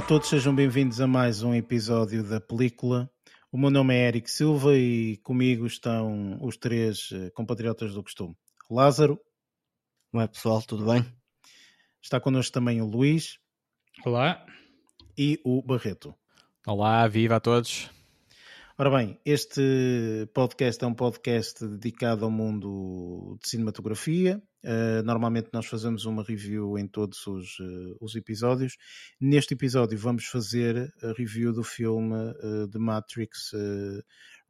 a todos, sejam bem-vindos a mais um episódio da película. O meu nome é Eric Silva e comigo estão os três eh, compatriotas do costume. Lázaro. Como é pessoal, tudo bem? Está connosco também o Luís. Olá. E o Barreto. Olá, viva a todos. Ora bem, este podcast é um podcast dedicado ao mundo de cinematografia. Uh, normalmente nós fazemos uma review em todos os, uh, os, episódios. Neste episódio vamos fazer a review do filme uh, The Matrix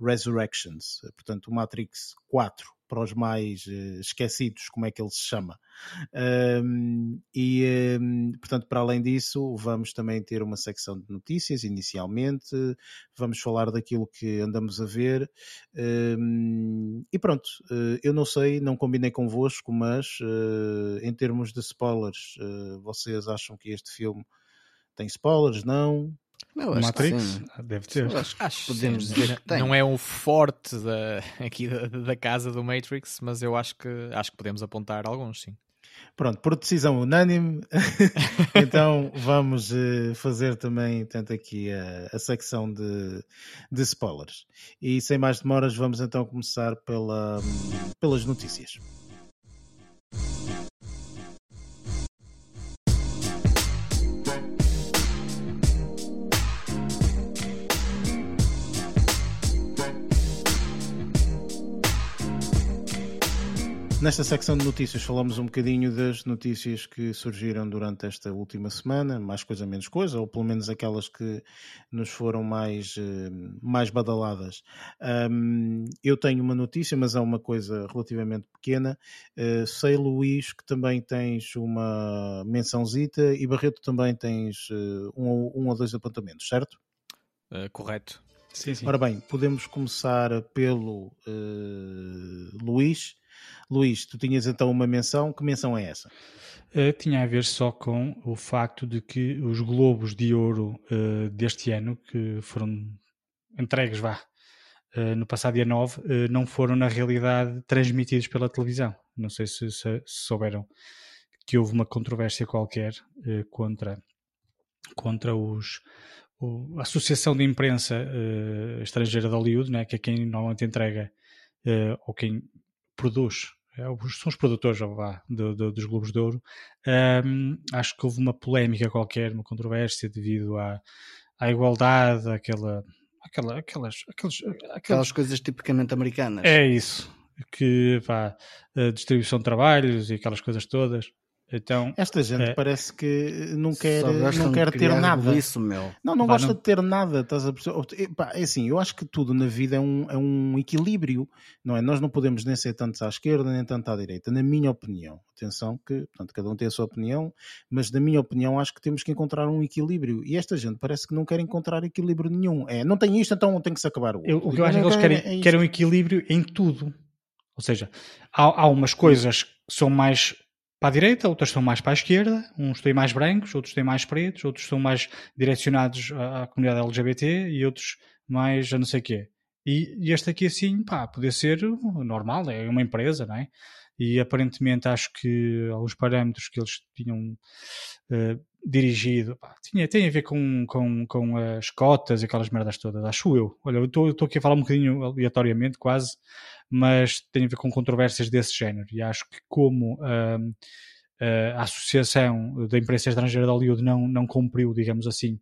Resurrections, portanto o Matrix 4 para os mais uh, esquecidos, como é que ele se chama. Um, e, um, portanto, para além disso, vamos também ter uma secção de notícias inicialmente, vamos falar daquilo que andamos a ver. Um, e pronto, uh, eu não sei, não combinei convosco, mas uh, em termos de spoilers, vocês acham que este filme tem spoilers? Não? Eu acho Matrix? Ah, deve ter. Acho, acho podemos dizer que tem. Não é um forte da, aqui da, da, casa do Matrix, mas eu acho que, acho que podemos apontar alguns, sim. Pronto, por decisão unânime, então vamos uh, fazer também tanto aqui a, a secção de, de spoilers. E sem mais demoras, vamos então começar pela, pelas notícias. Nesta secção de notícias falamos um bocadinho das notícias que surgiram durante esta última semana, mais coisa menos coisa, ou pelo menos aquelas que nos foram mais, eh, mais badaladas. Um, eu tenho uma notícia, mas é uma coisa relativamente pequena. Uh, sei, Luís, que também tens uma mençãozita e Barreto também tens uh, um, um ou dois apontamentos, certo? Uh, correto. Sim, sim. Ora bem, podemos começar pelo Luís Luís, tu tinhas então uma menção, que menção é essa? Uh, tinha a ver só com o facto de que os Globos de Ouro uh, deste ano, que foram entregues, vá, uh, no passado dia 9, não foram na realidade transmitidos pela televisão. Não sei se, se, se souberam que houve uma controvérsia qualquer contra, contra os, o, a Associação de Imprensa Estrangeira de Hollywood, né, que é quem normalmente entrega ou quem produz é, são os produtores vá, do, do, dos Globos de Ouro. Um, acho que houve uma polémica qualquer, uma controvérsia devido à, à igualdade, àquela, àquela, aquelas, aquelas, aquelas, aquelas coisas tipicamente americanas. É isso. Que a distribuição de trabalhos e aquelas coisas todas. Então, Esta gente é, parece que não quer, não quer ter nada. Isso, meu. Não, não Pá, gosta não... de ter nada. Estás a é assim, eu acho que tudo na vida é um, é um equilíbrio, não é? Nós não podemos nem ser tanto à esquerda nem tanto à direita, na minha opinião. Atenção que, portanto, cada um tem a sua opinião, mas na minha opinião acho que temos que encontrar um equilíbrio. E esta gente parece que não quer encontrar equilíbrio nenhum. É, não tem isto, então tem que se acabar o outro. Eu, o que eu acho é que eles querem, é querem um equilíbrio em tudo. Ou seja, há, há umas coisas que são mais para a direita, outras são mais para a esquerda, uns têm mais brancos, outros têm mais pretos, outros são mais direcionados à, à comunidade LGBT e outros mais a não sei quê. E, este aqui assim, pá, poder ser normal, é uma empresa, não é? E aparentemente acho que alguns parâmetros que eles tinham uh, dirigido pá, tinha, tem a ver com, com, com as cotas e aquelas merdas todas, acho eu. Olha, eu estou aqui a falar um bocadinho aleatoriamente, quase, mas tem a ver com controvérsias desse género. E acho que como uh, a Associação da Imprensa Estrangeira de Hollywood não, não cumpriu, digamos assim,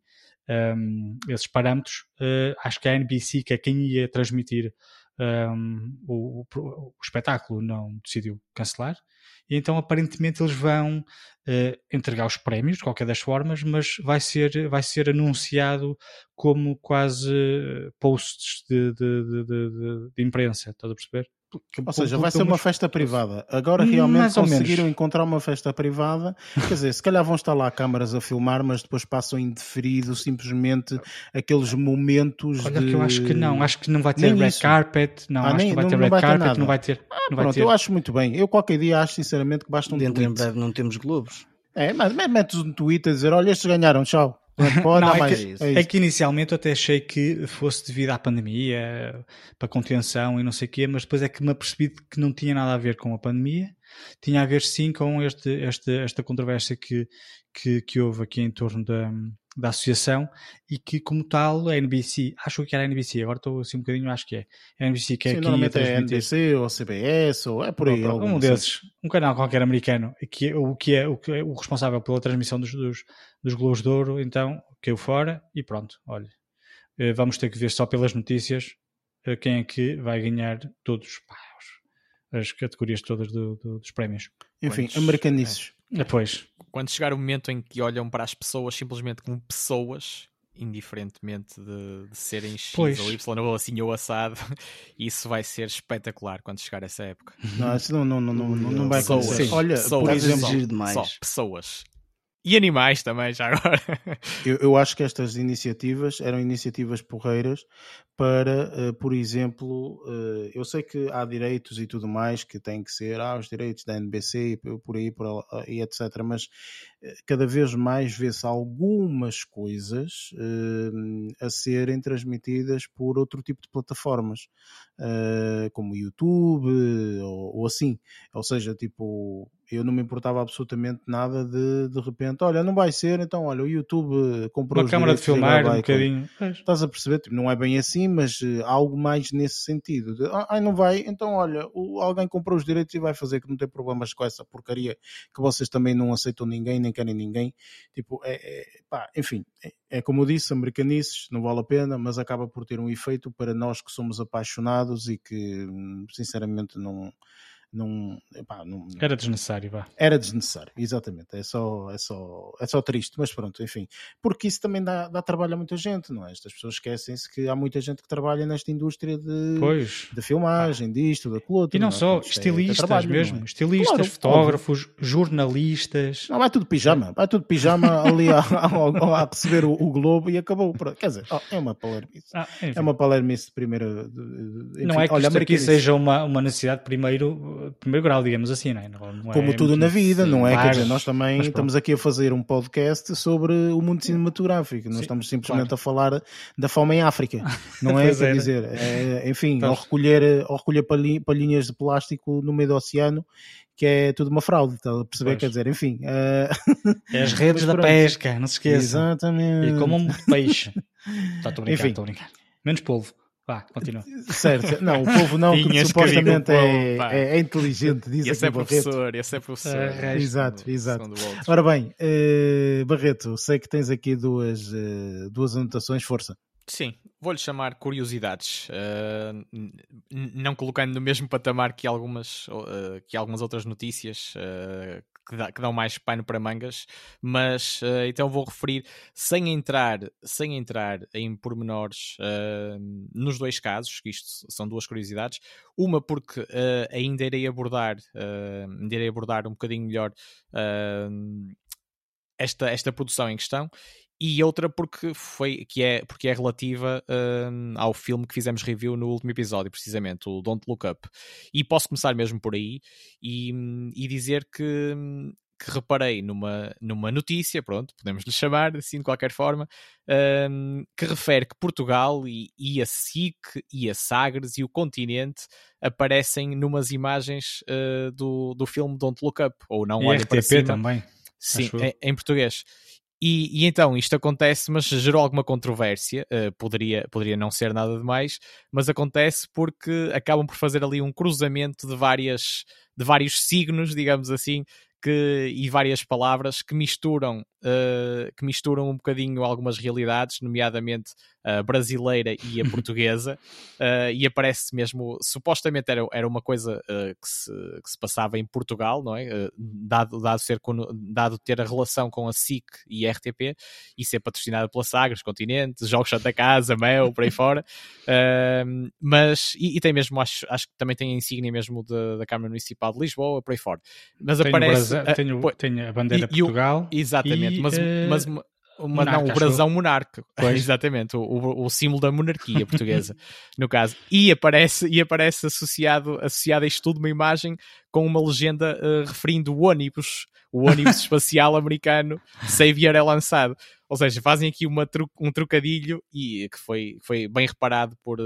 um, esses parâmetros, uh, acho que a NBC, que é quem ia transmitir um, o, o, o, espetáculo, não decidiu cancelar. E então, aparentemente, eles vão uh, entregar os prémios, de qualquer das formas, mas vai ser, vai ser anunciado como quase posts de, de, de, de imprensa, estás a perceber? Ou seja, vai ser uma festa privada. Agora realmente conseguiram encontrar uma festa privada. Quer dizer, se calhar vão estar lá câmaras a filmar, mas depois passam indeferido simplesmente aqueles momentos. Olha, de... que eu acho que não, acho que não vai ter nem red isso. carpet. Não, ah, acho nem, que vai ter não, red vai carpet, ter não vai ter. Ah, não pronto, vai ter. eu acho muito bem. Eu qualquer dia acho sinceramente que basta um Dentro tweet. em breve não temos globos. É, mas metes um tweet a dizer: olha, estes ganharam, tchau. Pode não, é, que, é, é, que, inicialmente eu até achei que fosse devido à pandemia, para contenção e não sei o quê, mas depois é que me apercebi que não tinha nada a ver com a pandemia, tinha a ver sim com este, este, esta controvérsia que, que, que houve aqui em torno da, da associação e que, como tal, a NBC, acho que era a NBC, agora estou assim um bocadinho, acho que é. A NBC que é Sim, aqui. Normalmente é NBC ou CBS ou é por aí. Ou, um desses, um canal qualquer americano, que, o, que é, o que é o responsável pela transmissão dos, dos, dos Globos de Ouro, então caiu fora e pronto, olha. Eh, vamos ter que ver só pelas notícias eh, quem é que vai ganhar todos as categorias todas do, do, dos prémios. Enfim, Quantos, americanices. É. Depois. Quando chegar o momento em que olham para as pessoas simplesmente como pessoas, indiferentemente de, de serem X pois. ou Y ou assim ou assado, isso vai ser espetacular quando chegar essa época. Não, isso não, não, não, não, não vai acontecer. Olha, pessoas, por exemplo, demais. Só pessoas. E animais também, já agora. eu, eu acho que estas iniciativas eram iniciativas porreiras para, uh, por exemplo, uh, eu sei que há direitos e tudo mais que têm que ser, ah, os direitos da NBC e por aí, por, e etc. Mas cada vez mais vê-se algumas coisas a serem transmitidas por outro tipo de plataformas, como YouTube ou, ou assim. Ou seja, tipo, eu não me importava absolutamente nada de de repente, olha, não vai ser, então olha, o YouTube comprou uma câmara de filmar um bocadinho. Estás a perceber? Tipo, não é bem assim, mas uh, algo mais nesse sentido. De, ah, não vai, então olha, o, alguém comprou os direitos e vai fazer que não tem problemas com essa porcaria que vocês também não aceitam ninguém, nem querem ninguém. Tipo, é, é pá, enfim, é, é como eu disse, americanices, não vale a pena, mas acaba por ter um efeito para nós que somos apaixonados e que hum, sinceramente não não, epá, não, era desnecessário, vá. Era desnecessário, exatamente. É só, é só, é só triste, mas pronto, enfim. Porque isso também dá, dá trabalho a muita gente, não é? Estas pessoas esquecem-se que há muita gente que trabalha nesta indústria de, pois. de filmagem, disto, daquilo outro. E não, não é? só, estilistas é, trabalho, mesmo. É? Estilistas, claro, fotógrafos, óbvio. jornalistas. Não, vai tudo pijama, vai tudo pijama ali a, a, a receber o, o, Globo e acabou. Quer dizer, oh, é uma palermice. Ah, é uma palermice de primeira. Enfim, não é que olha, isto aqui seja uma, uma necessidade primeiro primeiro grau, digamos assim, não é? Não Como é tudo na vida, não é? Quer dizer, nós também estamos aqui a fazer um podcast sobre o mundo cinematográfico, não Sim, estamos simplesmente claro. a falar da fome em África, não é? Quer dizer, é, enfim, então, ao recolher, ao recolher palhinhas de plástico no meio do oceano que é tudo uma fraude, está a perceber? Pois. Quer dizer, enfim. Uh... É as redes da pesca, não se esqueça. Exatamente. E como um peixe. Está, estou a brincar, estou a brincar. Menos polvo. Vá, continua. Certo, não, o povo não, que supostamente é, é, é, inteligente, diz esse é professor, esse é professor. Uh, exato, exato. Ora bem, uh, Barreto, sei que tens aqui duas, uh, duas anotações, força. Sim, vou-lhe chamar curiosidades, uh, não colocando no mesmo patamar que algumas, uh, que algumas outras notícias uh, que, dá, que, dão mais pano para mangas, mas então vou referir, sem entrar, sem entrar em pormenores nos dois casos, que isto são duas curiosidades, uma porque ainda irei abordar, ainda irei abordar um bocadinho melhor esta, esta produção em questão e outra porque foi que é porque é relativa uh, ao filme que fizemos review no último episódio, precisamente, o Don't Look Up. E posso começar mesmo por aí e, e dizer que, que reparei numa, numa notícia, pronto, podemos lhe chamar assim de qualquer forma, que refere que Portugal e, e, a SIC e a Sagres e o continente aparecem numas imagens uh, do, do filme Don't Look Up, ou não e RTP também. Sim, em, em português. E, e, então isto acontece, mas gerou alguma controvérsia. Uh, poderia, poderia não ser nada demais, mas acontece porque acabam por fazer ali um cruzamento de várias de vários signos, digamos assim, que, e várias palavras que misturam, uh, que misturam um bocadinho algumas realidades, nomeadamente a brasileira e a portuguesa, uh, e aparece mesmo, supostamente era, era uma coisa uh, que, se, que se passava em Portugal, não é? dado, dado, ser, dado ter a relação com a SIC e a RTP, e ser patrocinada pela Sagres, Continente, Jogos Santa Casa, Mel, por aí fora, mas, e, e, tem mesmo, acho, acho que também tem a insígnia mesmo de, da Câmara Municipal de Lisboa, por aí fora. Mas aparece tenho, tenho a bandeira de Portugal. O, exatamente, e, mas, uh, mas uma, monarca, não, o brasão monarca. exatamente, o, o, o, símbolo da monarquia portuguesa, no caso. E aparece, e aparece associado, associado a isto tudo uma imagem com uma legenda uh, referindo o ônibus, o ônibus espacial americano Savior é lançado. Ou seja, fazem aqui uma tru, um trocadilho e que foi, foi bem reparado por,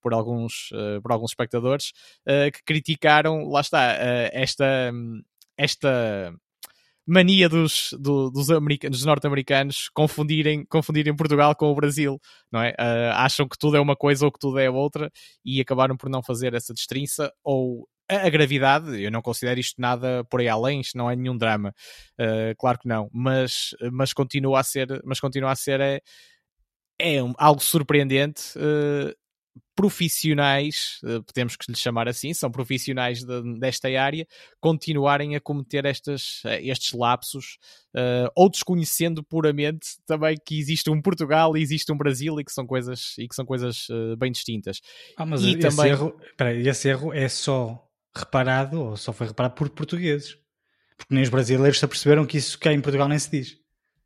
por alguns, uh, por alguns espectadores uh, que criticaram, lá está, uh, esta, esta mania dos, do, dos, dos norte-americanos confundirem, confundirem Portugal com o Brasil, não é? Uh, acham que tudo é uma coisa ou que tudo é outra e acabaram por não fazer essa destrinça ou a, a gravidade, eu não considero isto nada por aí além, isto não é nenhum drama, uh, claro que não, mas, mas continua a ser, mas continua a ser é, é um, algo surpreendente uh, profissionais, uh, temos que lhes chamar assim, são profissionais de, desta área, continuarem a cometer estas, estes lapsos, uh, ou desconhecendo puramente também que existe um Portugal e existe um Brasil e que são coisas, e que são coisas uh, bem distintas. Ah, mas e esse, também... erro, peraí, esse erro é só reparado, ou só foi reparado por portugueses. Porque nem os brasileiros se aperceberam que isso cá em Portugal nem se diz.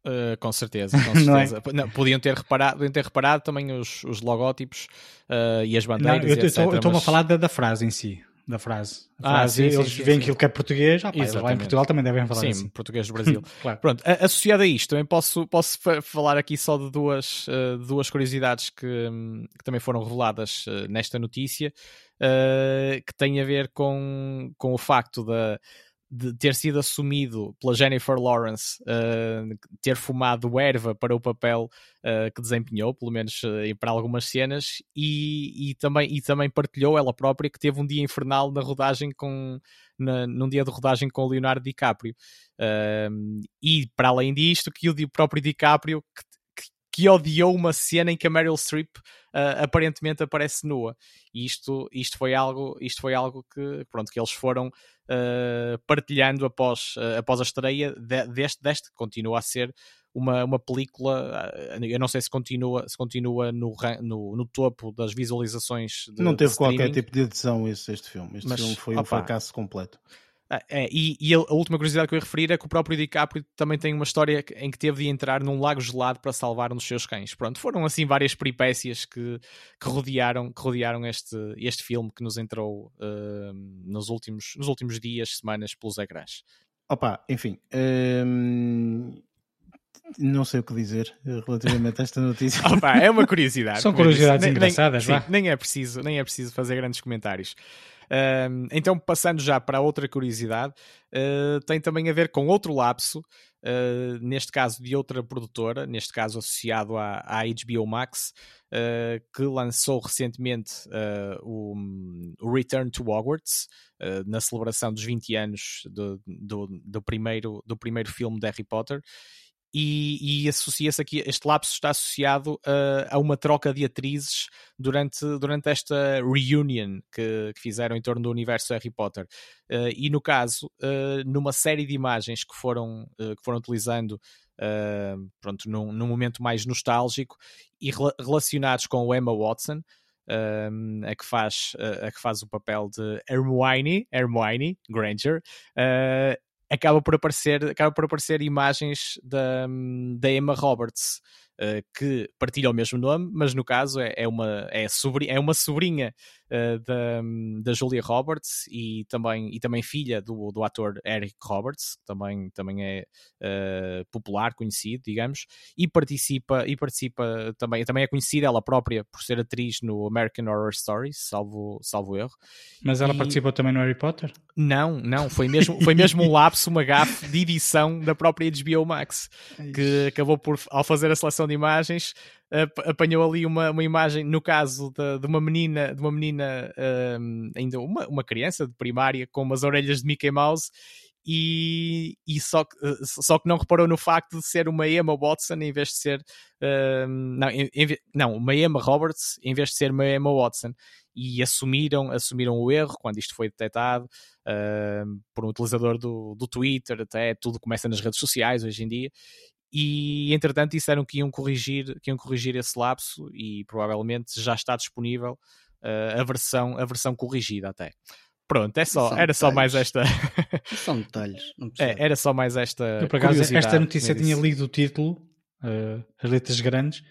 Uh, com certeza, com certeza. não, é? não podiam, ter reparado, podiam ter reparado também os, os logótipos uh, e as bandeiras. Não, eu estou mas... a falar da, da, frase em si. Da frase. A frase ah, sim, eles sim, veem sim, aquilo que é português, ah, pá, lá em Portugal também devem falar sim, assim. português do Brasil. claro. Pronto, associado a isto, também posso, posso falar aqui só de duas, uh, duas curiosidades que, que, também foram reveladas nesta notícia, que têm a ver com, com o facto da de ter sido assumido pela Jennifer Lawrence uh, ter fumado erva para o papel uh, que desempenhou, pelo menos uh, para algumas cenas, e, e, também, e também partilhou ela própria que teve um dia infernal na rodagem com na, num dia de rodagem com o Leonardo DiCaprio. e para além disto, que o próprio DiCaprio que que odiou uma cena em que a Meryl Streep uh, aparentemente aparece nua. E isto, isto, foi algo, isto foi algo que, pronto, que eles foram uh, partilhando após, uh, após a estreia de, deste, deste. Continua a ser uma, uma película, eu não sei se continua, se continua no, no, no topo das visualizações. De, não teve qualquer tipo de edição este, este filme. Este Mas, filme foi opa, um fracasso completo. Ah, é, e, e, a última curiosidade que eu ia referir é que o próprio DiCaprio também tem uma história em que teve de entrar num lago gelado para salvar um dos seus cães. Pronto, foram assim várias peripécias que, que, rodearam, que rodearam este, este filme que nos entrou uh, nos, últimos, nos últimos dias, semanas pelos ecrãs. Opa, enfim, hum, não sei o que dizer relativamente a esta notícia. Opa, é uma curiosidade. São curiosidades nem, engraçadas, nem, sim, nem é preciso, nem é preciso fazer grandes comentários então, passando já para outra curiosidade, uh, tem também a ver com outro lapso, uh, neste caso de outra produtora, neste caso associado à, à HBO Max, ah, que lançou recentemente o, o, Return to Hogwarts, na celebração dos 20 anos do, do, do, primeiro, do primeiro filme de Harry Potter e, e associa-se aqui, este lapso está associado uh, a uma troca de atrizes durante, durante esta reunion que, que fizeram em torno do universo Harry Potter. Uh, e no caso, uh, numa série de imagens que foram, que foram utilizando pronto, num, num, momento mais nostálgico e rela relacionados com o Emma Watson, a, que faz, a que faz o papel de Hermione, Hermione Granger, uh, acaba por aparecer, acaba por aparecer imagens da, da Emma Roberts, uh, que partilha o mesmo nome, mas no caso é, é, uma, é, sobrinha, é uma sobrinha uh, da, da Julia Roberts e também, e também filha do, do ator Eric Roberts, que também, também é uh, popular, conhecido, digamos, e participa, e participa também, também é conhecida ela própria por ser atriz no American Horror Stories, salvo, salvo erro. Mas ela e... participou também no Harry Potter? Não, não, foi mesmo, foi mesmo um lapso, uma gafe de edição da própria HBO Max, que acabou por, ao fazer a seleção de imagens, apanhou ali uma, uma imagem, no caso de, de uma menina, de uma menina um, ainda uma, uma criança de primária com umas orelhas de Mickey Mouse e, e só, que, só que não reparou no facto de ser uma Emma Watson em vez de ser não, em, em, não, uma Emma Roberts em vez de ser uma Emma Watson e assumiram, assumiram o erro quando isto foi detectado uh, por um utilizador do, do Twitter, até tudo começa nas redes sociais hoje em dia. E entretanto disseram que iam corrigir, que iam corrigir esse lapso e provavelmente já está disponível uh, a, versão, a versão corrigida até. Pronto, é só, era detalhes. só mais esta. São detalhes. é, era só mais esta. Eu, por acaso, esta notícia tinha lido o título, uh, as letras grandes,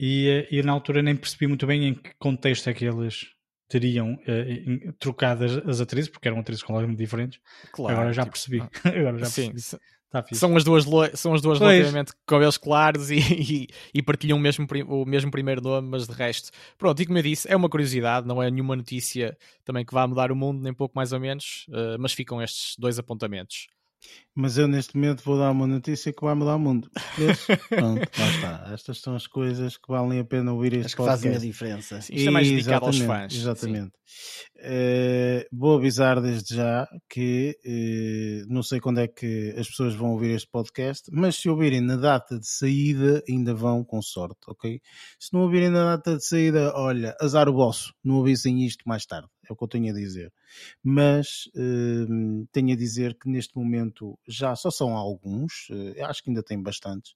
e, e na altura nem percebi muito bem em que contexto é que eles teriam uh, trocado as, as, atrizes, porque eram atrizes completamente diferentes. Claro, Agora já tipo, percebi. Agora já sim, percebi. Tá são as duas, são as duas relativamente com cabelos claros e, e, e, partilham o mesmo, o mesmo primeiro nome, mas de resto, pronto, e como eu disse, é uma curiosidade, não é nenhuma notícia também que vá mudar o mundo, nem pouco mais ou menos, uh, mas ficam estes dois apontamentos. Mas eu neste momento vou dar uma notícia que vai mudar o mundo. Pronto, lá está. Estas são as coisas que valem a pena ouvir este As que podcast. fazem a diferença. Isto é mais dedicado aos fãs. Exatamente. Eh, vou avisar desde já que eh, não sei quando é que as pessoas vão ouvir este podcast, mas se ouvirem na data de saída, ainda vão com sorte, ok? Se não ouvirem na data de saída, olha, azar o vosso, não avisem isto mais tarde, é o que eu tenho a dizer. Mas eh, tenho a dizer que neste momento já só são alguns, eh, acho que ainda tem bastantes,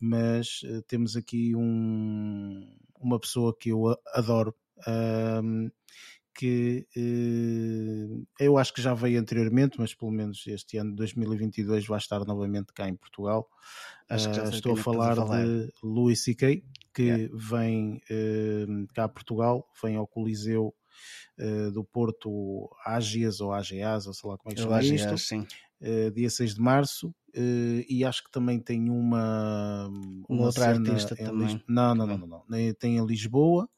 mas eh, temos aqui um, uma pessoa que eu a- adoro. ahm, que eh, eu acho que já veio anteriormente, mas pelo menos este ano de 2022 vai estar novamente cá em Portugal. Acho que já Ah, estou a é estás falar, a falar. de Louis C.K., que Yeah. vem eh, cá a Portugal, vem ao Coliseu do Porto Ágias ou AGAs, ou sei lá como é que chama acho isto, sim. eh, dia 6 de março, eh, e acho que também tem uma, Uma outra artista em também. Não, não, não, não, Tem em Lisboa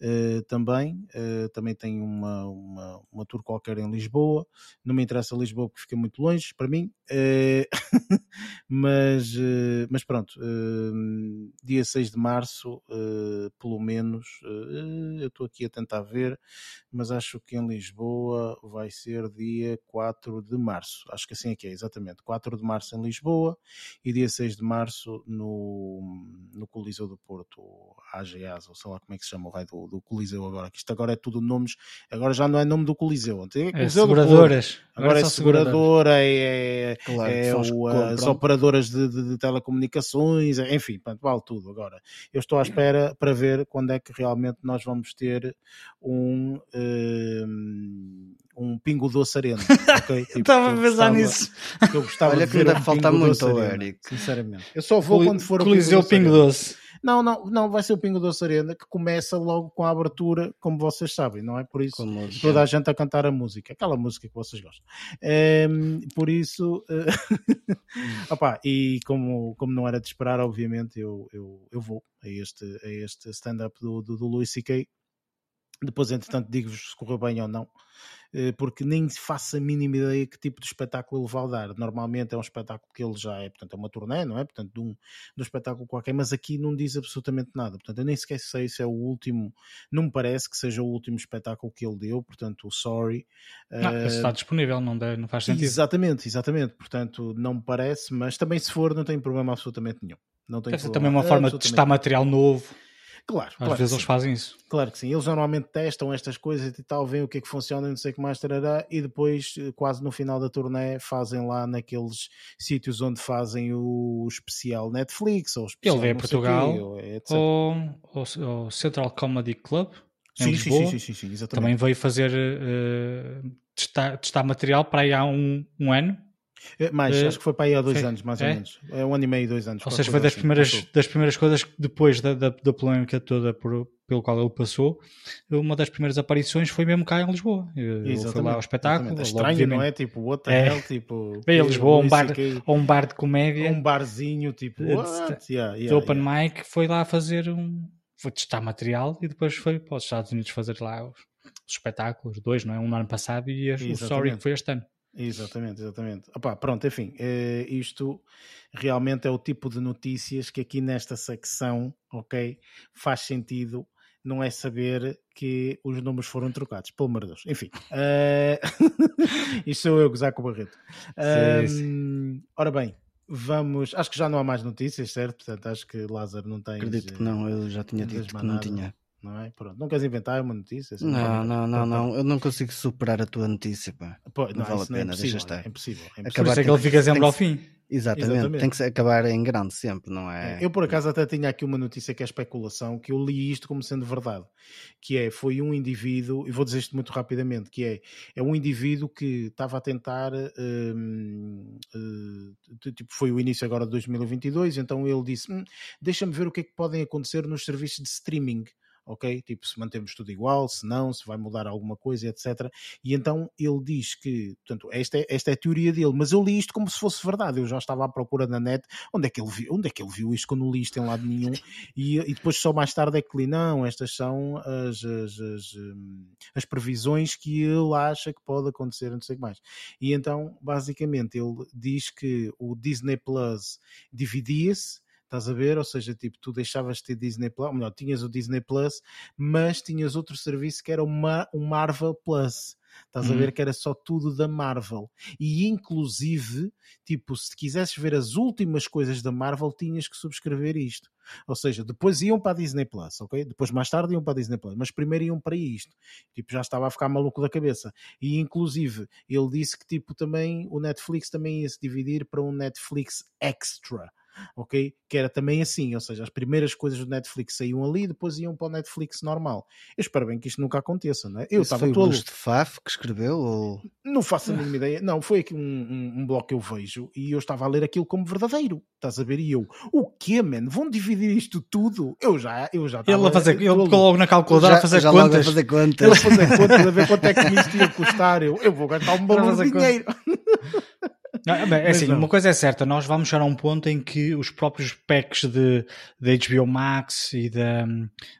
eh, também, eh, também tem uma, uma, uma tour qualquer em Lisboa. Não me interessa Lisboa porque fica muito longe para mim, eh, mas, eh, mas pronto, eh, dia 6 de março, eh, pelo menos, eh, eu estou aqui a tentar ver, mas acho que em Lisboa vai ser dia 4 de março. Acho que assim é que é, exatamente. 4 de março em Lisboa e dia 6 de março no, no Coliseu do Porto, AGAs, ou sei lá como é que se chama o raio do, do Coliseu agora, que isto agora é tudo nomes, agora já não é nome do Coliseu, é É Coliseu do Porto. seguradoras. Agora é são seguradoras. seguradora, é, é, Claro, é o, as operadoras de, de- de telecomunicações, é- enfim, portanto, vale tudo agora. Eu estou à espera para ver quando é que realmente nós vamos ter um, hum, um Pingo Doce Arena. ok? Tipo, Estava a que pensar nisso. que eu gostava Olha de que ver deve um faltar Pingo muito Arena, Eric. Sinceramente. Eu só vou Coli- quando for o Coliseu Pingo Pingo Doce. Não, não, não, vai ser o Pingo Doce Arena que começa logo com a abertura, como vocês sabem, não é? Por isso Como toda a gente a cantar a música, aquela música que vocês gostam. Ehm, por isso, eh, opá, e como, como não era de esperar, obviamente, eu, eu, eu vou a este, a este stand-up do, do, do Louis C.K. Depois, entretanto, digo-vos se correu bem ou não, eh, porque nem faço a mínima ideia que tipo de espetáculo ele vai dar. Normalmente é um espetáculo que ele já é, portanto, é uma turnê, não é? Portanto, de um, de um espetáculo qualquer, mas aqui não diz absolutamente nada. Portanto, eu nem sequer sei se é o último, não me parece que seja o último espetáculo que ele deu, portanto, o Sorry. Não, Eh, esse está disponível, não, deve, não faz sentido. Exatamente, exatamente. Portanto, não me parece, mas também se for, não tem problema absolutamente nenhum. Não tem ser problema também uma forma de testar material novo. Claro, Às claro vezes sim. eles fazem isso. Claro que sim, eles normalmente testam estas coisas e tal, veem o que é que funciona e não sei o que mais trará, e depois, eh, quase no final da turnê, fazem lá naqueles sítios onde fazem o especial Netflix ou o especial Ele veio a quê, Portugal, ou etc. Ou o Central Comedy Club, em sim, sim, Lisboa. sim, sim, sim, exatamente. Também veio fazer eh, testar, testar material para aí há um, um ano. Eh, Mais, Eh, acho que foi para aí há dois foi- anos, mais ou é? menos. É um ano e meio, dois anos. Ou seja, foi das assim, primeiras, passou. das primeiras coisas que depois da, da, da polémica toda por, pelo qual ele passou, uma das primeiras aparições foi mesmo cá em Lisboa. Ele foi lá ao espetáculo. exatamente. É estranho, não é? Tipo, what the É. Tipo, a Lisboa, um bar, ou um bar de comédia, um barzinho, tipo, De- what? Yeah, yeah, open yeah. mic, foi lá fazer um. Foi testar material e depois foi para os Estados Unidos fazer lá os, os espetáculos, dois, não é? Um no ano passado e o Sorry que foi este ano. Exatamente, exatamente. Opá, pronto, enfim, eh, isto realmente é o tipo de notícias que aqui nesta secção, ok, faz sentido, não é saber que os números foram trocados, pelo amor de Deus. Enfim, eh, isto sou eu gozar com o Barreto. Sim, Ahm, ora bem, vamos, acho que já não há mais notícias, certo? Portanto, acho que Lázaro não tem. Acredito que não, eu já tinha dito que não tinha. Não é? Pronto, não queres inventar uma notícia? assim, Não, não, não, não, eu não consigo superar a tua notícia, pá. Pô, Não não, vale a é pena, deixa impossível, estar. É impossível. é impossível. Acabar isso é que ele fica sempre ao fim. Exatamente. Exatamente. tem que acabar em grande sempre, não é? É, Eu, por acaso, até tinha aqui uma notícia que é especulação, que eu li isto como sendo verdade, que é, foi um indivíduo, e vou dizer isto muito rapidamente, que é, é um indivíduo que estava a tentar, hum, eh, tipo, foi o início agora de 2022, então ele disse, "Hum, deixa-me ver o que é que podem acontecer nos serviços de streaming, ok? Tipo, se mantemos tudo igual, se não, se vai mudar alguma coisa, etc. E então ele diz que, portanto, esta é, esta é a teoria dele, mas eu li isto como se fosse verdade, eu já estava à procura na net, onde é que ele viu, onde é que ele viu isto quando li isto em lado nenhum, e, e depois só mais tarde é que li, não, estas são as, as, as, hum, as previsões que ele acha que pode acontecer, não sei o que mais. E então, basicamente, ele diz que o Disney Plus dividia-se Estás a ver? Ou seja, tipo, tu deixavas de ter Disney Plus, ou melhor, tinhas o Disney Plus, mas tinhas outro serviço que era o, Mar o Marvel Plus. Estás uhum. a ver que era só tudo da Marvel. E inclusive, tipo, se quisesses ver as últimas coisas da Marvel, tinhas que subscrever isto. Ou seja, depois iam para a Disney Plus, ok? Depois mais tarde iam para a Disney Plus, mas primeiro iam para isto. Tipo, já estava a ficar maluco da cabeça. E inclusive, ele disse que tipo também o Netflix também ia se dividir para um Netflix Extra ok? Que era também assim, ou seja, as primeiras coisas do Netflix saíam ali e depois iam para o Netflix normal. Eu espero bem que isto nunca aconteça, não é? Eu estava tolo. Foi o Faf que escreveu? Ou... Não faço a mínima ideia. Não, foi aqui um, um, um bloco que eu vejo e eu estava a ler aquilo como verdadeiro. Estás a ver? E eu, o quê, man? Vão dividir isto tudo? Eu já, eu já Ele a fazer, ele ficou logo na calculadora já, a fazer já contas. A fazer contas. Ele a fazer contas, a ver quanto é que isto ia custar. Eu, eu vou gastar um bom dinheiro. Não, é assim, uma coisa é certa, nós vamos chegar a um ponto em que os próprios packs de, de HBO Max e da,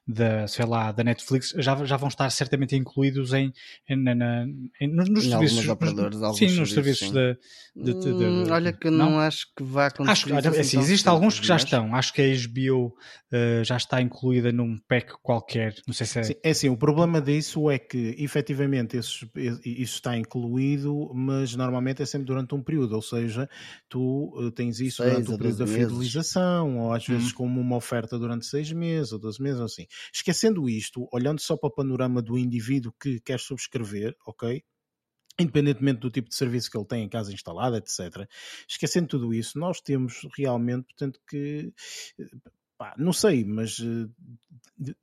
da, sei lá, da Netflix já, já vão estar certamente incluídos em, em, na, em nos, nos serviços. Operadores, nos, sim, nos serviços de, de, de, de, hum, Olha que não, não acho que vá acontecer. Acho, olha, assim, assim existem alguns que já estão. Acho que a HBO uh, já está incluída num pack qualquer. Não sei se é. Sim, é assim, o problema disso é que efetivamente isso, isso está incluído, mas normalmente é sempre durante um período ou seja, tu uh, tens isso seis durante o período da fidelização, ou às vezes hum. como uma oferta durante seis meses ou 12 meses, ou assim. Esquecendo isto, olhando só para o panorama do indivíduo que quer subscrever, ok? independentemente do tipo de serviço que ele tem em casa instalada, etc. Esquecendo tudo isso, nós temos realmente, portanto, que eh, pá, não sei, mas uh,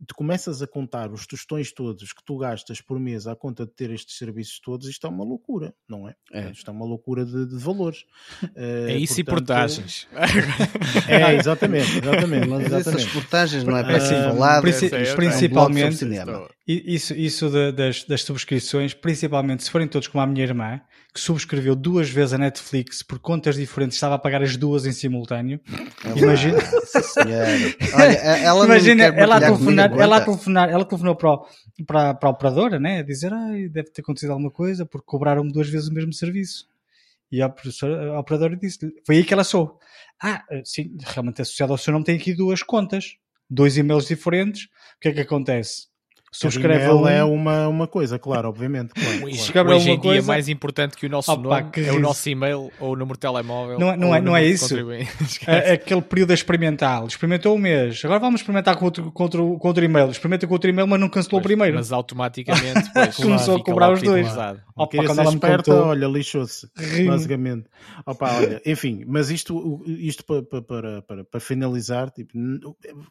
tu começas a contar os tostões todos que tu gastas por mês à conta de ter estes serviços todos, isto é uma loucura, não é? é. Isto é uma loucura de, de valores. Uh, é isso portanto, e portagens. é, exatamente, exatamente. Mas exatamente. essas portagens não é para ser falado, princi é principalmente cinema. Isso, isso de, das, das subscrições, principalmente se forem todos como a minha irmã, que subscreveu duas vezes a Netflix por contas diferentes, estava a pagar as duas em simultâneo. É Imagina. Olha, ela Imagina ela a telefonar, ela a telefonar, ela telefonou para, o, para, para a operadora, né? A dizer, ai, deve ter acontecido alguma coisa porque cobraram-me duas vezes o mesmo serviço. E a, professora, a operadora disse foi aí que ela sou. Ah, sim, realmente associado ao seu nome tem aqui duas contas, dois e-mails diferentes. O que é que acontece? Subscreve um... é uma, uma coisa, claro, obviamente. Claro, claro. Hoje em dia, coisa... mais importante que o nosso Opa, nome é o nosso e-mail ou o número de telemóvel. Não, é, não, é, não é isso. é, aquele período experimental. Experimentou um mês. Agora vamos experimentar com outro, com outro, com outro e-mail. Experimenta com outro e-mail, mas não cancelou pois, o primeiro. Mas automaticamente pois, começou a cobrar os dois. Opa, quando ela esperta, contou... olha, lixou-se. Basicamente. Opa, olha, enfim, mas isto, isto para, para, para, para finalizar, tipo,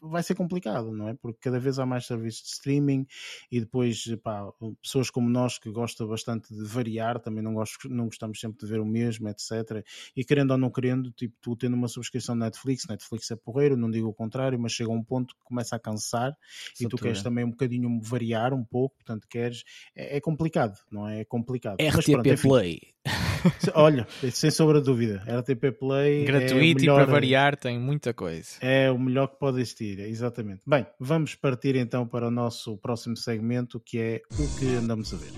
vai ser complicado, não é? Porque cada vez há mais serviços de streaming e depois pá, pessoas como nós que gostam bastante de variar, também não, gosto, não gostamos sempre de ver o mesmo, etc. E querendo ou não querendo, tipo, tu tendo uma subscrição Netflix, Netflix é porreiro, não digo o contrário, mas chega a um ponto que começa a cansar e tu queres também um bocadinho variar um pouco, portanto queres, é, é complicado, não é? É complicado. RTP pronto, enfim, Play. Olha, sem sombra de dúvida, RTP Play gratuito é melhor, e para variar tem muita coisa. É o melhor que pode existir, exatamente. Bem, vamos partir então para o nosso próximo segmento que é o que andamos a ver.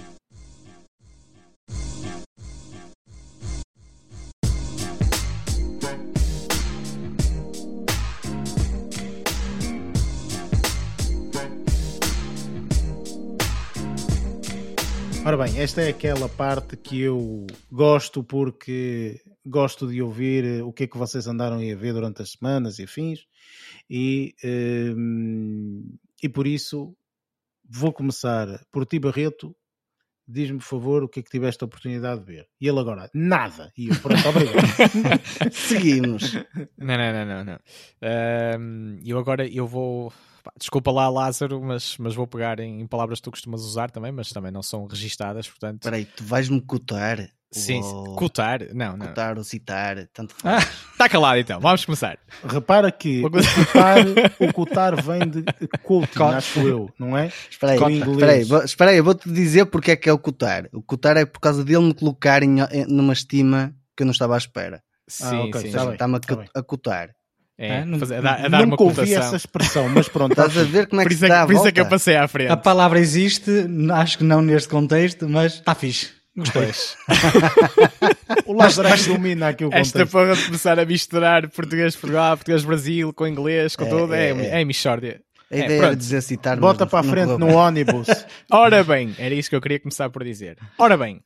Ora bem, esta é aquela parte que eu gosto porque gosto de ouvir o que é que vocês andaram a ver durante as semanas e afins e, um, e por isso vou começar por ti Barreto diz-me por favor o que é que tiveste a oportunidade de ver. E ele agora, nada. E eu, pronto, obrigado. Seguimos. Não, não, não, não. não. Um, eu agora eu vou desculpa lá, Lázaro, mas, mas vou pegar em, em, palavras que tu costumas usar também, mas também não são registadas, portanto. Espera aí, tu vais-me cotar? Sim, sim. Cotar? Não, não. Cotar ou citar, tanto faz. Ah, está calado então, vamos começar. Repara que o cotar, o cotar vem de coaching, acho eu, não é? Espera aí, espera aí, espera aí, vou-te dizer porque é que é o cotar. O cotar é por causa dele me colocar em, numa estima que eu não estava à espera. Sim, ah, okay, sim. Está-me tá a, a cotar. É, é, fazer, a, dar, a dar nunca ouvi essa expressão, mas pronto. Estás a ver como é que por dá Por isso é que eu passei à frente. A palavra existe, acho que não neste contexto, mas está fixe. Gostei. o Lazarus domina aqui o contexto. Esta porra de começar a misturar português-Portugal, português-Brasil com inglês, com é, tudo, é, é, é Michórdia. A ideia é, era dizer citar Bota para a frente no ônibus. Ora bem, era isso que eu queria começar por dizer. Ora bem,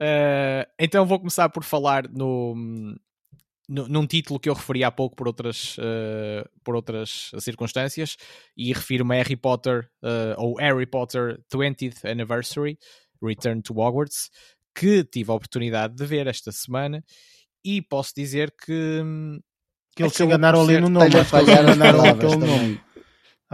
uh, então vou começar por falar no, no, num título que eu referi há pouco por outras, uh, por outras circunstâncias e refiro-me a Harry Potter uh, ou Harry Potter 20th Anniversary Return to Hogwarts, que tive a oportunidade de ver esta semana e posso dizer que. Que eles se enganaram ali no nome. Eles enganaram aquele nome.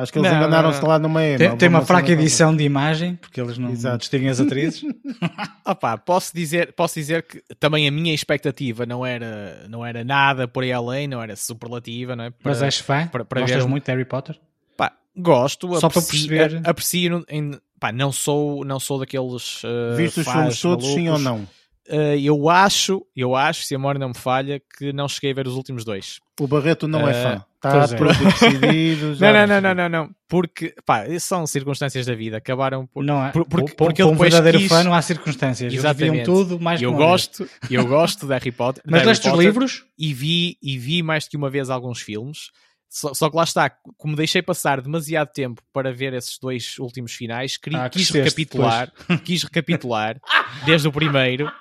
Acho que eles enganaram-se lá no meio. Tem, tem uma fraca edição de imagem, porque eles não Exato. distinguem as atrizes. Opa, posso dizer, posso dizer que também a minha expectativa não era, não era nada por aí além, não era superlativa, não é? Para, Mas és fã? Para, para Gostas ver... muito de Harry Potter? Pá, gosto, Só aprecio, para perceber. aprecio em, pá, não sou, não sou daqueles. Uh, Viste os filmes todos, sim ou não? Uh, eu acho, eu acho, se a memória não me falha, que não cheguei a ver os últimos dois. O Barreto não uh, é fã. Está tudo é. decidido. não, não, não, não, não, não. Porque, pá, são circunstâncias da vida. Acabaram por. Não é. Por, porque, porque um verdadeiro quis... fã não há circunstâncias. Exatamente. tudo mais eu gosto, eu gosto de Harry Potter. Mas leste os livros? E vi, e vi mais do que uma vez alguns filmes. Só, só, que lá está, como deixei passar demasiado tempo para ver esses dois últimos finais, quis, ah, quis recapitular, quis recapitular desde o primeiro.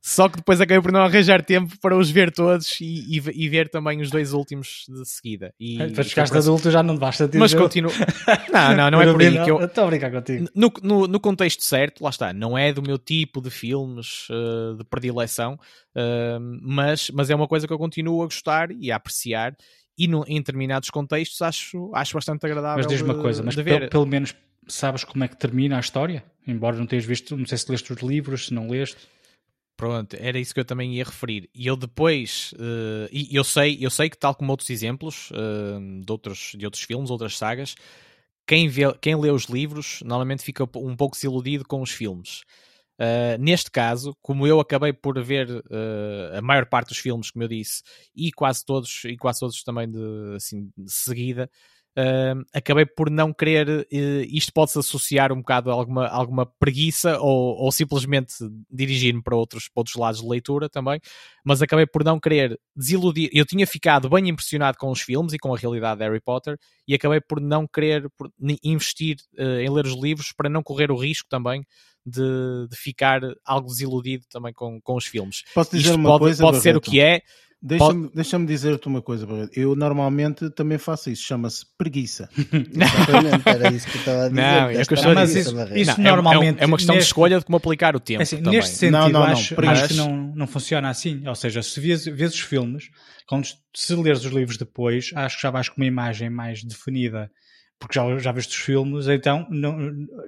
Só que depois acabei por não arranjar tempo para os ver todos e, e, e ver também os dois últimos de seguida. E, para chegaste e, adulto já não basta ter Mas continuo. Não, não, não é por aí que eu. Estou a brincar contigo. No, no, no, contexto certo, lá está, não é do meu tipo de filmes uh, de predileção, uh, mas, mas é uma coisa que eu continuo a gostar e a apreciar e no, em determinados contextos acho, acho bastante agradável. Mas diz-me uma coisa, mas pelo, pelo, menos sabes como é que termina a história? Embora não tenhas visto, não sei se leste os livros, se não leste. Pronto, era isso que eu também ia referir. E eu depois, uh, e eu sei, eu sei que tal como outros exemplos uh, de, outros, de outros filmes, outras sagas, quem, vê, quem lê os livros normalmente fica um pouco desiludido com os filmes. Uh, neste caso, como eu acabei por ver uh, a maior parte dos filmes, como eu disse, e quase todos, e quase todos também de, assim, de seguida, uh, acabei por não querer. isto pode-se associar um bocado a alguma, alguma preguiça ou, ou simplesmente dirigir-me para outros, para outros lados de leitura também, mas acabei por não querer desiludir. Eu tinha ficado bem impressionado com os filmes e com a realidade de Harry Potter e acabei por não querer por investir em ler os livros para não correr o risco também de, de ficar algo desiludido também com, com os filmes. Posso dizer Isto uma pode, coisa? Pode ser o que é. Deixa-me pode... deixa dizer-te uma coisa, eu normalmente também faço isso, chama-se preguiça. Exatamente, era isso que eu estava a dizer. Não, é que eu mas isso, isso não, normalmente é, é, uma questão neste... de escolha de como aplicar o tempo. É assim, neste sentido, não, não, acho, não, acho que não, não funciona assim. Ou seja, se vês, vês os filmes, quando, se leres os livros depois, acho que já vais com uma imagem mais definida, porque já, já viste os filmes, então não,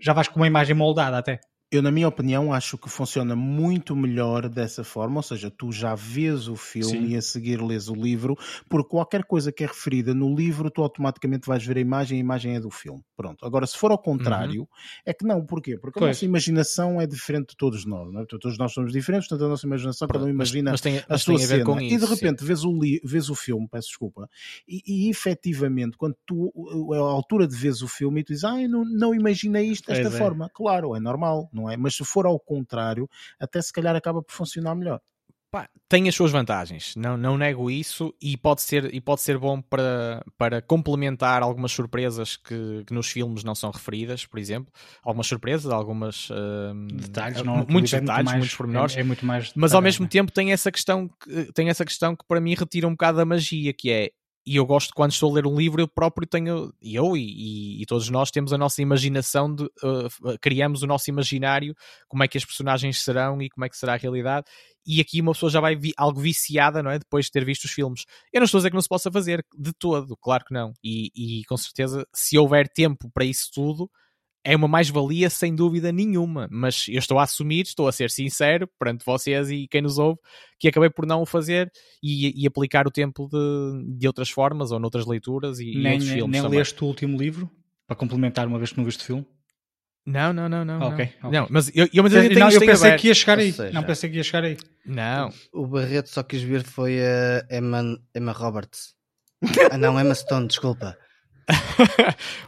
já vais com uma imagem moldada até. Eu, na minha opinião, acho que funciona muito melhor dessa forma, ou seja, tu já vês o filme Sim. e a seguir lês o livro, porque qualquer coisa que é referida no livro, tu automaticamente vais ver a imagem e a imagem é do filme. Pronto. Agora, se for ao contrário, uhum. é que não. Porquê? Porque pois. a nossa imaginação é diferente de todos nós. Não é? Todos nós somos diferentes, portanto, a nossa imaginação, cada um imagina mas, mas tem, a sua a cena. Com e de repente vês o, li, vês o filme, peço desculpa, e, e efetivamente, quando tu, a altura de vês o filme, e tu dizes, ah, eu não, não imaginei isto desta pois é. forma. É. Claro, é normal não é? Mas se for ao contrário, até se calhar acaba por funcionar melhor. Pá, tem as suas vantagens, não, não nego isso e pode ser, e pode ser bom para, para complementar algumas surpresas que, que nos filmes não são referidas, por exemplo. Algumas surpresas, algumas uh, detalhes, não, muitos detalhes, muito mais, muitos pormenores. É, é muito mais mas ao mesmo tempo tem essa questão que, tem essa questão que para mim retira um bocado da magia, que é e eu gosto quando estou a ler um livro, eu próprio tenho, eu e, e, todos nós temos a nossa imaginação, de, uh, criamos o nosso imaginário, como é que as personagens serão e como é que será a realidade, e aqui uma pessoa já vai vi, algo viciada, não é? Depois de ter visto os filmes. Eu não estou a dizer que não se possa fazer, de todo, claro que não, e, e com certeza, se houver tempo para isso tudo, é uma mais-valia sem dúvida nenhuma, mas eu estou a assumir, estou a ser sincero perante vocês e quem nos ouve, que acabei por não o fazer e, e aplicar o tempo de, de outras formas ou noutras leituras e, nem, e outros nem, filmes nem também. leste o último livro para complementar uma vez que não viste o filme? Não, não, não, não. Ok, não. ok. não mas eu, eu, mas eu, não, eu pensei que ia chegar aí. seja, não pensei que ia chegar aí. Não, O Barreto só quis ver foi a Emma, Emma Roberts. Ah não, Emma Stone, desculpa.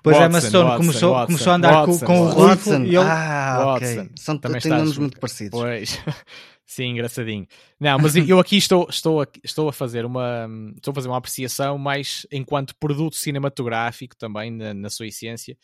Pois Watson, Emma Stone Watson, começou, Watson, começou a andar com, Watson, com o Watson. Ruivo Watson. e ele... Ah, ok. Watson. São, Também têm nomes muito parecidos. Pois, sim, engraçadinho. Não, mas eu aqui estou, estou, a, estou a fazer uma estou a fazer uma apreciação mais enquanto produto cinematográfico também na, na sua essência.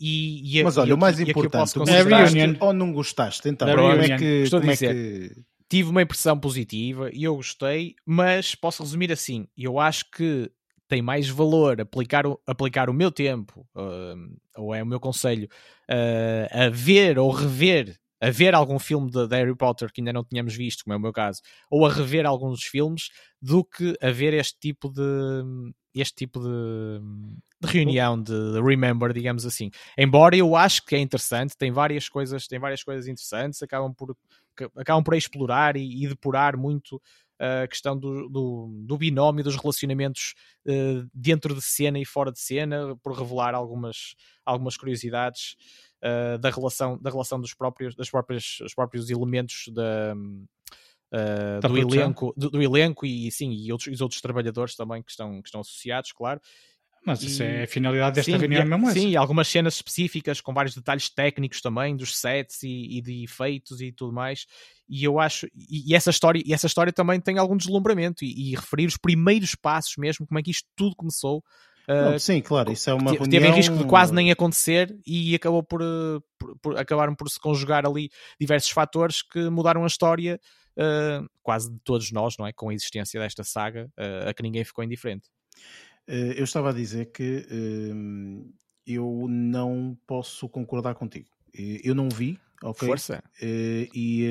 E, e, Mas e olha, o mais e aqui eu importante, tu É a gostaste reunion. ou não gostaste? Então, como é que... Estou a como é dizer. que- tive uma impressão positiva e eu gostei, mas posso resumir assim: eu acho que tem mais valor aplicar o, aplicar o meu tempo, ah, ou é o meu conselho, ah, a ver ou rever, a ver algum filme de Harry Potter que ainda não tínhamos visto, como é o meu caso, ou a rever alguns filmes, do que a ver este tipo de este tipo de, de reunião de, de remember, digamos assim. Embora eu acho que é interessante, tem várias coisas, tem várias coisas interessantes, acabam por acabam por explorar e, e depurar muito a questão do, do, do binómio dos relacionamentos eh, dentro de cena e fora de cena, por revelar algumas, algumas curiosidades eh, da relação, da relação dos próprios, das próprias, os próprios elementos da, Da do, elenco, do, do elenco e sim, e outros, e os outros trabalhadores também que estão, que estão associados, claro. Mas isso E- é a finalidade desta Sim, reunião e, mesmo essa. Sim, e algumas cenas específicas com vários detalhes técnicos também dos sets e, e de efeitos e tudo mais. E eu acho e, e essa história e essa história também tem algum deslumbramento e, e referir os primeiros passos mesmo como é que isto tudo começou. Não, uh, sim, claro, isso é uma reunião... teve em risco de quase nem acontecer e acabou por, uh, por- por- acabaram por se conjugar ali diversos fatores que mudaram a história uh, quase de todos nós, não é? Com a existência desta saga, uh, a que ninguém ficou indiferente. Eh, Eu estava a dizer que hum, eu não posso concordar contigo. Eh, Eu não vi, ok? Força! Eh, e,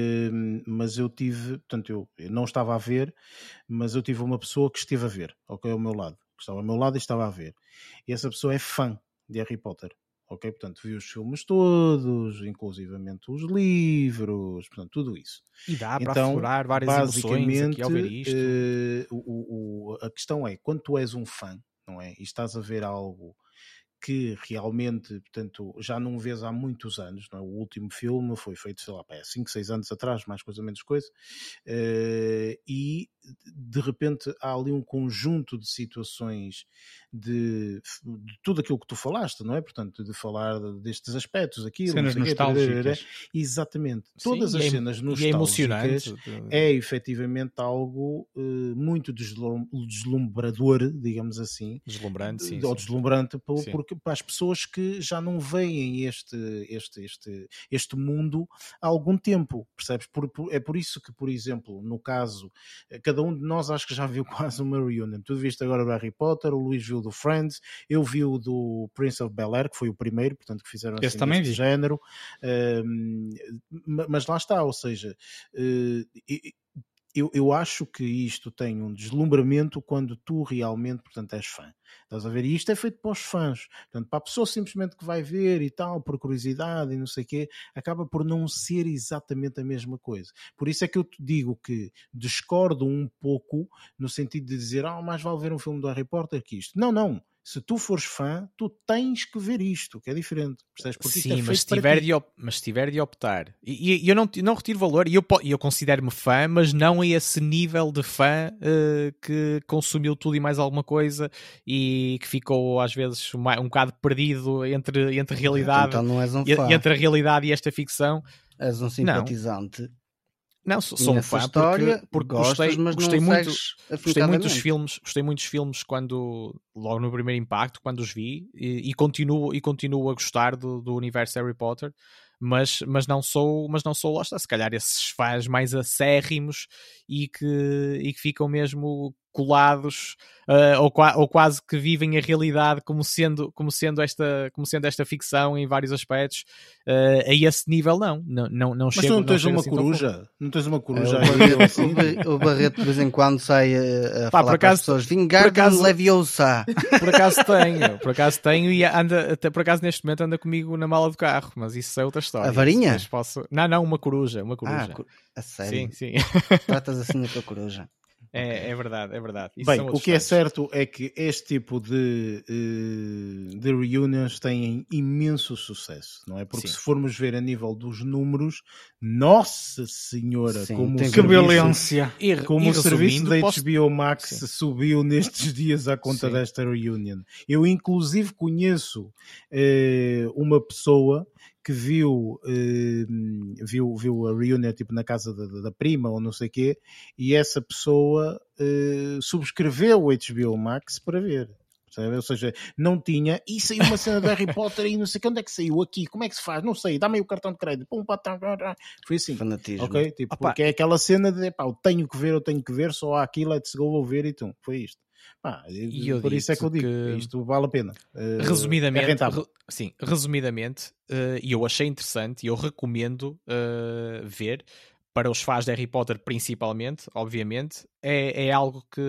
mas eu tive, portanto, eu, eu não estava a ver, mas eu tive uma pessoa que esteve a ver, ok, ao meu lado, que estava ao meu lado e estava a ver. E essa pessoa é fã de Harry Potter, ok? Portanto, viu os filmes todos, inclusivamente os livros, portanto, tudo isso. E dá para Então, aflorar várias emoções aqui ao ver Basicamente, isto. eh, o- o- o- a questão é, quando tu és um fã, não é? E estás a ver algo que realmente, portanto, já não vês há muitos anos, não é? O último filme foi feito, sei lá, pá, 5, 6 anos atrás, mais coisa menos coisa, eh, e de repente há ali um conjunto de situações de, de tudo aquilo que tu falaste, não é? Portanto, de falar destes aspectos, aquilo, Cenas sei nostálgicas. Exatamente. Sim, Todas e as é- cenas E é nostálgicas emocionante. é efetivamente algo eh, muito deslum- deslumbrador, digamos assim, Deslumbrante, sim. ou sim. deslumbrante po- Sim. porque para as pessoas que já não veem este, este, este, este mundo há algum tempo, percebes? Por- por- é por isso que, por exemplo, no caso, eh, cada um de nós acho que já viu quase uma reunion. Tu viste agora o Harry Potter, o Luís viu do Friends, eu vi o do Prince of Bel Air, que foi o primeiro, portanto, que fizeram Esse assim também vi. género. Ma- mas lá está, ou seja, e- eu, eu acho que isto tem um deslumbramento quando tu realmente, portanto, és fã. Estás a ver? E isto é feito para os fãs. Portanto, para a pessoa simplesmente que vai ver e tal, por curiosidade e não sei o quê, acaba por não ser exatamente a mesma coisa. Por isso é que eu te digo que discordo um pouco no sentido de dizer, ah, mais vale ver um filme do Harry Potter que isto. Não, não. Se tu fores fã, tu tens que ver isto, que é diferente. Percebes? Porque isto Sim, é mas, se tiver ti. de op- mas se tiver de optar, e, e eu não, não retiro valor, e eu, eu considero-me fã, mas não a esse nível de fã eh, que consumiu tudo e mais alguma coisa e que ficou às vezes um, um bocado perdido entre, entre a realidade, Então não és um e- fã, e entre a realidade e esta ficção. és um simpatizante. Não, sou, E sou um fã história, porque, porque gostas, gostei, mas gostei não muito, gostei muito dos afincadamente. filmes, gostei muito dos filmes quando logo no primeiro impacto, quando os vi, e, e continuo e continuo a gostar do, do universo Harry Potter, mas, mas não sou, mas não sou lá está, se calhar esses fãs mais acérrimos e que, e que ficam mesmo colados uh, ou, ou, quase que vivem a realidade como sendo, como sendo, esta, como sendo esta ficção em vários aspectos. Uh, a esse nível, não. Não, não, não Mas chego, tu não tens não uma assim coruja? Não tens uma coruja o, aí? Barreto, assim? o Barreto de vez em quando sai a, a Pá, falar por para acaso- as pessoas Vingardium acaso- Leviosa. Por acaso tenho, por acaso tenho e anda, até por acaso neste momento anda comigo na mala do carro, mas isso é outra história. A varinha? Posso... Não, não, uma coruja, uma Ah, coruja. co- a sério. sim, sim. Tratas assim da tua coruja. É, é verdade, é verdade. Isso Bem, são o que é certo é que este tipo de, eh, de reunions têm imenso sucesso, não é? Porque Sim. se formos ver a nível dos números, nossa senhora, Sim, como o tem Que serviço, violência. E, como e o serviço da posso- HBO Max Sim. subiu nestes dias à conta Sim. desta reunion. Eu inclusive conheço eh, uma pessoa que viu, eh, viu, viu a reunion tipo na casa da, da- prima ou não sei o quê, e essa pessoa eh, subscreveu o HBO Max para ver. percebe? Ou seja, não tinha, e saiu uma cena do Harry Potter e não sei onde é que saiu aqui, como é que se faz, não sei, dá-me aí o cartão de crédito, pum, pá, tá, tá, tá. foi assim. Fanatismo. Ok? Tipo, Opa. porque é aquela cena de pá, eu tenho que ver, eu tenho que ver, só há aqui, let's go, vou ver e tu. Foi isto. Pá, por isso é que eu digo, que- isto vale a pena. Eh, resumidamente, é re- sim, resumidamente, eh, e eu achei interessante e eu recomendo eh, ver para os fãs de Harry Potter principalmente, obviamente, é, é algo que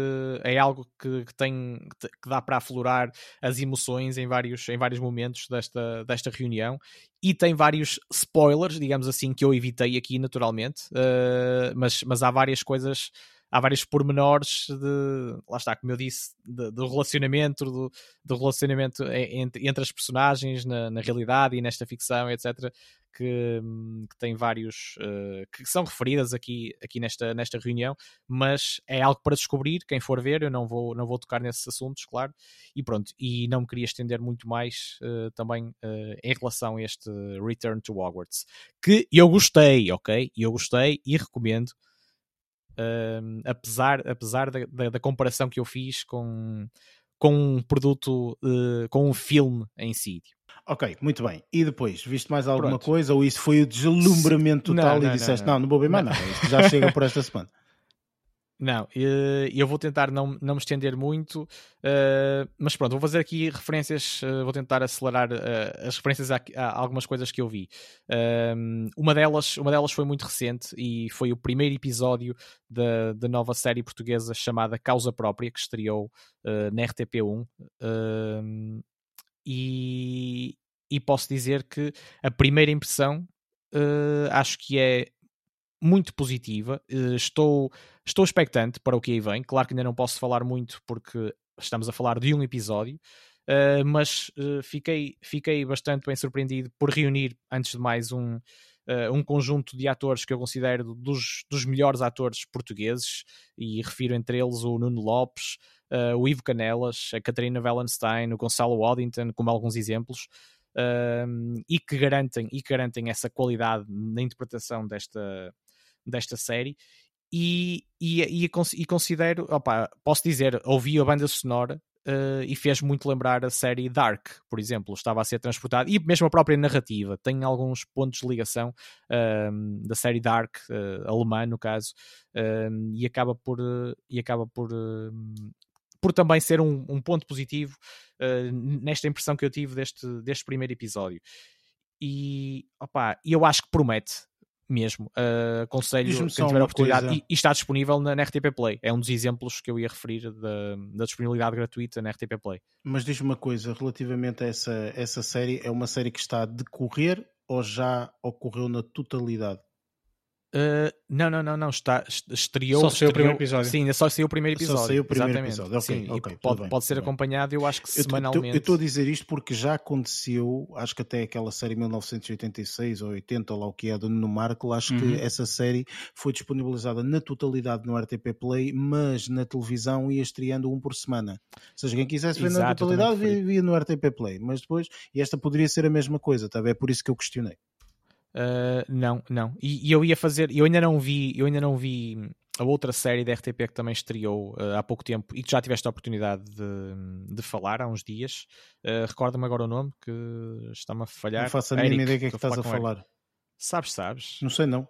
é algo que, que tem que dá para aflorar as emoções em vários, em vários momentos desta, desta reunião e tem vários spoilers, digamos assim, que eu evitei aqui naturalmente, eh, mas, mas há várias coisas há vários pormenores de, lá está, como eu disse, do relacionamento, do, relacionamento entre, entre as personagens na, na realidade e nesta ficção, etc., que, hum, que tem vários eh, que são referidas aqui, aqui nesta, nesta reunião, mas é algo para descobrir, quem for ver, eu não vou, não vou tocar nesses assuntos, claro, e pronto, e não me queria estender muito mais eh, também eh, em relação a este Return to Hogwarts, que eu gostei, ok? Eu gostei e recomendo, um, apesar, apesar da, da, da comparação que eu fiz com, com um produto, uh, com um filme em si. Ok, muito bem. E depois, viste mais alguma Pronto. coisa ou isso foi o deslumbramento total não, e não, disseste, não. não, não, vou ver mais Não. nada, isto já chega por esta semana. Não, eh, eu vou tentar não, não me estender muito, eh, mas pronto, vou fazer aqui referências, eh, vou tentar acelerar as referências a, algumas coisas que eu vi. Um, uma, delas, uma delas foi muito recente e foi o primeiro episódio da, da nova série portuguesa chamada Causa Própria, que estreou na RTP1. Um, e, e posso dizer que a primeira impressão acho que é muito positiva. Eh, estou, estou expectante para o que aí vem. Claro que ainda não posso falar muito porque estamos a falar de um episódio, eh, mas eh, fiquei, fiquei bastante bem surpreendido por reunir, antes de mais, um, um conjunto de atores que eu considero dos, dos melhores atores portugueses, e refiro entre eles o Nuno Lopes, o Ivo Canelas, a Catarina Wallenstein, o Gonçalo Waddington, como alguns exemplos. E que garantem e que garantem essa qualidade na interpretação desta, desta série e, e, e, e considero, opa, posso dizer, ouvi a banda sonora uh, e fez muito lembrar a série Dark, por exemplo, estava a ser transportado, e mesmo a própria narrativa, tem alguns pontos de ligação um, da série Dark, uh, alemã no caso, e acaba por, uh, e acaba por, por também ser um, um ponto positivo uh, nesta impressão que eu tive deste, deste primeiro episódio. E opa, eu acho que promete mesmo. Uh, aconselho quem tiver a oportunidade e, e, está disponível na, na, RTP Play. É um dos exemplos que eu ia referir da, da disponibilidade gratuita na RTP Play. Mas diz-me uma coisa relativamente a essa, essa série: é uma série que está a decorrer ou já ocorreu na totalidade? Uh, não, não, não, não. Está, estreou. Só saiu o primeiro episódio. Sim, só saiu o primeiro episódio. Só saiu o primeiro exatamente. episódio. Sim, ok. Pode, bem, pode ser acompanhado, eu acho que semanalmente. Eu estou a dizer isto porque já aconteceu, acho que até aquela série 1986 ou 80, ou lá o que é, do Nuno Marco, acho uhum. que essa série foi disponibilizada na totalidade no RTP Play, mas na televisão ia estreando um por semana. Ou seja, quem quisesse ver Exato, na totalidade via, via no RTP Play, mas depois, e esta poderia ser a mesma coisa, tá? é por isso que eu questionei. Uh, não, não. E, e, eu ia fazer, eu ainda não vi, eu ainda não vi a outra série da RTP que também estreou uh, há pouco tempo e que já tiveste a oportunidade de, de falar há uns dias. Uh, Recorda-me agora o nome que está-me a falhar. Não faço a mínima ideia do que é que estás a falar. Sabes, sabes. Não sei, não.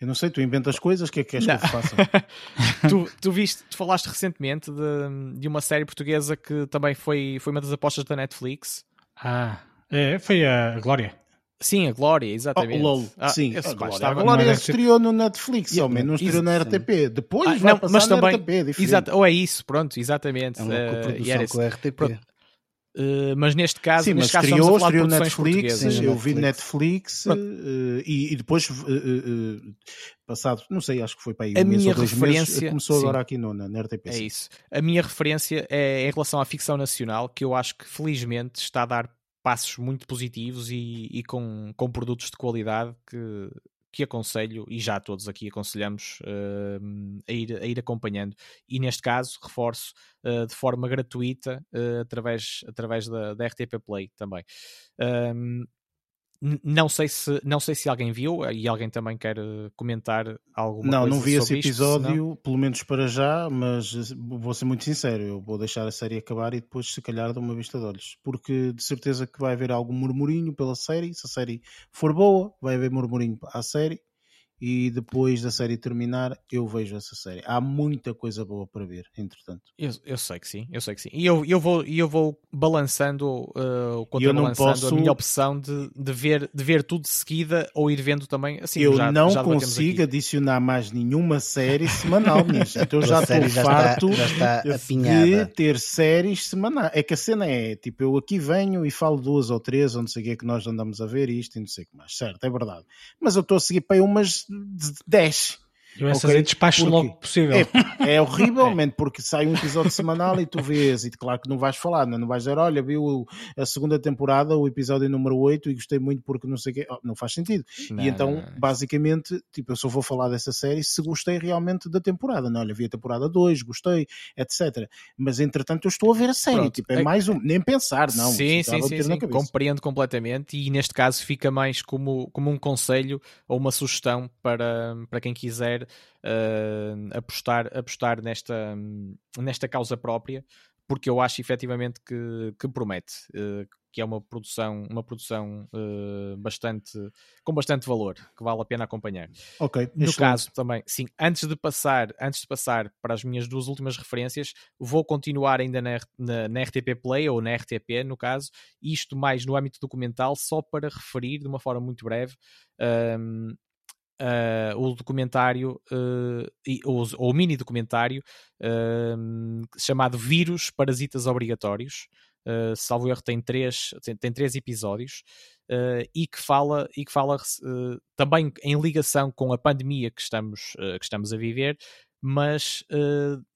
Eu não sei, tu inventas coisas, o que é que queres não. que eu faça? tu, tu viste, tu falaste recentemente de, de uma série portuguesa que também foi, foi uma das apostas da Netflix. Ah, é, foi a Glória. Sim, a Glória, exatamente. Oh, LOL, ah, sim. A Glória, a Glória estreou no Netflix, homem, não estreou na RTP. Depois ah, vai não, mas também, RTP, exato, ou é isso, pronto, exatamente. É uma uh, com a RTP. Pronto, Uh, mas neste caso, sim, neste mas caso estreou, estreou Netflix, sim, eu vi Netflix uh, e, e, depois uh, passado, não sei, acho que foi para aí a um minha referência meses, começou sim, agora aqui no, na, na RTP. É isso. A minha referência é em relação à ficção nacional, que eu acho que felizmente está a dar passos muito positivos e, e com, com produtos de qualidade que, que aconselho, e já todos aqui aconselhamos, uh, a, ir, a ir acompanhando. E neste caso, reforço, uh, de forma gratuita, uh, através, através da, da RTP Play também. Um, não sei se não sei se alguém viu e alguém também quer eh, comentar alguma não, coisa Não, não vi esse episódio, isto, pelo menos para já, mas eh, vou ser muito sincero, eu vou deixar a série acabar e depois se calhar dar uma vista de olhos, porque de certeza que vai haver algum murmurinho pela série, se a série for boa, vai haver murmurinho à série e depois da série terminar eu vejo essa série. Há muita coisa boa para ver, entretanto. Eu, eu sei que sim, eu sei que sim. E eu, eu, vou, eu vou balançando, uh, contrabalançando posso... a minha opção de, de, ver, de ver tudo de seguida ou ir vendo também. Assim, eu já, não já consigo adicionar mais nenhuma série semanal, minha gente. Eu já estou farto já está, já está de ter séries semanais. É que a cena é, tipo, eu aqui venho e falo duas ou três, ou não sei o que é que nós andamos a ver isto e não sei o que mais. Certo, é verdade. Mas eu estou a seguir para umas 10. Eu essas okay? despacho porque logo possível. É, é horrivelmente, porque sai um episódio semanal e tu vês, e claro que não vais falar, não, não vais dizer, olha, viu a segunda temporada, o episódio número 8 e gostei muito porque não sei o quê. Oh, não faz sentido. Não, e então, não, basicamente, tipo, eu só vou falar dessa série se gostei realmente da temporada. Não, olha, vi a temporada 2, gostei, etc. Mas entretanto eu estou a ver a série, Pronto. tipo, é, é mais um, nem pensar, não. Sim, sim, sim, sim. compreendo completamente e neste caso fica mais como, como um conselho ou uma sugestão para, para quem quiser uh, apostar, apostar nesta, nesta causa própria, porque eu acho efetivamente que, que promete, uh, que é uma produção, uma produção uh, bastante, com bastante valor, que vale a pena acompanhar. Ok. No excelente. caso também, sim, antes de passar, antes de passar para as minhas duas últimas referências, vou continuar ainda na, na, na RTP Play ou na RTP, no caso, isto mais no âmbito documental, só para referir de uma forma muito breve. Um, uh, o documentário, uh, ou, ou, o mini documentário uh, chamado Vírus Parasitas Obrigatórios. Salvo erro, tem três, tem, tem três episódios e que fala, e que fala também em ligação com a pandemia que estamos, que estamos a viver, mas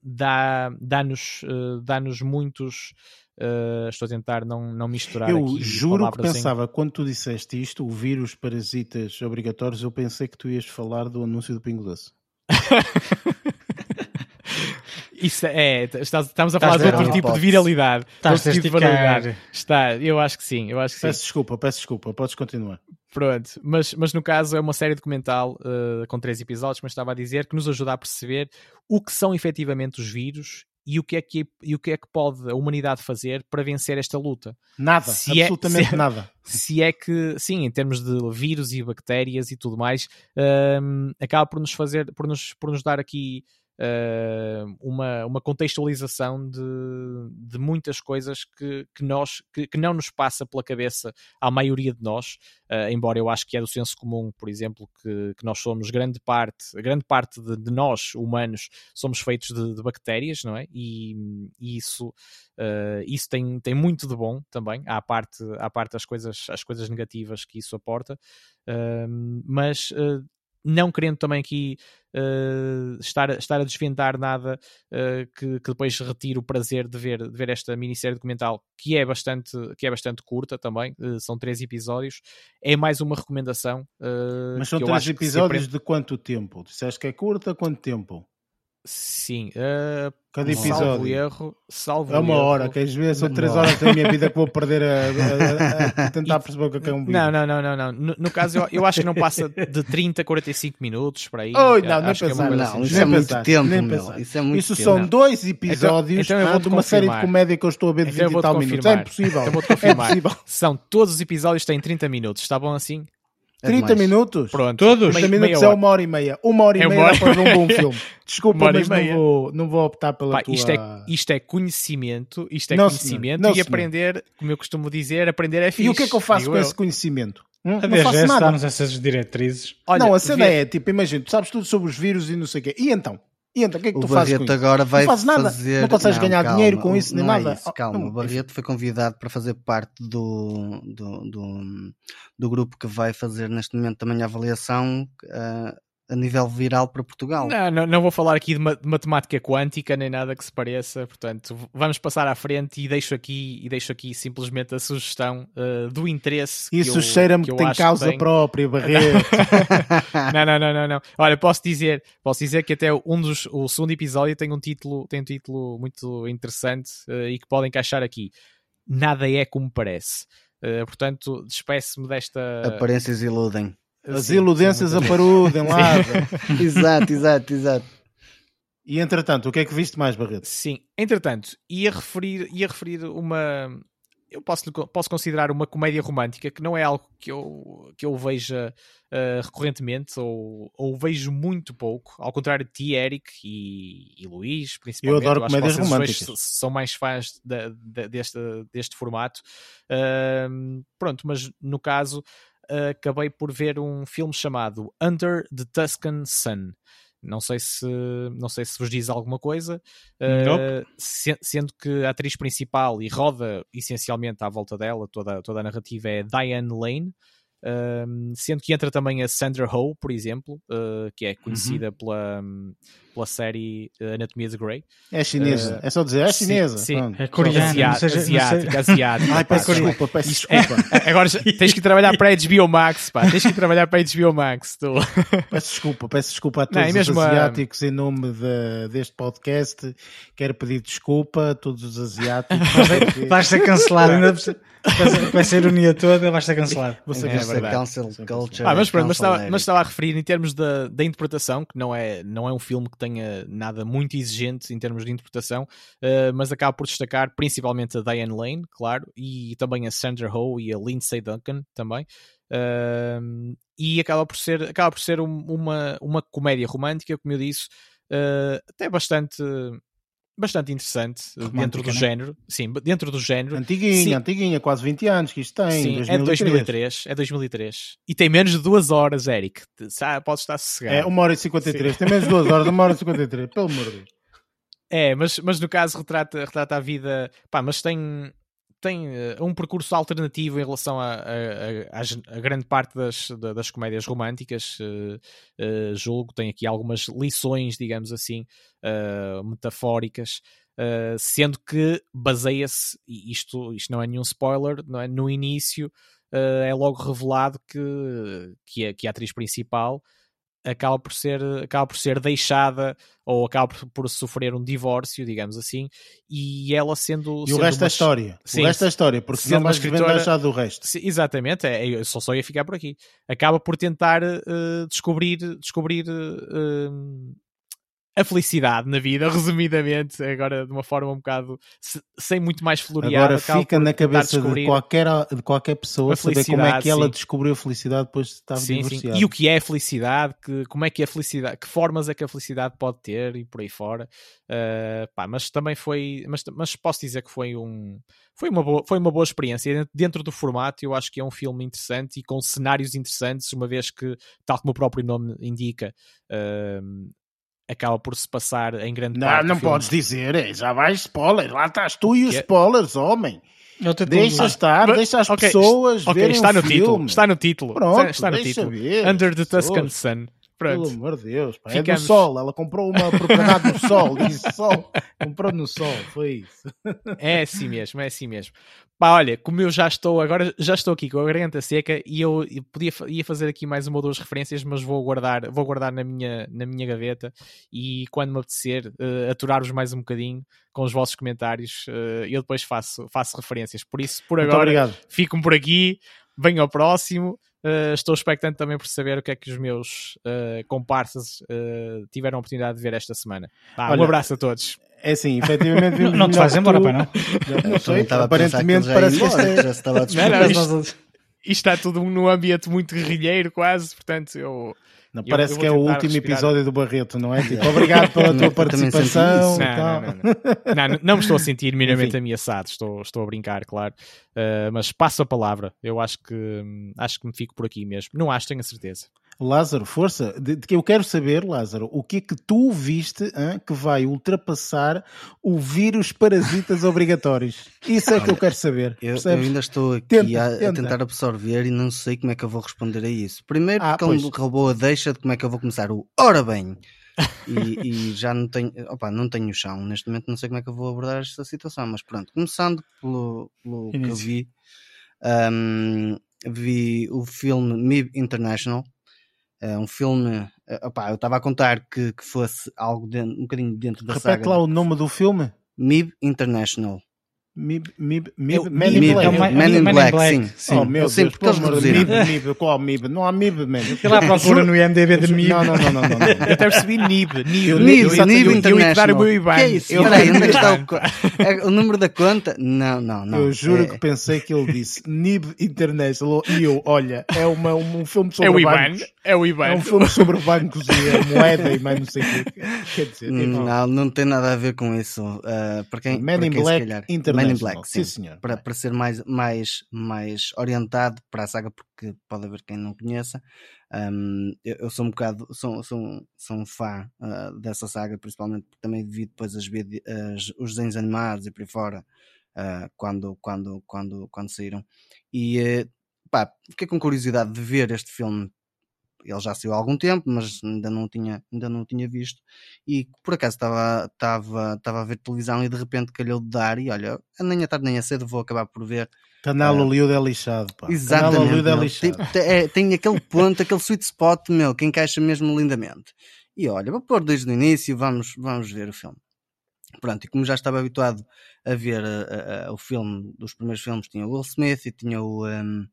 dá, dá-nos dá muitos Uh, estou a tentar não, não misturar eu juro que pensava, em... quando tu disseste isto, o vírus parasitas obrigatórios, eu pensei que tu ias falar do anúncio do Pingo Doce. Isso é, estamos a falar de outro tipo de viralidade. Estás a tipo viralidade. Está, eu acho que sim, eu acho que peço desculpa, peço desculpa, podes continuar. Pronto, mas, mas no caso é uma série documental uh, com três episódios, como estava a dizer, que nos ajuda a perceber o que são efetivamente os vírus e o que é que, e o que, é que pode a humanidade fazer para vencer esta luta? Nada, se absolutamente é, se, nada. Se é que, sim, em termos de vírus e bactérias e tudo mais, um, acaba por nos fazer, por nos, por nos dar aqui uh, uma, uma contextualização de, de muitas coisas que, que, nós, que, que, não nos passa pela cabeça à maioria de nós, uh, embora eu acho que é do senso comum, por exemplo, que, que nós somos grande parte, grande parte de, de nós, humanos, somos feitos de, de bactérias, não é? E, e isso, uh, isso tem, tem muito de bom também, à parte, à parte das coisas, as coisas negativas que isso aporta, mas não querendo também aqui uh, estar, estar a desvendar nada uh, que, que, depois retire o prazer de ver, de ver esta minissérie documental, que é bastante, que é bastante curta também, uh, são três episódios. É mais uma recomendação. Mas são três episódios de quanto tempo? Disseste que é curta, quanto tempo? Sim, uh, cada episódio. Salvo erro, salvo é uma erro. hora, queres ver? São três horas da minha vida que vou perder a, a, a, a tentar perceber o que é, é um vídeo. Não, não, não, não, não. No, no caso, eu, eu, acho que não passa de 30 a 45 minutos para aí. Oh, não, nem pensar, é não, isso é muito pensar, tempo, nem pensar. Isso, é muito isso tempo. são dois episódios então, então de uma série de comédia que eu estou a ver de então 20 e tal minutos. É impossível. Então vou-te confirmar. É são todos os episódios têm 30 minutos, está bom assim? 30 minutos? Pronto. Todos? 30 minutos é uma hora e meia. Uma hora e É meia hora- para ver um bom filme. Desculpa, mas não vou, não vou optar pela Pá, tua... isto, é, isto é conhecimento, isto é Não, conhecimento. Não, e senhor. aprender, como eu costumo dizer, aprender é fixe. E o que é que eu faço com eu. esse conhecimento? Hum? Não faço nada. essas diretrizes. Olha, não, a cena vê- é tipo, imagina, tu sabes tudo sobre os vírus e não sei o quê. E então? E então, o que é que O tu fazes Barreto isso? agora vai fazes nada. fazer. Não consegues ganhar calma, dinheiro com isso, nem não é nada. isso, Oh, calma, não, o Barreto foi convidado para fazer parte do, do, do, do grupo que vai fazer neste momento também a avaliação ah, a nível viral para Portugal. Não, não, não vou falar aqui de, ma- de matemática quântica nem nada que se pareça, portanto, vamos passar à frente e deixo aqui, e deixo aqui simplesmente a sugestão eh, do interesse. que Isso cheira-me que, eu tem causa tem. própria, Barreto. não, não, não, não, não. Olha, posso dizer, posso dizer que até um dos, o segundo episódio tem um título, tem um título muito interessante eh, e que pode encaixar aqui. Nada é como parece. Eh, portanto, despeço-me desta. Aparências iludem. As Sim, iludências sim, aparudem lá. exato, exato, exato. E entretanto, o que é que viste mais, Barreto? Sim, entretanto, ia referir, ia referir uma. Eu posso, posso considerar uma comédia romântica que não é algo que eu, que eu veja uh, recorrentemente ou, ou vejo muito pouco, ao contrário de ti, Eric e, e Luís, principalmente. Eu adoro comédias românticas. São mais fãs da- da- deste, deste formato. Uh, pronto, mas no caso, uh, acabei por ver um filme chamado Under the Tuscan Sun. Não sei se não sei se vos diz alguma coisa, uh, se- sendo que a atriz principal e roda essencialmente à volta dela, toda, toda a narrativa é Diane Lane, um, sendo que entra também a Sandra Ho, por exemplo, uh, que é conhecida pela, pela série uh, Anatomia de Grey. É chinesa. é só dizer, é sim, chinesa. sim. Pronto. É coreana. Asiá- não seja- não seja- asiática, asiática. Ai, pá, peço desculpa. peço é- desculpa. Agora já- tens que trabalhar para a HBO Max, pá. Tens que trabalhar para a HBO Max. Tu. Peço desculpa, peço desculpa a Não, todos é mesmo os a- asiáticos em nome de- deste podcast. Quero pedir desculpa a todos os asiáticos. Vais ser cancelado. Ainda com essa- ironia toda, vais ser cancelado. Vou ser É Essa verdade. cancel culture. Ah, mas pronto, mas estava, mas estava a referir em termos da, da interpretação, que não é, não é um filme que tenha nada muito exigente em termos de interpretação, eh, mas acaba por destacar principalmente a Diane Lane, claro, e também a Sandra Ho e a Lindsay Duncan também. Ahm, e acaba por ser, acaba por ser um- uma, uma comédia romântica, como eu disse, eh, até bastante, bastante interessante Romântica, dentro do né? género. Sim, dentro do género. Antiguinha, Sim. antiguinha, quase 20 anos que isto tem. Sim, 2003. é de 2003. É 2003. E tem menos de duas horas, Eric. Podes estar sossegado. É 1 hora e 53. Tem menos de 2 horas, 1 hora e 53. Pelo amor de Deus. É, mas, mas no caso retrata, retrata a vida. Pá, mas tem, tem eh, um percurso alternativo em relação a, grande parte das, da- das comédias românticas. eh, eh, julgo tem aqui algumas lições, digamos assim, metafóricas. sendo que baseia-se, e isto, isto não é nenhum spoiler, não é? no início é logo revelado que, que, a, que a atriz principal acaba por ser acaba por ser deixada ou acaba por, por sofrer um divórcio, digamos assim, e ela sendo E o sendo resto é uma- história. Sim. O resto é história, porque senão uma escritora- já do resto. Exatamente, é, só, só ia ficar por aqui. Acaba por tentar eh, descobrir, descobrir eh, a felicidade na vida, resumidamente, agora de uma forma um bocado se- sem muito mais floreada. Agora fica na cabeça de qualquer, de qualquer pessoa saber como é que ela sim. descobriu a felicidade depois de estar Sim, sim. E o que é a felicidade, que, como é que a felicidade, que formas é que a felicidade pode ter e por aí fora. Uh, pá, mas também foi, mas, mas posso dizer que foi um foi uma boa, foi uma boa experiência dentro do formato. Eu acho que é um filme interessante e com cenários interessantes, uma vez que, tal como o próprio nome indica, uh, acaba por se passar em grande Não, parte. não filme. podes dizer, é, já vai spoiler. Lá estás tu e os é- spoilers, homem. Deixa estar, deixa as ok, pessoas Ok, verem está no filme. título. Está no título. Pronto, está no deixa título. ver, Under the pessoas. Tuscan Sun. Pelo Pronto. amor de Deus, pá. é Ficamos- do sol. Ela comprou uma propriedade no sol. Disse sol. Comprou no sol. Foi isso. É assim mesmo, é assim mesmo. Pá, olha, como eu já estou, agora já estou aqui com a garganta seca e eu, podia ia fazer aqui mais uma ou duas referências, mas vou guardar, vou guardar na minha, na minha gaveta e quando me apetecer eh, aturar-vos mais um bocadinho com os vossos comentários, eh, eu depois faço, faço referências. Por isso, por Muito agora, obrigado. fico por aqui, venho ao próximo. Uh, estou expectante também por saber o que é que os meus uh, comparsas uh, tiveram a oportunidade de ver esta semana. Vá, um Olha, abraço a todos. É assim, efetivamente. Não, vimos não te vais embora, tu. pai, não? Não sei, aparentemente já parece que é- já se estava a Não, não, despedir. isto- isto está tudo num ambiente muito guerrilheiro, quase, portanto, eu. Não, parece eu que é o último respirar. episódio do Barreto, não é? Tipo, obrigado pela tua participação. Não, não, não, não, não, me estou a sentir minimamente ameaçado, estou, estou a brincar, claro. Uh, mas passo a palavra. Eu acho que acho que me fico por aqui mesmo. Não acho, tenho a certeza. Lázaro, força, de, de, eu quero saber, Lázaro, o que é que tu viste hein, que vai ultrapassar o vírus parasitas obrigatórios? Isso é que eu quero saber. Eu, eu ainda estou aqui tenta, a, tenta. a, tentar absorver e não sei como é que eu vou responder a isso. Primeiro, ah, porque ele roubou a deixa de como é que eu vou começar o ora bem. e, e, já não tenho, opa, não tenho chão. Neste momento não sei como é que eu vou abordar esta situação, mas pronto, começando pelo, pelo que eu vi, um, vi o filme MIB International é um filme. Eh, Opa, eu estava a contar que, que fosse algo de, um bocadinho dentro da Repete saga. Repete lá o nome do filme: MIB International. Mib, Mib, Mib, Man, in Black. Man in Black, sim. sim. Oh, meu eu sempre Deus, Mib, Mib, qual Mib? Não há Mib, man. Fui lá procura no IMDB de Mib. Não, não, não, não. Eu até percebi Nib. Nib, Nib, Nib International. Eu Que é isso? Espera aí, onde é que está o, é, o número da conta? Não, não, não. Eu juro é... que pensei que ele disse Nib International e eu, olha, é uma, um, um filme sobre é o bancos. É o Ivan. É um filme sobre bancos e a moeda e mais não sei o quê. Quer dizer, não, não tem nada a ver com isso. Uh, para quem, Man in Black International. In Black, sim. sim senhor. Para, para ser mais, mais, mais orientado para a saga, porque pode haver quem não conheça. Um, eu, eu, sou um bocado, sou, sou, sou um fã uh, dessa saga, principalmente porque também vi depois as, as, os desenhos animados e por aí fora, uh, quando, quando, quando, quando saíram. E uh, pá, fiquei com curiosidade de ver este filme ele já saiu há algum tempo, mas ainda não tinha, ainda não tinha visto. E por acaso estava, estava, estava a ver televisão e de repente calhou de dar. E olha, nem a tarde nem a cedo vou acabar por ver. Canal Hollywood é lixado, pá. Exatamente. Canal é lixado. Tem, é, tem aquele ponto, aquele sweet spot, meu, que encaixa mesmo lindamente. E olha, vou pôr desde o início, vamos, vamos ver o filme. Pronto, e como já estava habituado a ver uh, uh, o filme, dos primeiros filmes, tinha o Will Smith e tinha o. Um,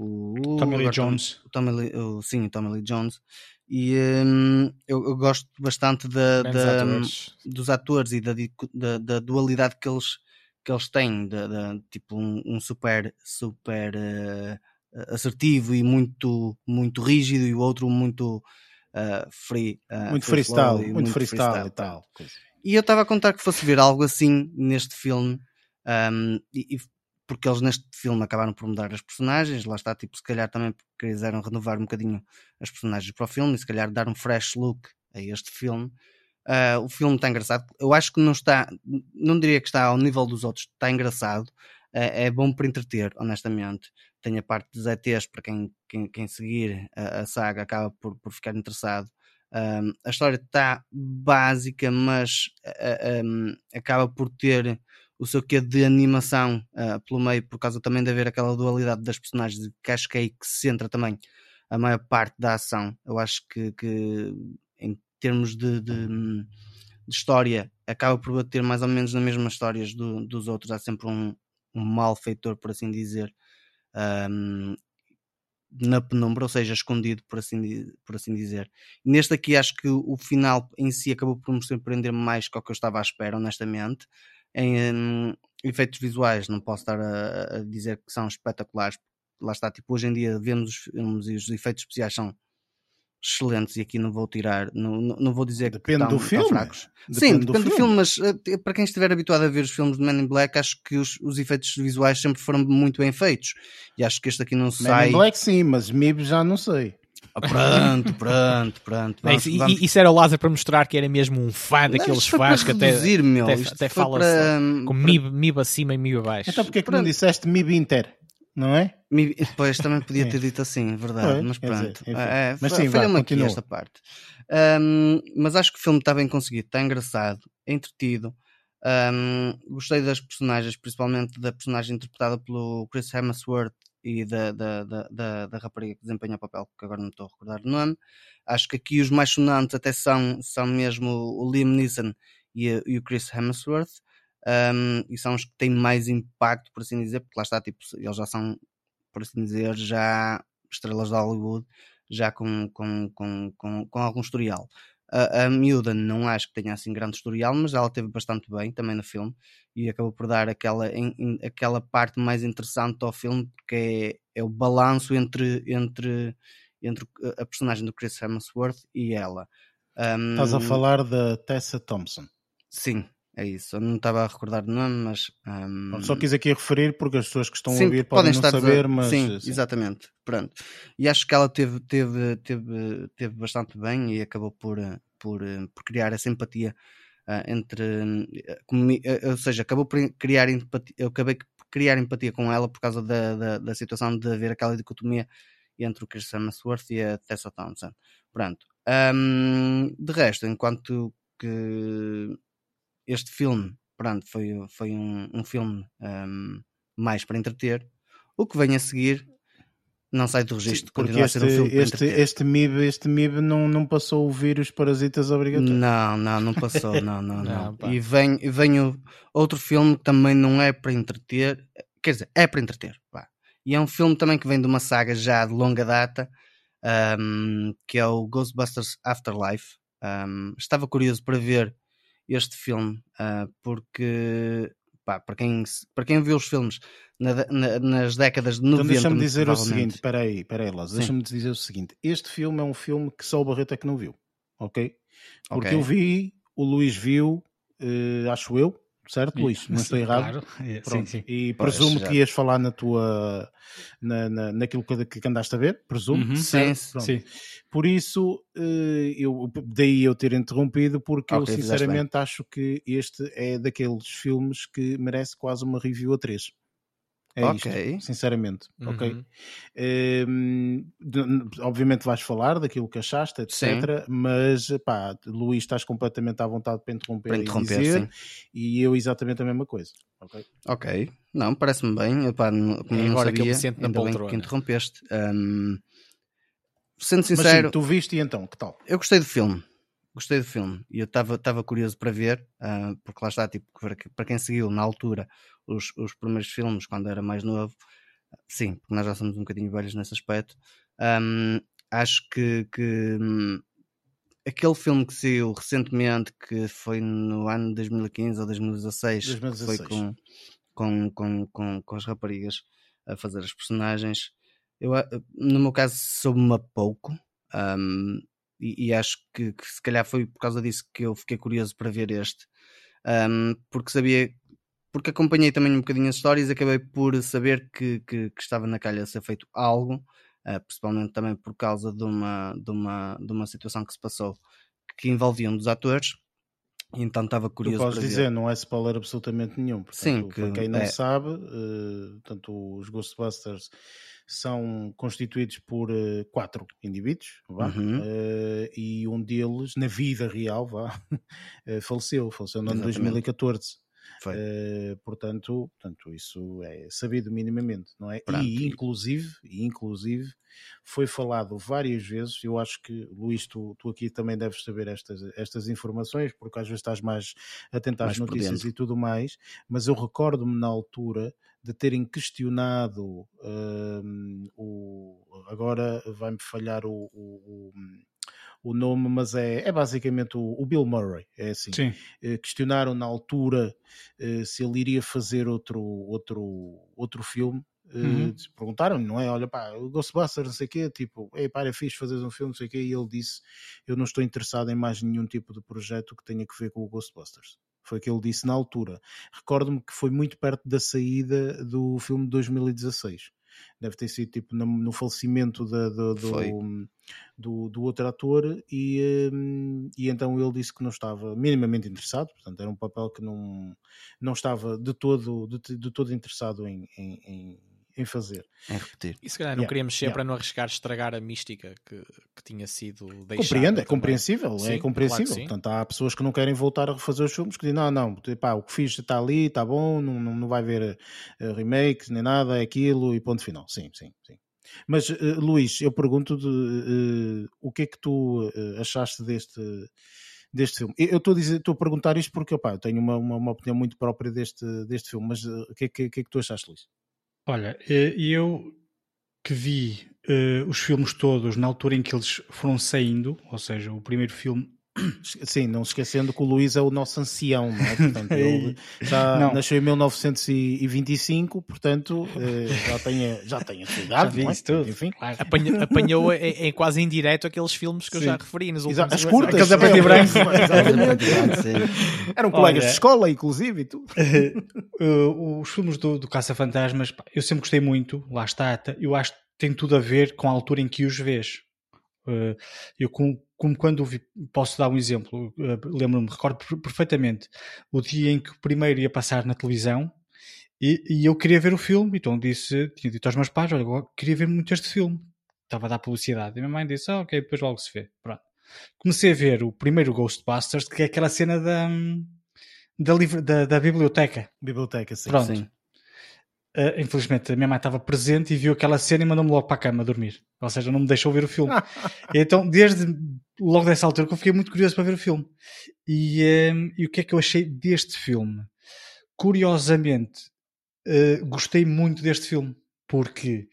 o Tommy Lee Jones. O Tommy Lee, o, sim, o Tommy Lee Jones. E um, eu, eu, gosto bastante da, da atores. dos atores e da, da, da, dualidade que eles, que eles têm. De, de tipo, um, um, super, super uh, assertivo e muito, muito rígido, e o outro muito uh, free. Uh, muito freestyle, muito, muito freestyle, freestyle, e tal. E eu estava a contar que fosse ver algo assim neste filme. Um, e, e porque eles neste filme acabaram por mudar as personagens, lá está, tipo, se calhar também porque quiseram renovar um bocadinho as personagens para o filme e se calhar dar um fresh look a este filme. Uh, o filme está engraçado. Eu acho que não está, não diria que está ao nível dos outros, está engraçado. Uh, é bom para entreter, honestamente. Tem a parte dos ETs para quem, quem, quem seguir a, a, saga acaba por, por ficar interessado. Um, a história está básica, mas uh, um, acaba por ter o seu quê de animação uh, pelo meio, por causa também de haver aquela dualidade das personagens, que acho que é que se centra também a maior parte da ação. Eu acho que, que em termos de, de, de, história, acaba por bater mais ou menos nas mesmas histórias do, dos outros. Há sempre um, um malfeitor, por assim dizer, um, na penumbra, ou seja, escondido, por assim, por assim dizer. Neste aqui, acho que o final em si acabou por me surpreender mais que o que eu estava à espera, honestamente em efeitos visuais, não posso estar a, a, dizer que são espetaculares. Lá está, tipo, hoje em dia vemos os filmes e os efeitos especiais são excelentes e aqui não vou tirar, não, não vou dizer depende que estão, do filme. fracos. Depende Sim, depende do, do filme. mas uh, para quem estiver habituado a ver os filmes de Men in Black, acho que os, os efeitos visuais sempre foram muito bem feitos. E acho que este aqui não sai. Men in Black sim, mas MIB já não sei. Ah, pronto, pronto, pronto. Vamos, isso, vamos... isso era o Lázaro para mostrar que era mesmo um fã daqueles fãs que até, reduzir, meu. até, até fala para... com MIB, MIB acima e MIB abaixo. Então porque é que não disseste MIB Inter? Não é? MIB, depois também podia ter dito assim, verdade, mas pronto. Dizer, é, mas sim, falha-me aqui esta parte. Um, mas acho que o filme está bem conseguido, está engraçado, é entretido. Um, gostei das personagens, principalmente da personagem interpretada pelo Chris Hemsworth e da, da, da, da, rapariga que desempenha o papel, que agora não estou a recordar o nome. Acho que aqui os mais sonantes até são, são mesmo o Liam Neeson e, e o Chris Hemsworth. Um, e são os que têm mais impacto, por assim dizer, porque lá está, tipo, eles já são, por assim dizer, já estrelas de Hollywood, já com, com, com, com, com algum historial. A, a miúda não acho que tenha assim grande historial, mas ela teve bastante bem também no filme e acabou por dar aquela, em, em, aquela parte mais interessante ao filme, porque é, é o balanço entre, entre, entre a personagem do Chris Hemsworth e ela. Um, Estás a falar da Tessa Thompson. Sim, é isso. Eu não estava a recordar o nome, mas. Um... Só quis aqui referir porque as pessoas que estão sim, a ouvir podem, podem não saber, a... mas. Sim, sim, exatamente. Pronto. E acho que ela teve, teve, teve, teve bastante bem e acabou por, por, por criar essa empatia uh, entre. Uh, ou seja, acabou por criar empatia. Eu acabei por criar empatia com ela por causa da, da, da situação de haver aquela dicotomia entre o Chris Hemsworth e a Tessa Thompson. Pronto. Um, de resto, enquanto que este filme, pronto, foi, foi um, um filme um, mais para entreter, o que vem a seguir não sai do registro. porque este, um este, este MIB, este MIB não, não passou o vírus parasitas obrigatório. Não, não, não passou, não, não, não. não e vem, vem o, outro filme que também não é para entreter, quer dizer, é para entreter, pá. E é um filme também que vem de uma saga já de longa data, um, que é o Ghostbusters Afterlife. Um, estava curioso para ver este filme, uh, porque pá, para, quem, para quem viu os filmes na, na, nas décadas de 90. Então deixa-me dizer o seguinte: espera aí, espera aí, Lázaro, deixa-me dizer o seguinte: este filme é um filme que só o Barreto é que não viu, ok? Porque okay. eu vi, o Luís viu, uh, acho eu, certo, Luís? Não estou errado? Claro. É, sim, sim. E presumo que ias falar na tua na, na, naquilo que, que andaste a ver, presumo. Uhum, sim, sim. Por isso, eh, eu, daí eu ter interrompido, porque okay, eu sinceramente acho que este é daqueles filmes que merece quase uma review a três. É okay. isto, sinceramente. Uhum. Ok. Um, obviamente vais falar daquilo que achaste, etc. Sim. Mas pá, Luís, estás completamente à vontade para interromper, para interromper e dizer, sim. e eu exatamente a mesma coisa. Ok. Ok. Não, parece-me bem. Epá, não, como é agora sabia, que eu me sinto na poltrona. que interrompeste. Um, sendo sincero. Mas sim, tu viste e então, que tal? Eu gostei do filme gostei do filme e eu estava curioso para ver, uh, porque lá está, tipo, para quem seguiu na altura os, os primeiros filmes, quando era mais novo, sim, porque nós já somos um bocadinho velhos nesse aspecto, um, acho que, que um, aquele filme que saiu recentemente, que foi no ano 2015 ou 2016, 2016. foi com, com, com, com, com as raparigas a fazer as personagens, eu, no meu caso, soube-me pouco. Um, e, e acho que, que, se calhar foi por causa disso que eu fiquei curioso para ver este, um, porque sabia, porque acompanhei também um bocadinho as histórias acabei por saber que, que, que estava na calha a ser feito algo, uh, principalmente também por causa de uma, de, uma, de uma situação que se passou que envolvia um dos atores. Então estava curioso. Tu podes dizer, ver. não é spoiler absolutamente nenhum. Portanto, Sim, que, para quem não é... sabe, uh, tanto os Ghostbusters são constituídos por uh, quatro indivíduos uhum. uh, e um deles, na vida real, vá, faleceu, faleceu no ano 2014. Uh, portanto, portanto, isso é sabido minimamente, não é? Pronto. E inclusive, e inclusive foi falado várias vezes, eu acho que Luís, tu, tu aqui também deves saber estas, estas informações, porque às vezes estás mais atento às mais notícias e tudo mais, mas eu recordo-me na altura de terem questionado uh, o agora vai-me falhar o, o, o, nome, mas é, é basicamente o, o Bill Murray, é assim. Sim. Uh, questionaram na altura uh, se ele iria fazer outro, outro, outro filme. Uhum. perguntaram não é? Olha, pá, o Ghostbusters, não sei o quê, tipo, ei, pá, é fixe fazer um filme, não sei o quê, e ele disse: Eu não estou interessado em mais nenhum tipo de projeto que tenha que ver com o Ghostbusters. Foi o que ele disse na altura. Recordo-me que foi muito perto da saída do filme de 2016. Deve ter sido tipo no, no falecimento da, do, do, do, outro ator, e, hum, e então ele disse que não estava minimamente interessado. Portanto, era um papel que não, não estava de todo, de, de todo interessado em, em, em em fazer. Em repetir. E se calhar não yeah, queríamos ser yeah. para não arriscar estragar a mística que, que tinha sido deixada. Compreendo, é compreensível, é sim, é compreensível. Claro Portanto, há pessoas que não querem voltar a refazer os filmes que dizem, não, não, pá, o que fiz está ali, está bom, não, não, não vai haver uh, remakes nem nada, é aquilo e ponto final. Sim, sim, sim. Mas, uh, Luís, eu pergunto de, uh, o que é que tu achaste deste deste filme. Eu estou a, dizer, estou a perguntar isto porque opa, eu tenho uma, uma, uma, opinião muito própria deste, deste filme, mas o que, é que, que, é que tu achaste, Luís? Olha, eh, eu que vi uh, os filmes todos na altura em que eles foram saindo, ou seja, o primeiro filme Sim, não se esquecendo que o Luís é o nosso ancião, não é? Portanto, ele já não. nasceu em 1925, portanto eh, já tem, já tem a sua idade, já é? tudo. Enfim. Claro. Apanhou, apanhou em, quase indireto aqueles filmes que Sim. eu já referi nos últimos As curtas. Aqueles branco. Eram colegas de escola, inclusive, e tudo. os filmes do, do Caça-Fantasmas, eu sempre gostei muito, lá está, eu acho que tem tudo a ver com a altura em que os vês. Eh, eu, como, como quando vi, posso dar um exemplo, eh, lembro-me, recordo perfeitamente o dia em que o primeiro ia passar na televisão e, e, eu queria ver o filme, então disse, tinha dito aos meus pais, olha, eu queria ver muito este filme. Estava a dar publicidade. E a minha mãe disse, ah, ok, depois logo se vê. Pronto. Comecei a ver o primeiro Ghostbusters, que é aquela cena da, da, da, da biblioteca. Biblioteca, sim. Pronto. Sim. Uh, infelizmente, a minha mãe estava presente e viu aquela cena e mandou-me logo para a cama dormir. Ou seja, não me deixou ver o filme. então, desde logo dessa altura, que eu fiquei muito curioso para ver o filme. E, um, e o que é que eu achei deste filme? Curiosamente, uh, gostei muito deste filme, porque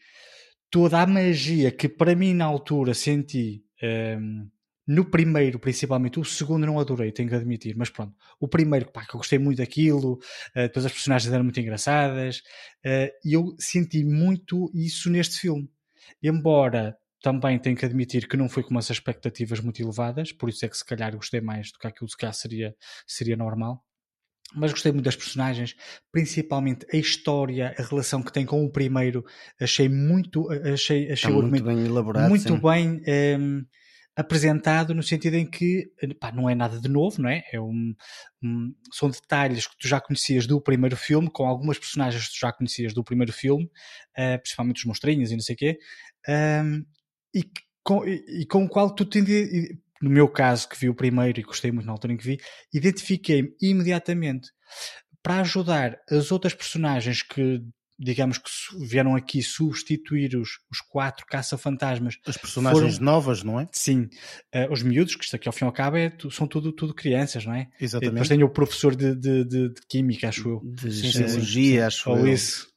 toda a magia que para mim na altura senti. Um, no primeiro, principalmente, o segundo não adorei, tenho que admitir, mas pronto. O primeiro, pá, que eu gostei muito daquilo, uh, depois as personagens eram muito engraçadas, uh, e eu senti muito isso neste filme. Embora também tenho que admitir que não foi com umas expectativas muito elevadas, por isso é que se calhar gostei mais do que aquilo que seria, seria normal. Mas gostei muito das personagens, principalmente a história, a relação que tem com o primeiro. Achei muito, achei, achei muito bem elaborado. Muito sim. bem. Um, ehm, apresentado no sentido em que pá, não é nada de novo, não é? é um, um, são detalhes que tu já conhecias do primeiro filme, com algumas personagens que tu já conhecias do primeiro filme, uh, principalmente os monstrinhos e não sei o quê, um, e, com, e, e, com o qual tu te, no meu caso, que vi o primeiro e gostei muito na altura em que vi, identifiquei-me imediatamente para ajudar as outras personagens que digamos que vieram aqui substituir os, os quatro caça-fantasmas. As personagens foram, novas, não é? Sim. Uh, os miúdos, que isto aqui ao fim e ao cabo é, são tudo, tudo crianças, não é? Exatamente. E depois tem o professor de, de, de, de Química, acho eu. De Ciência, acho Ou eu. isso.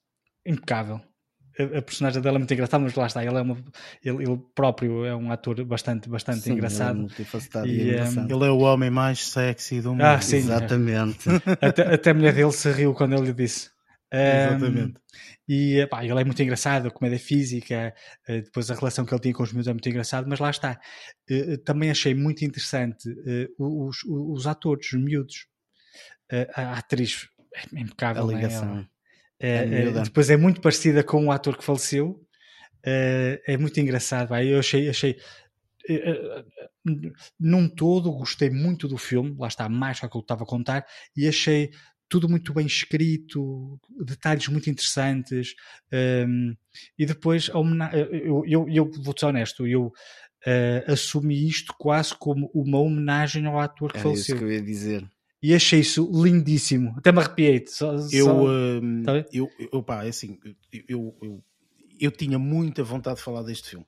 Impecável. A, a, personagem dela é muito engraçada, mas lá está, ele, é uma, ele, ele próprio é um ator bastante, bastante sim, engraçado. Ele é, e, e engraçado. ele é o homem mais sexy do mundo. Ah, sim, exatamente. até, até a mulher dele se riu quando ele lhe disse. Exatamente. Um, e pá, ele é muito engraçado, a comédia física, uh, depois a relação que ele tinha com os miúdos é muito engraçado, mas lá está. Uh, também achei muito interessante uh, os, os, atores, os miúdos. a atriz é impecável. A é? ligação. É, é, depois é muito parecida com o ator que faleceu. é muito engraçado. Pá. Eu achei, achei num todo gostei muito do filme, lá está mais que eu estava a contar, e achei tudo muito bem escrito, detalhes muito interessantes. Um, e depois, eu, eu, eu vou ser honesto, eu uh, assumi isto quase como uma homenagem ao ator que é faleceu. Isso que eu ia dizer. E achei isso lindíssimo. Até me arrepiei. Só, eu, só... Um, tá eu, eu, pá, é assim, eu, eu, eu tinha muita vontade de falar deste filme.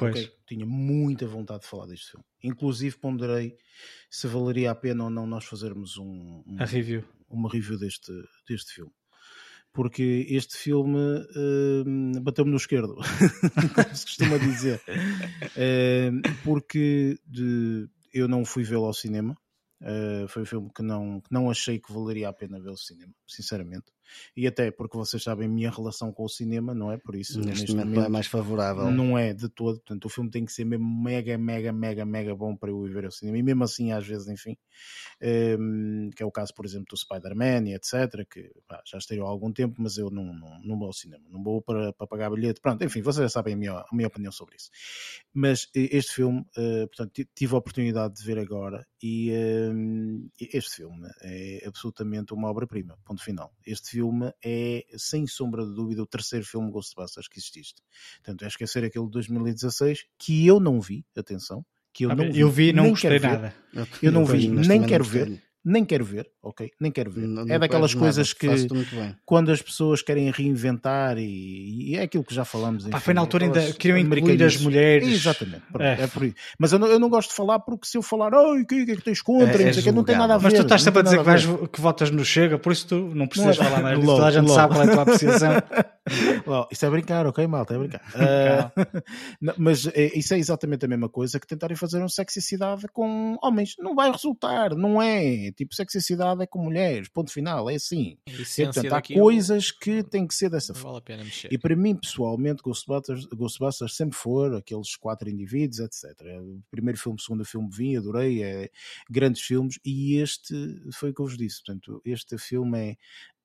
Pois. Okay? Tinha muita vontade de falar deste filme. Inclusive ponderei se valeria a pena ou não nós fazermos um, um review uma review deste, deste filme. Porque este filme uh, bateu-me no esquerdo, como se costuma dizer. Uh, porque de, eu não fui vê-lo ao cinema. Uh, foi um filme que não, que não achei que valeria a pena ver ao cinema, sinceramente e até porque vocês sabem a minha relação com o cinema, não é? Por isso, neste, neste momento, momento, não é mais favorável. Não é de todo, portanto, o filme tem que ser mesmo mega, mega, mega, mega bom para eu ir ver ao cinema, e mesmo assim, às vezes, enfim, um, ehm, que é o caso, por exemplo, do Spider-Man e etc., que pá, já estreou há algum tempo, mas eu não, não, não vou ao cinema, não vou para, para pagar bilhete, pronto, enfim, vocês já sabem a minha, a minha opinião sobre isso. Mas este filme, uh, portanto, tive a oportunidade de ver agora, e ehm, este filme é absolutamente uma obra-prima, ponto final. Este filme filme é, sem sombra de dúvida, o terceiro filme Ghostbusters que exististe. Portanto, é esquecer aquele de 2016, que eu não vi, atenção, que eu ah, não vi. Eu vi, não gostei nada. Eu não vi, nem quero ver nem quero ver, ok? Nem quero ver. Não, é daquelas coisas que quando as pessoas querem reinventar e, e é aquilo que já falamos. Enfim, foi na altura ainda queriam incluir as mulheres. Exatamente, pronto, é. é. por aí. Mas eu não, eu não, gosto de falar porque se eu falar, o que, que é que tens contra? É, é que não tem nada a ver. Mas tu estás sempre a dizer que, vais, que votas no Chega, por isso tu não precisas não é, falar mais. Toda a gente logo. sabe qual é a tua apreciação. Well, isto é brincar, ok, malta, é brincar. Uh, não, mas é, isso é exatamente a mesma coisa que tentarem fazer um sexicidade com homens. Não vai resultar, não é? Tipo, sexicidade é com mulheres, ponto final, é assim. E, portanto, há coisas que têm que ser dessa forma. Vale e para mim, pessoalmente, Ghostbusters, Ghostbusters sempre for aqueles quatro indivíduos, etc. Primeiro filme, segundo filme vi, adorei, é grandes filmes, e este foi o que eu vos disse. Portanto, este filme é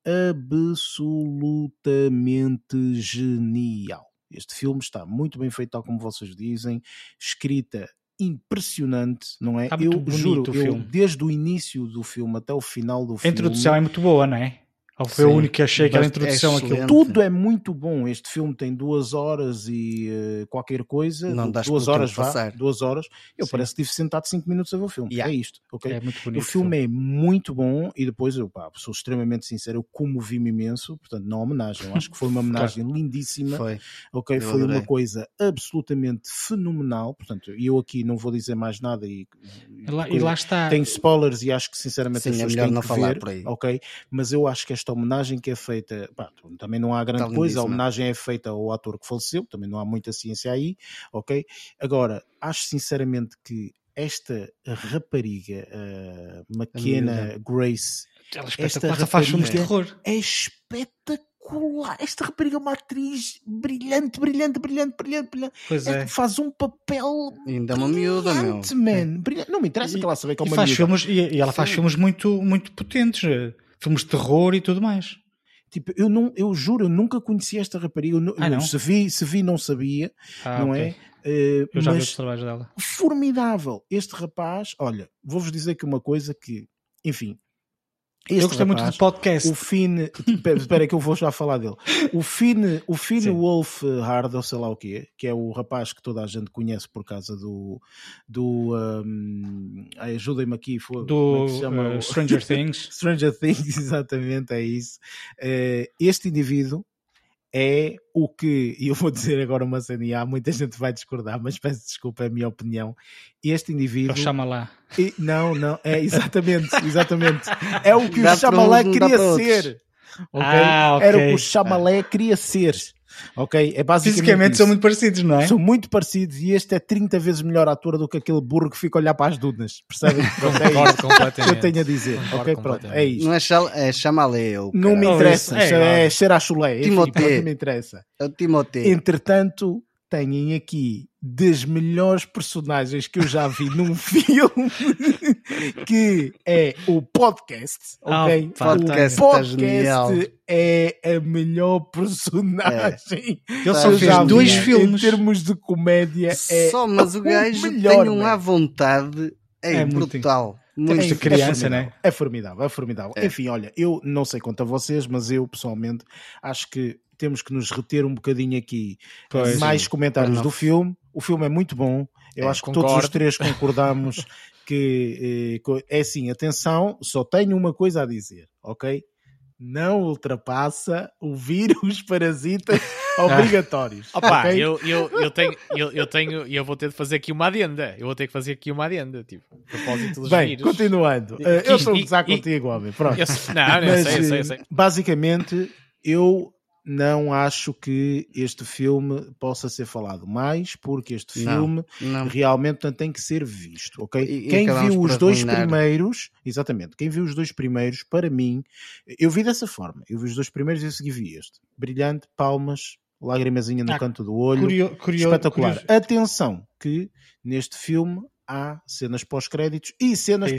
absolutamente genial. Este filme está muito bem feito, tal como vocês dizem, escrita impressionante, não é? eu juro, eu, desde o início do filme até o final do filme. A introdução é muito boa, não é? Foi Sim, o único que achei que era a introdução é Tudo é muito bom. Este filme tem duas horas e uh, qualquer coisa. Não duas horas vá, passar. duas horas. Eu Sim. parece que tive sentado cinco minutos a ver o filme. Yeah. É isto, ok? É muito bonito. O filme, é muito bom e depois eu pá, sou extremamente sincero, eu comovi-me imenso, portanto, na homenagem. Eu acho que foi uma homenagem lindíssima. Foi. Ok, eu foi adorei. uma coisa absolutamente fenomenal. Portanto, eu aqui não vou dizer mais nada e, e, lá, e lá está. Tem spoilers e acho que sinceramente Sim, é melhor não falar ver, por aí. Ok, mas eu acho que esta homenagem que é feita, pá, também não há grande coisa, a homenagem é feita ao ator que faleceu, também não há muita ciência aí, ok? Agora, acho sinceramente que esta rapariga, uh, McKenna Grace, ela, esta ela faz filmes de terror. É espetacular. Esta rapariga é uma atriz brilhante, brilhante, brilhante, brilhante, brilhante. Pois é. Faz um papel. Ainda é uma miúda, meu. Man. Brilhante. Não me interessa e, que ela sabe que é uma faz miúda. Filmes, e, e ela faz Sim. filmes muito, muito potentes. Filmes de terror e tudo mais. Tipo, eu, não, eu juro, eu nunca conheci esta rapariga. Eu, ah, eu, se, vi, se vi, não sabia, ah, não okay. é? Uh, eu já vi os trabalhos dela. Formidável. Este rapaz, olha, vou-vos dizer aqui uma coisa que, enfim, este eu gostei rapaz, muito do podcast. O Finn, espera que eu vou já falar dele. O Finn, o Finn Wolf Hard, ou sei lá o quê, que é o rapaz que toda a gente conhece por causa do. do um, Ajudem-me aqui. Foi, é do é uh, Stranger Things. Stranger Things, exatamente, é isso. Uh, este indivíduo é o que, e eu vou dizer agora uma cena, e há muita gente vai discordar, mas peço desculpa, é a minha opinião. Este indivíduo. É o Chama E, não, não, é exatamente, exatamente. É o que o Chamalé queria ser. Okay? Ah, okay. Era o que o Chamalé queria ser. Ok? É basicamente Fisicamente isso. são muito parecidos, não é? São muito parecidos e este é 30 vezes melhor ator do que aquele burro que fica a olhar para as dunas. Percebem? Concordo completamente. eu tenho a dizer. Concordo ok, pronto. É isto. Não é, chal, é chamalé. Não me interessa. É, é cheira a chulé. Timote. Não me interessa. É o Timote. Entretanto, têm aqui das melhores personagens que eu já vi num filme que é o podcast, ah, ok? Oh, podcast, o podcast é a melhor personagem. É. Ele só fez dois vi. filmes. Em termos de comédia é Só, mas o gajo melhor, tem um à vontade é, é brutal. Muito é, criança, é né? É formidável, é formidável. É. Enfim, olha, eu não sei quanto a vocês, mas eu pessoalmente acho que temos que nos reter um bocadinho aqui pois, mais sim. comentários do filme. O filme é muito bom. Eu é, acho que concordo. todos os três concordamos que eh, é assim, atenção, só tenho uma coisa a dizer, ok? Não ultrapassa o vírus parasitas obrigatórios. Opa, okay? eu, eu, eu tenho, eu, eu tenho, eu vou ter de fazer aqui uma adenda. Eu vou ter que fazer aqui uma adenda, tipo, propósito dos Bem, vírus. continuando. Uh, eu estou a gozar contigo, homem. Pronto. Eu, não, não, Mas, sei, eu sei, eu sei. Basicamente, eu não acho que este filme possa ser falado mais, porque este filme não, não. realmente tem que ser visto, ok? E, quem viu os dois arruinar. primeiros, exatamente, quem viu os dois primeiros, para mim, eu vi dessa forma, eu vi os dois primeiros e a seguir vi este. Brilhante, palmas, lágrimazinha no ah, canto do olho, curio, curio, espetacular. Curioso. Atenção que neste filme há cenas pós-créditos e cenas é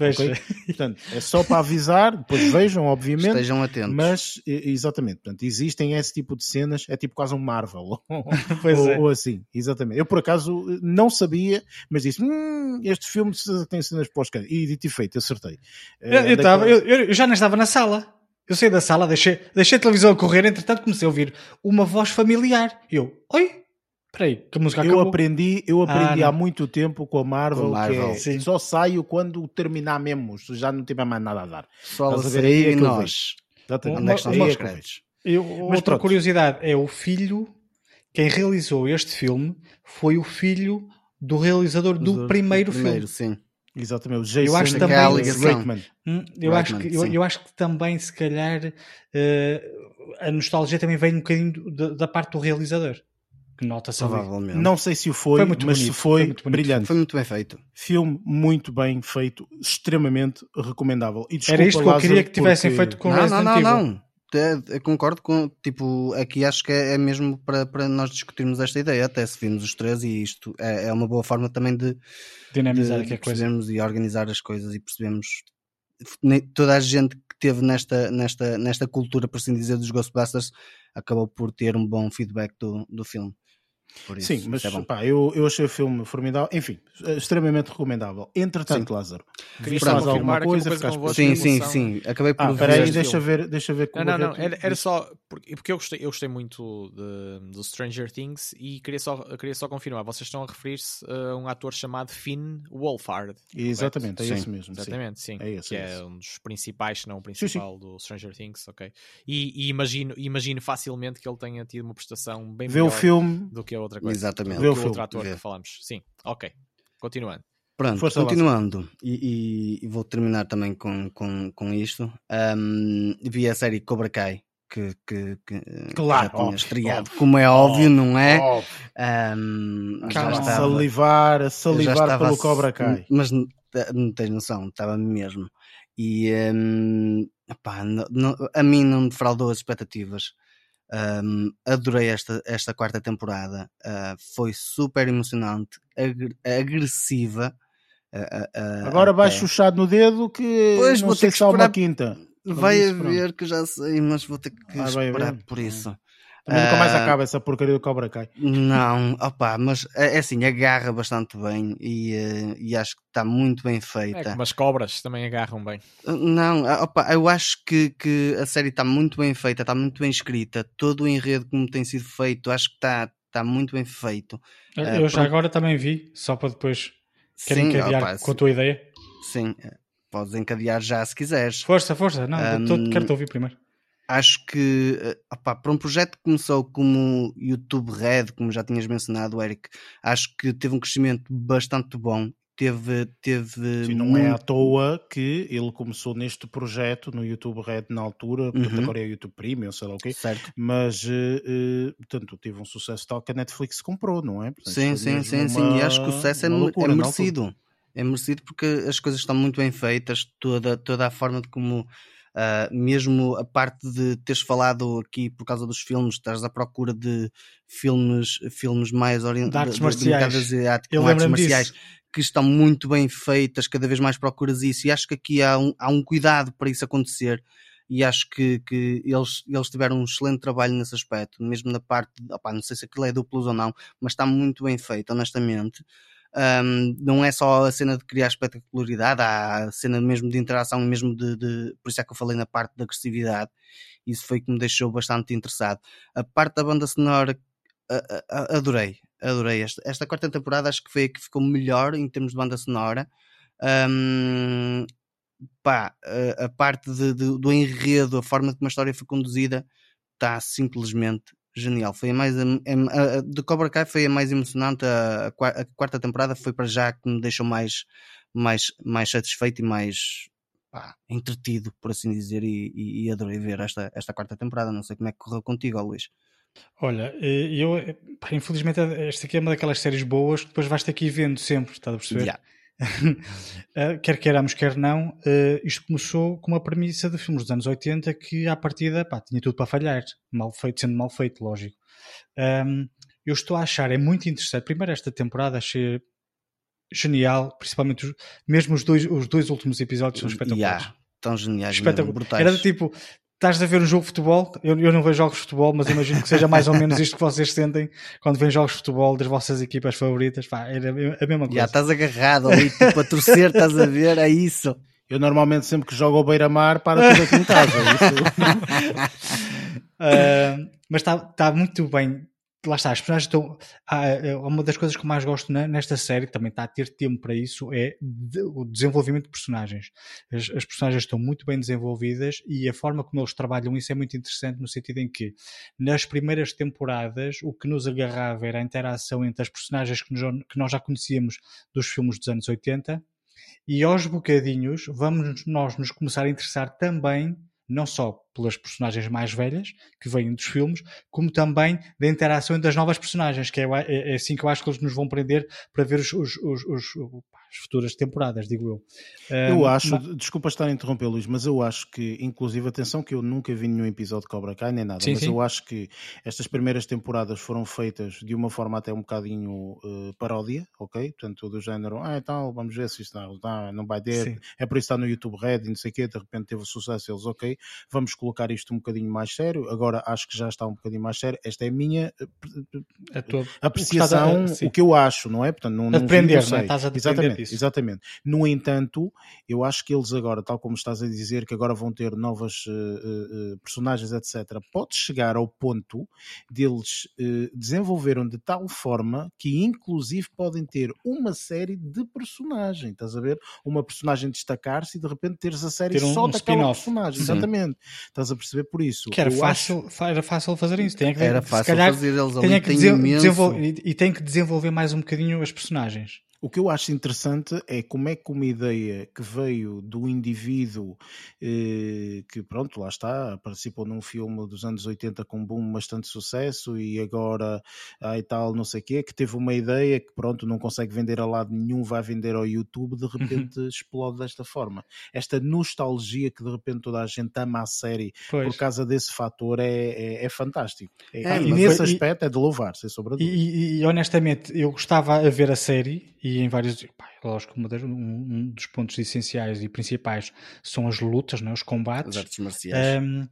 pós-pós-créditos. Okay? Portanto, é só para avisar, depois vejam, obviamente. Estejam atentos. Mas, exatamente, portanto, existem esse tipo de cenas, é tipo quase um Marvel, ou, é. ou, assim, exatamente. Eu, por acaso, não sabia, mas disse, hum, este filme tem cenas pós E dito e feito, acertei. Eu, eu, tava, eu, eu já não estava na sala. Eu saí da sala, deixei, deixei a televisão a correr, entretanto comecei a ouvir uma voz familiar. Eu, oi, Peraí, que a música eu acabou? aprendi, eu aprendi ah, há muito tempo com a Marvel, com Marvel. que é, só saio quando terminar mesmo, já não tiver mais nada a dar. Só a sair é e nós. Exatamente. Onde é que estão os créditos? Eu, outra pronto. curiosidade é o filho, quem realizou este filme foi o filho do realizador do, do primeiro, primeiro, filme. Sim. Exatamente, o Jason eu acho também, Hum, eu, acho que, eu, eu, acho que também, se calhar, uh, a nostalgia também vem um bocadinho da, da parte do realizador. Que nota-se Provavelmente. Não sei se o foi, Foi muito mas bonito, se foi, foi brilhante. Foi muito bem feito. Filme muito bem feito, extremamente recomendável. E desculpa, Era isto que eu Lázaro, queria que tivessem porque- feito com não, não, Resident não, Evil. não. É, eu concordo com, tipo, aqui acho que é, é mesmo para, para nós discutirmos esta ideia, até se vimos os três, e isto é, é uma boa forma também de, Dinamizar de a coisa. percebermos e organizar as coisas e percebemos toda a gente que teve nesta, nesta, nesta cultura, por assim dizer, dos Ghostbusters, acabou por ter um bom feedback do, do filme. Por isso, Sim, mas é pá, eu, eu achei o filme formidável. Enfim, extremamente recomendável. Entretanto, Lázaro, Queria mais alguma coisa? coisa Ficaste. Sim, sim, sim. Acabei por Ah, ver espera aí, este deixa filme. ver, deixa ver como Não, não, não, Barreto era, era só porque, porque eu, gostei, eu gostei muito de, do Stranger Things e queria só, queria só confirmar. Vocês estão a referir-se a um ator chamado Finn Wolfhard. Exatamente, é Sim, esse mesmo. sim. Exatamente, sim. É esse, que é é, esse. um dos principais, se não o sim. principal do Stranger Things, ok. E, e imagino, imagino facilmente que ele tenha tido uma prestação bem Vê o melhor filme, do que a outra coisa. Exatamente. Vê o outro ator vê. que falamos. Sim, ok. Continuando. Pronto, Força, continuando, e, e- e vou terminar também com, com, com isto. Ahm, vi a série Cobra Kai, que, que, que Claro, já tinha óbvio, estreado, óbvio, como é óbvio, não é? Óbvio. Já Calma. estava- salivar, salivar estava pelo a- Cobra Kai. Mas t- não tens noção, estava mesmo. E epá, não- não- a mim não me defraudou as expectativas. Ahm, adorei esta, esta quarta temporada. Ah, foi super emocionante, agr- agressiva. Ah, ah, Agora vais chuchado no dedo que Pois, não vou sei ter que se uma esperar- quinta. Vai haver que já sei, mas vou ter que Ah, esperar por isso. Também nunca mais Ah, acaba essa porcaria do Cobra Kai. Não, opá, mas é é assim, agarra bastante bem e, eh, e acho que está muito bem É feita. como as cobras também agarram bem. Não, ah, opá, eu acho que, que a série está muito bem feita, está muito bem escrita, todo o enredo como tem sido feito, acho que está está muito bem feito. Ah, Eu já pronto. agora também vi, só para depois querem encadear opá, com a tua ideia. sim, eh, podes encadear já se quiseres. Força, força. Não, Ahm, quero-te ouvir primeiro. Acho que eh, opá, para um projeto que começou como YouTube Red, como já tinhas mencionado, Eric, acho que teve um crescimento bastante bom. Teve, teve Sim, não é à muito- toa que ele começou neste projeto no YouTube Red na altura, portanto Uhum. agora é o YouTube Premium, sei lá o quê, certo. mas eh, portanto teve um sucesso tal que a Netflix comprou, não é? Portanto, Sim, sim, sim, sim. uma- E acho que o sucesso é, me- loucura é merecido. É merecido porque as coisas estão muito bem feitas, toda, toda a forma de como, ah, mesmo a parte de teres falado aqui por causa dos filmes, estás à procura de filmes, filmes mais orientados artes marciais. asiáticas, Eu com artes marciais disso. que estão muito bem feitas, cada vez mais procuras isso, e acho que aqui há um, há um cuidado para isso acontecer. E acho que, que eles, eles tiveram um excelente trabalho nesse aspecto, mesmo na parte, de, opá, não sei se aquilo é duplos ou não, mas está muito bem feito, honestamente. Um, não é só a cena de criar espetacularidade, há a cena mesmo de interação, mesmo de, de- por isso é que eu falei na parte da agressividade, isso foi que me deixou bastante interessado. A parte da banda sonora, a- a- adorei, adorei. Esta, esta quarta temporada acho que foi a que ficou melhor em termos de banda sonora. Um, pá, a, a parte de- de- do enredo, a forma como a história foi conduzida, está simplesmente genial. Foi a mais a, a, a- de Cobra Kai foi a mais emocionante. A, a qua- a quarta temporada foi para já que me deixou mais, mais, mais satisfeito e mais pá, entretido, por assim dizer, e, e- e adorei ver esta, esta quarta temporada. Não sei como é que correu contigo, Luís. Olha, eh, eu, eh, pá, infelizmente, esta aqui é uma daquelas séries boas que depois vais ter que ir vendo sempre, estás a perceber? Já. Eh, quer queiramos, quer não, eh, isto começou com uma premissa de filmes dos anos 80 que, à partida, pá, tinha tudo para falhar, mal feito, sendo mal feito, lógico. Eu estou a achar, é muito interessante. Primeiro, esta temporada achei genial, principalmente os- mesmo os dois, os dois últimos episódios são espetaculares. Já, tão geniais, mesmo, Espetacular. brutais. Era tipo, estás a ver um jogo de futebol, eu, eu não vejo jogos de futebol, mas imagino que seja mais ou menos isto que vocês sentem quando veem jogos de futebol das vossas equipas favoritas. Pá, era a mesma coisa. Já estás agarrado ali, tipo, a torcer, estás a ver, é isso. Eu normalmente sempre que jogo ao beira-mar para tudo aqui em casa. Ah, mas está tá muito bem. Lá está, as personagens estão. ah, ah, uma das coisas que eu mais gosto nesta série, que também está a ter tempo para isso, é o desenvolvimento de personagens. As, as personagens estão muito bem desenvolvidas e a forma como eles trabalham isso é muito interessante, no sentido em que nas primeiras temporadas o que nos agarrava era a interação entre as personagens que, que nós já conhecíamos dos filmes dos anos 80 e aos bocadinhos vamos nós nos começar a interessar também não só pelas personagens mais velhas, que vêm dos filmes, como também da interação das novas personagens, que é, é, é assim que eu acho que eles nos vão prender para ver os, os, os, os as futuras temporadas, digo eu. Eu acho, mas... desculpa estar a interromper, Luís, mas eu acho que, inclusive, atenção que eu nunca vi nenhum episódio de Cobra Kai nem nada, sim, mas sim. eu acho que estas primeiras temporadas foram feitas de uma forma até um bocadinho uh, paródia, ok? Portanto, do género, ah, então vamos ver se isto não, não, não vai ter, sim. é por isso que está no YouTube Red e não sei o quê, de repente teve sucesso, eles, ok, vamos colocar isto um bocadinho mais sério, agora acho que já está um bocadinho mais sério, esta é a minha eh, a tua, apreciação, o que, a, o que, eu acho, não é? Portanto, não, não aprender, não é? Estás a Exatamente disso. Exatamente. No entanto, eu acho que eles agora, tal como estás a dizer, que agora vão ter novas uh, uh, personagens, etc., pode chegar ao ponto deles uh, desenvolveram de tal forma que, inclusive, podem ter uma série de personagens. Estás a ver? Uma personagem destacar-se e de repente teres a série ter um, só um daquela personagem. Sim. Exatamente. Estás a perceber por isso. Que era, fácil, acho... era fácil fazer isso. Tem que, era fácil calhar, fazer eles ali. Que desenvolver, e, e tem que desenvolver mais um bocadinho as personagens. O que eu acho interessante é como é que uma ideia que veio do indivíduo eh, que, pronto, lá está, participou num filme dos anos 80 com um boom bastante sucesso e agora e tal, não sei o quê, que teve uma ideia que, pronto, não consegue vender a lado nenhum, vai vender ao YouTube, de uhum. repente uhum. explode desta forma. Esta nostalgia que de repente toda a gente ama a série pois. por causa desse fator é, é, é fantástico. É, nesse foi, aspecto e, é de louvar, sem sombra de e, e, honestamente, eu gostava a ver a série e em vários. Pá, lógico, um, um, dos pontos essenciais e principais são as lutas, não é? os combates. As artes marciais. Um,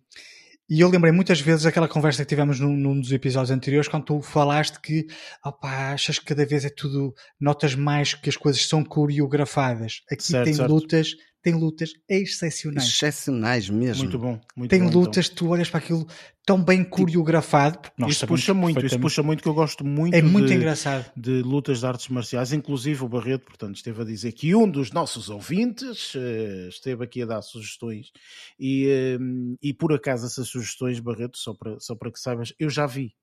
e eu lembrei muitas vezes aquela conversa que tivemos num, num dos episódios anteriores, quando tu falaste que opa, achas que cada vez é tudo, notas mais que as coisas são coreografadas. Aqui certo, tem certo. lutas tem lutas excepcionais. Excepcionais mesmo. Muito bom. Muito tem bom, lutas, então. tu olhas para aquilo tão bem coreografado. Porque isso puxa muito, isso puxa muito, que eu gosto muito. É muito de, engraçado. De lutas de artes marciais, inclusive o Barreto, portanto, esteve a dizer que um dos nossos ouvintes uh, esteve aqui a dar sugestões e, uh, e por acaso essas sugestões, Barreto, só para, só para que saibas, eu já vi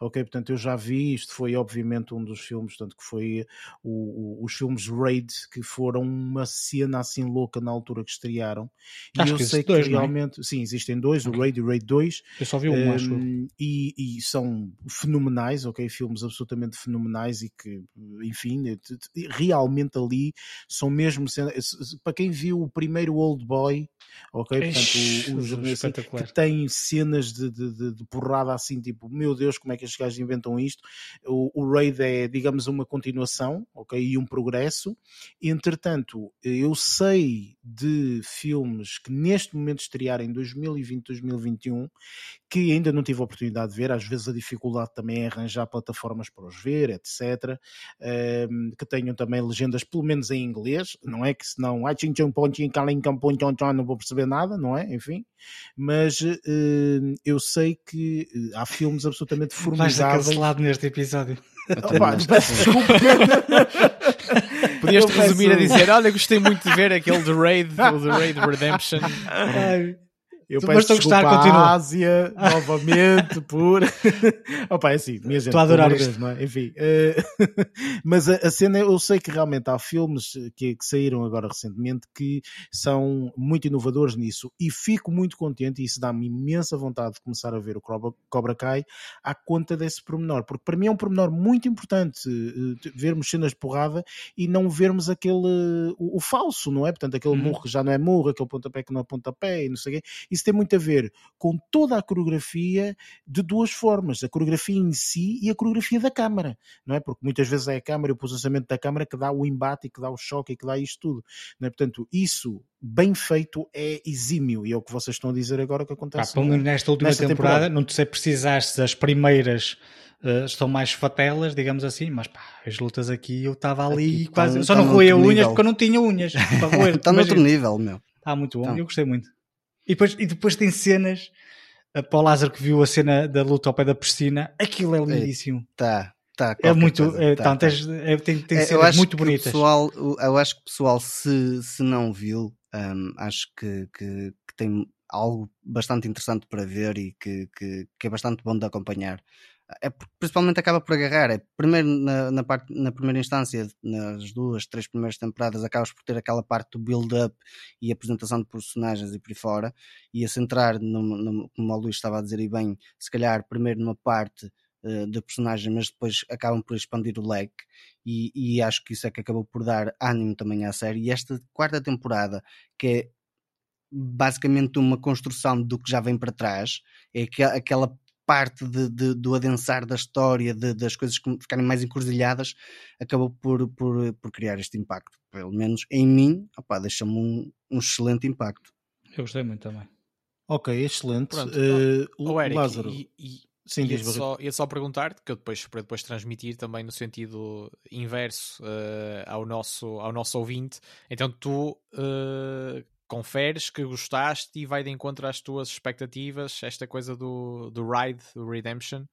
Ok, portanto eu já vi, isto foi obviamente um dos filmes, portanto que foi o, o, os filmes Raid que foram uma cena assim louca na altura que estrearam. Acho e eu sei que dois, é? realmente, é? sim, existem dois, okay. o Raid e o Raid 2. Eu só vi um, um acho. E, e, são fenomenais, ok, filmes absolutamente fenomenais e que, enfim, realmente ali são mesmo para quem viu o primeiro Old Boy, ok, portanto o, o, assim, que tem cenas de, de, de porrada assim, tipo, meu Deus, como é que estes gajos inventam isto. O, o Raid é, digamos, uma continuação, ok? E um progresso. Entretanto, eu sei de filmes que neste momento estrearam em 2020, 2021, que ainda não tive a oportunidade de ver, às vezes a dificuldade também é arranjar plataformas para os ver, etc. Um, que tenham também legendas, pelo menos em inglês, não é que senão não vou perceber nada, não é? Enfim, mas uh, eu sei que uh, há filmes absolutamente formidáveis. Vais cancelado neste episódio. Opa, desculpa. Podias-te resumir a dizer: Olha, gostei muito de ver aquele The Raid, o The Raid Redemption. Ai. Eu peço desculpa à Ásia novamente por. Opa, é assim, minha gente. Estou a adorar isto. Não é? Enfim. Uh... Mas a, a, cena, eu sei que realmente há filmes que, que, saíram agora recentemente que são muito inovadores nisso e fico muito contente e isso dá-me imensa vontade de começar a ver o Cobra, Cobra Kai à conta desse pormenor, porque para mim é um pormenor muito importante uh, vermos cenas de porrada e não vermos aquele. o, o falso, não é? Portanto, aquele uhum. murro que já não é murro, aquele pontapé que não é pontapé e não sei o quê. Isso isso tem muito a ver com toda a coreografia de duas formas, a coreografia em si e a coreografia da câmara, não é? Porque muitas vezes é a câmara e o posicionamento da câmara que dá o embate e que dá o choque e que dá isto tudo, não é? Portanto, isso bem feito é exímio e é o que vocês estão a dizer agora que acontece. Pá, nesta última nesta temporada, temporada, não sei precisaste das primeiras uh, estão mais fatelas, digamos assim, mas pá, as lutas aqui eu estava ali aqui, quase. Tá, só tá não roía unhas nível. porque eu não tinha unhas. Está noutro nível, meu. Está muito bom, então. eu gostei muito. E depois, e depois tem cenas. A Paul Lázaro que viu a cena da luta ao pé da piscina, aquilo é lindíssimo. Tá, tá. É muito. é, tá, tá. é, tem, tem é, cenas muito bonitas. Pessoal, eu acho que o pessoal, se, se não viu, um, acho que, que, que, tem algo bastante interessante para ver e que, que, que, é bastante bom de acompanhar. É principalmente acaba por agarrar. É, primeiro, na, na, parte, na primeira instância, nas duas, três primeiras temporadas, acabas por ter aquela parte do build-up e apresentação de personagens e por aí fora, e a centrar, como o Luís estava a dizer e bem, se calhar primeiro numa parte uh, de personagem, mas depois acabam por expandir o leque, e, e acho que isso é que acabou por dar ânimo também à série. E esta quarta temporada, que é basicamente uma construção do que já vem para trás, é aquela parte de, de, do adensar da história, de, das coisas ficarem mais encruzilhadas, acabou por, por, por criar este impacto. Pelo menos em mim, deixa-me um, um, excelente impacto. Eu gostei muito também. Ok, excelente. Pronto, uh, oh, Eric, Lázaro. E, e, Sim, ia, só, ia só perguntar-te, que eu depois, para depois transmitir também no sentido inverso uh, ao, nosso, ao nosso ouvinte. Então tu uh, conferes que gostaste e vai de encontro às tuas expectativas esta coisa do, do Ride, do Redemption.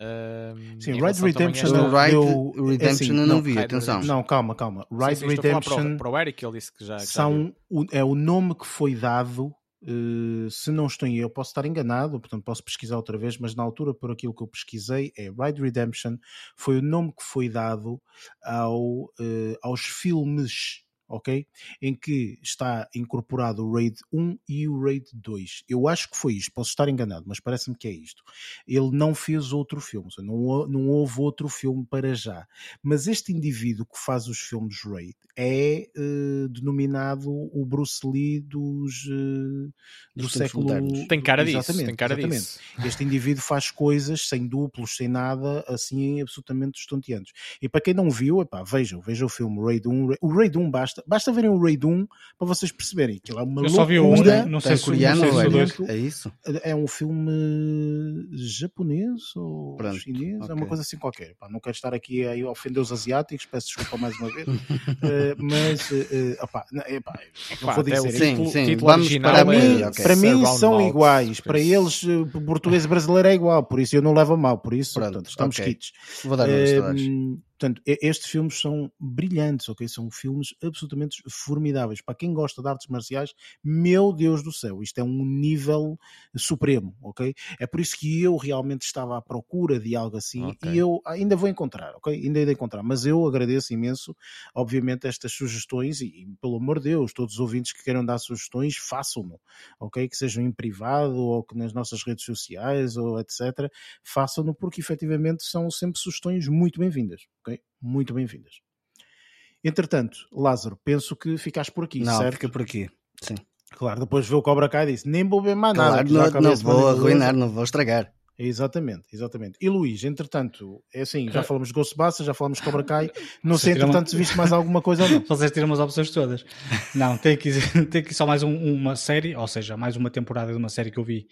Um, sim, Ride Redemption. O Ride eu, é Redemption assim, eu não, não vi, atenção. Não, calma, calma. Ride sim, sim, Redemption. Para o, para o Eric, ele disse que já. Que são, já é o nome que foi dado. Uh, se não estou em eu, posso estar enganado, portanto posso pesquisar outra vez, mas na altura, por aquilo que eu pesquisei, é Ride Redemption foi o nome que foi dado ao, uh, aos filmes ok? Em que está incorporado o RAID 1 e o RAID 2. Eu acho que foi isto, posso estar enganado, mas parece-me que é isto. Ele não fez outro filme, não, não houve outro filme para já. Mas este indivíduo que faz os filmes RAID é uh, denominado o Bruce Lee dos, uh, do século... Modernos. Tem cara disso, exatamente, tem cara exatamente. disso. Este indivíduo faz coisas sem duplos, sem nada, assim, absolutamente estonteantes. E para quem não viu, epá, vejam, vejam o filme RAID 1. O RAID 1 basta basta, basta verem o Raid 1 para vocês perceberem que é uma Eu só vi o 1, né? não sei se coreano ou é, é isso? É um filme japonês ou Pronto, chinês, okay. é uma coisa assim qualquer. Pá, não quero estar aqui a ofender os asiáticos, peço desculpa mais uma vez, uh, mas uh, opá, epá, não vou dizer. Sim, sim. Título original para mim, okay. para mim são iguais. Para eles, português e brasileiro é igual, por isso eu não levo a mal, por isso Pronto, portanto, estamos okay. quites. Vou dar uh, Portanto, estes filmes são brilhantes, ok? São filmes absolutamente formidáveis. Para quem gosta de artes marciais, meu Deus do céu, isto é um nível supremo, ok? É por isso que eu realmente estava à procura de algo assim okay. e eu ainda vou encontrar, ok? Ainda irei encontrar, mas eu agradeço imenso, obviamente, estas sugestões e, e, pelo amor de Deus, todos os ouvintes que queiram dar sugestões, façam-no, ok? Que sejam em privado ou que nas nossas redes sociais ou etc. Façam-no porque efetivamente são sempre sugestões muito bem-vindas muito bem-vindas. Entretanto, Lázaro, penso que ficaste por aqui, não, certo? fica por aqui, sim. Claro, depois vê o Cobra Kai e disse, nem vou ver mais claro, nada. Não, não vou arruinar, não vou estragar. Exatamente, exatamente. E Luís, entretanto, é assim, já falamos de Ghostbusters, já falamos de Cobra Kai, não sei, entretanto, uma... se viste mais alguma coisa ou não. Vocês tiram as opções todas. Não, tem aqui, tem aqui só mais um, uma série, ou seja, mais uma temporada de uma série que eu vi,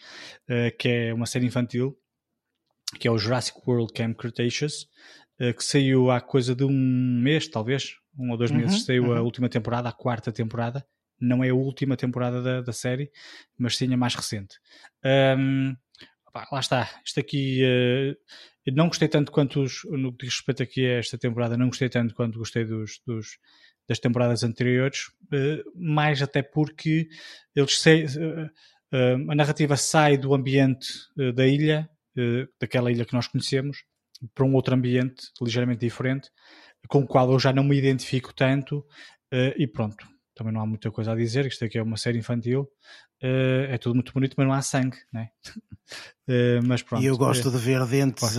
uh, que é uma série infantil, que é o Jurassic World Camp Cretaceous, que saiu há coisa de um mês, talvez, um ou dois uhum, meses, saiu uhum. a última temporada, a quarta temporada. Não é a última temporada da, da série, mas sim a mais recente. Um, lá está. Isto aqui. Uh, não gostei tanto quanto os, no que diz respeito aqui a esta temporada, não gostei tanto quanto gostei dos, dos das temporadas anteriores, uh, mais até porque eles sei, uh, a narrativa sai do ambiente da ilha, daquela ilha que nós conhecemos, para um outro ambiente ligeiramente diferente, com o qual eu já não me identifico tanto, uh, e pronto. Também não há muita coisa a dizer, isto aqui é uma série infantil, uh, é tudo muito bonito, mas não há sangue, né? uh, mas pronto. E eu gosto de ver dentes.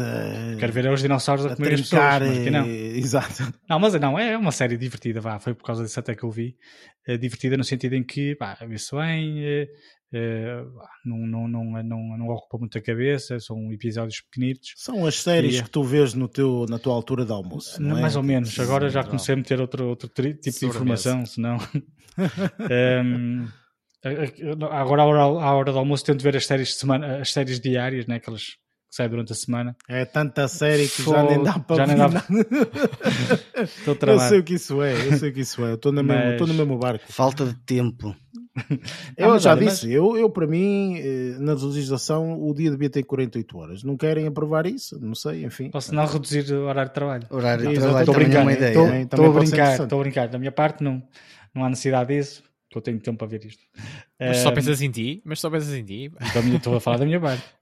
Quero ver os dinossauros a, a comer trincar, as pessoas, não. Exato. Não, mas não, é uma série divertida, vá, foi por causa disso até que eu vi. divertida no sentido em que, pá, vê-se bem, Uh, não, não, não, não, não ocupa muita cabeça, são episódios pequenitos. São as séries e, que tu vês no teu, na tua altura de almoço. Não, é? Mais ou menos, agora já comecei a meter outro, outro tipo de informação, senão. um, agora, à hora, do almoço, tento ver as séries, de semana, as séries diárias, né, aquelas que saem durante a semana. É tanta série que já nem dá para já nem dá... eu sei o que isso é, eu sei o que isso é. Estou no, Mas... no mesmo barco. Falta de tempo. Eu ah, já olha, disse, mas... eu, eu para mim, eh, na legislação, o dia devia ter 48 horas. Não querem aprovar isso? Não sei, enfim. Se não reduzir o horário de trabalho. Horário de trabalho estou a brincar, é uma ideia. Estou a brincar, estou a brincar. Da minha parte, não, não há necessidade disso, que eu tenho tempo para ver isto. Mas só pensas em ti? Mas só pensas em ti? Estou a falar da minha parte.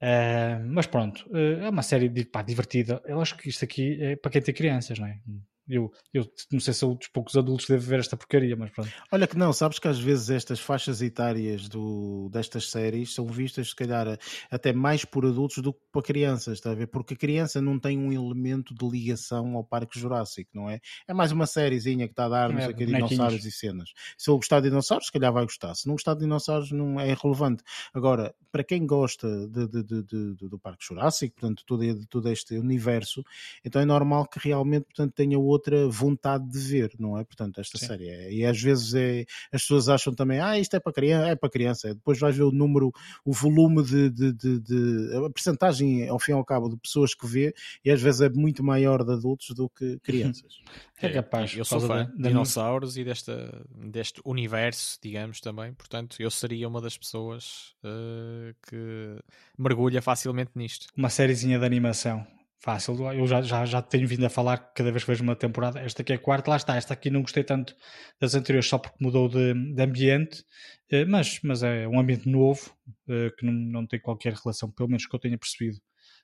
Uh, mas pronto, uh, é uma série de, pá, divertida. Eu acho que isto aqui é para quem tem crianças, não é? Eu, eu não sei se sou dos poucos adultos que devem ver esta porcaria, mas pronto. Olha que não, sabes que às vezes estas faixas etárias do, destas séries são vistas, se calhar, até mais por adultos do que para crianças, está a ver? Porque a criança não tem um elemento de ligação ao Parque Jurássico, não é? É mais uma sériezinha que está a dar, não é, sei que, dinossauros e cenas. Se ele gostar de dinossauros, se calhar vai gostar. Se não gostar de dinossauros, não é irrelevante. Agora, para quem gosta de, de, de, do Parque Jurássico, portanto, todo, todo este universo, então é normal que realmente, portanto, tenha outro outra vontade de ver, não é? Portanto, esta Sim. série. É, e às vezes é, as pessoas acham também, ah, isto é para criança, é para criança. Depois vais ver o número, o volume de, de, de, de a percentagem, ao fim e ao cabo, de pessoas que vê, e às vezes é muito maior de adultos do que crianças. é capaz. Eu sou fã de dinossauros e desta, deste universo, digamos, também. Portanto, eu seria uma das pessoas uh, que mergulha facilmente nisto. Uma sériezinha de animação fácil. Eu já, já, já tenho vindo a falar cada vez que vejo uma temporada. Esta aqui é a quarta, lá está. Esta aqui não gostei tanto das anteriores só porque mudou de, de ambiente, eh, mas, mas é um ambiente novo eh, que não, não tem qualquer relação, pelo menos que eu tenha percebido,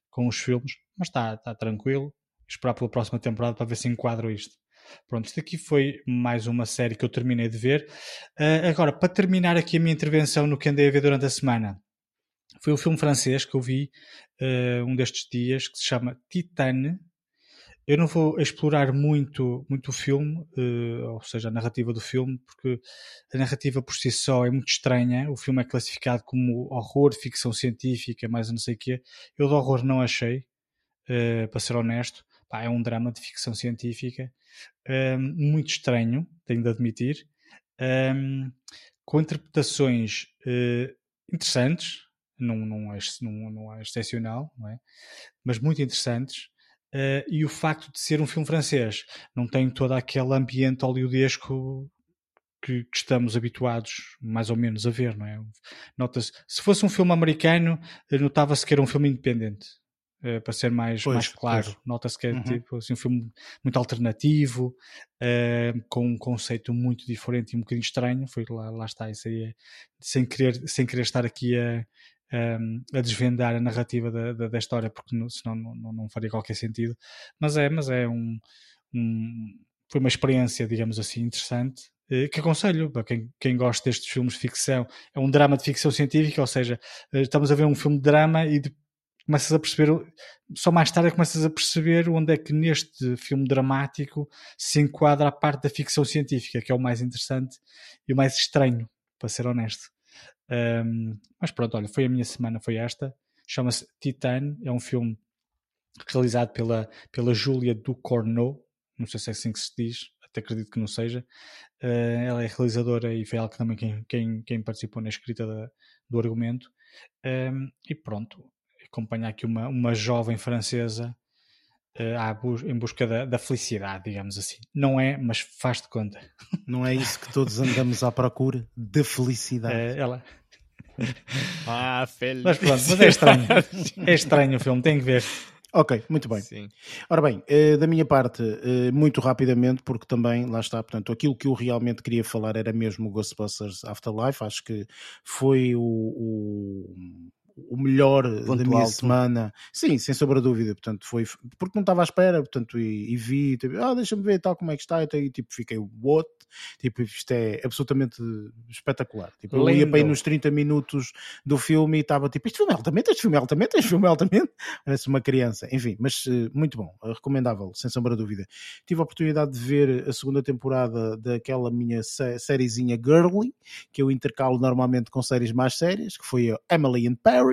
com os filmes. Mas está, está tranquilo. Esperar pela próxima temporada para ver se enquadro isto. Pronto, isto aqui foi mais uma série que eu terminei de ver. Uh, agora, para terminar aqui a minha intervenção no que andei a ver durante a semana, foi um filme francês que eu vi uh, um destes dias que se chama Titane. Eu não vou explorar muito, muito o filme, uh, ou seja, a narrativa do filme, porque a narrativa por si só é muito estranha. O filme é classificado como horror, ficção científica, mais não sei o quê. Eu de horror não achei, uh, para ser honesto. Pá, é um drama de ficção científica, muito estranho, tenho de admitir, com interpretações interessantes, não, não, é, não, não é excepcional, não é? mas muito interessantes. Uh, e o facto de ser um filme francês não tem todo aquele ambiente hollywoodesco que, que, estamos habituados mais ou menos a ver, não é? Nota-se, se fosse um filme americano, notava-se que era um filme independente, uh, para ser mais, pois, mais claro. Nota-se que é uhum. tipo, assim, um filme muito alternativo, uh, com um conceito muito diferente e um bocadinho estranho. Foi lá, lá está, isso aí é, sem, querer, sem querer estar aqui a, um, a desvendar a narrativa da, da, da história, porque senão não, não, não, faria qualquer sentido. Mas é, mas é um, um foi uma experiência, digamos assim, interessante. Eh, que aconselho para quem, quem gosta destes filmes de ficção. É um drama de ficção científica, ou seja, eh, estamos a ver um filme de drama e de, começas a perceber, só mais tarde começas a perceber onde é que neste filme dramático se enquadra a parte da ficção científica, que é o mais interessante e o mais estranho, para ser honesto. Um, mas pronto, olha, foi a minha semana, foi esta. Chama-se Titan, é um filme realizado pela, pela Júlia Ducournau, não sei se é assim que se diz, até acredito que não seja. Uh, ela é realizadora e foi ela que também quem, quem, quem participou na escrita da, do argumento. Um, e pronto, acompanha aqui uma, uma jovem francesa uh, em busca da, da, felicidade, digamos assim. Não é, mas faz de conta. Não é isso que todos andamos à procura? De felicidade. Uh, ela, ah, feliz. Mas pronto, mas é estranho. É estranho o filme, tem que ver. Ok, muito bem. Sim. Ora bem, eh, da minha parte, eh, muito rapidamente, porque também, lá está, portanto, aquilo que eu realmente queria falar era mesmo o Ghostbusters Afterlife, acho que foi o, o o melhor Ponto da minha alto. semana. Sim, sem sombra de dúvida. Portanto, foi porque não estava à espera, portanto, e, e vi, tipo, ah, deixa-me ver tal como é que está, e tipo, fiquei, what? Tipo, isto é absolutamente espetacular. Tipo, eu ia para nos 30 minutos do filme e estava tipo, este filme é altamente, este filme é altamente, este filme é altamente. Parece uma criança. Enfim, mas eh, muito bom, recomendável, sem sombra de dúvida. Tive a oportunidade de ver a segunda temporada daquela minha sériezinha Girly, que eu intercalo normalmente com séries mais sérias, que foi a Emily in Paris.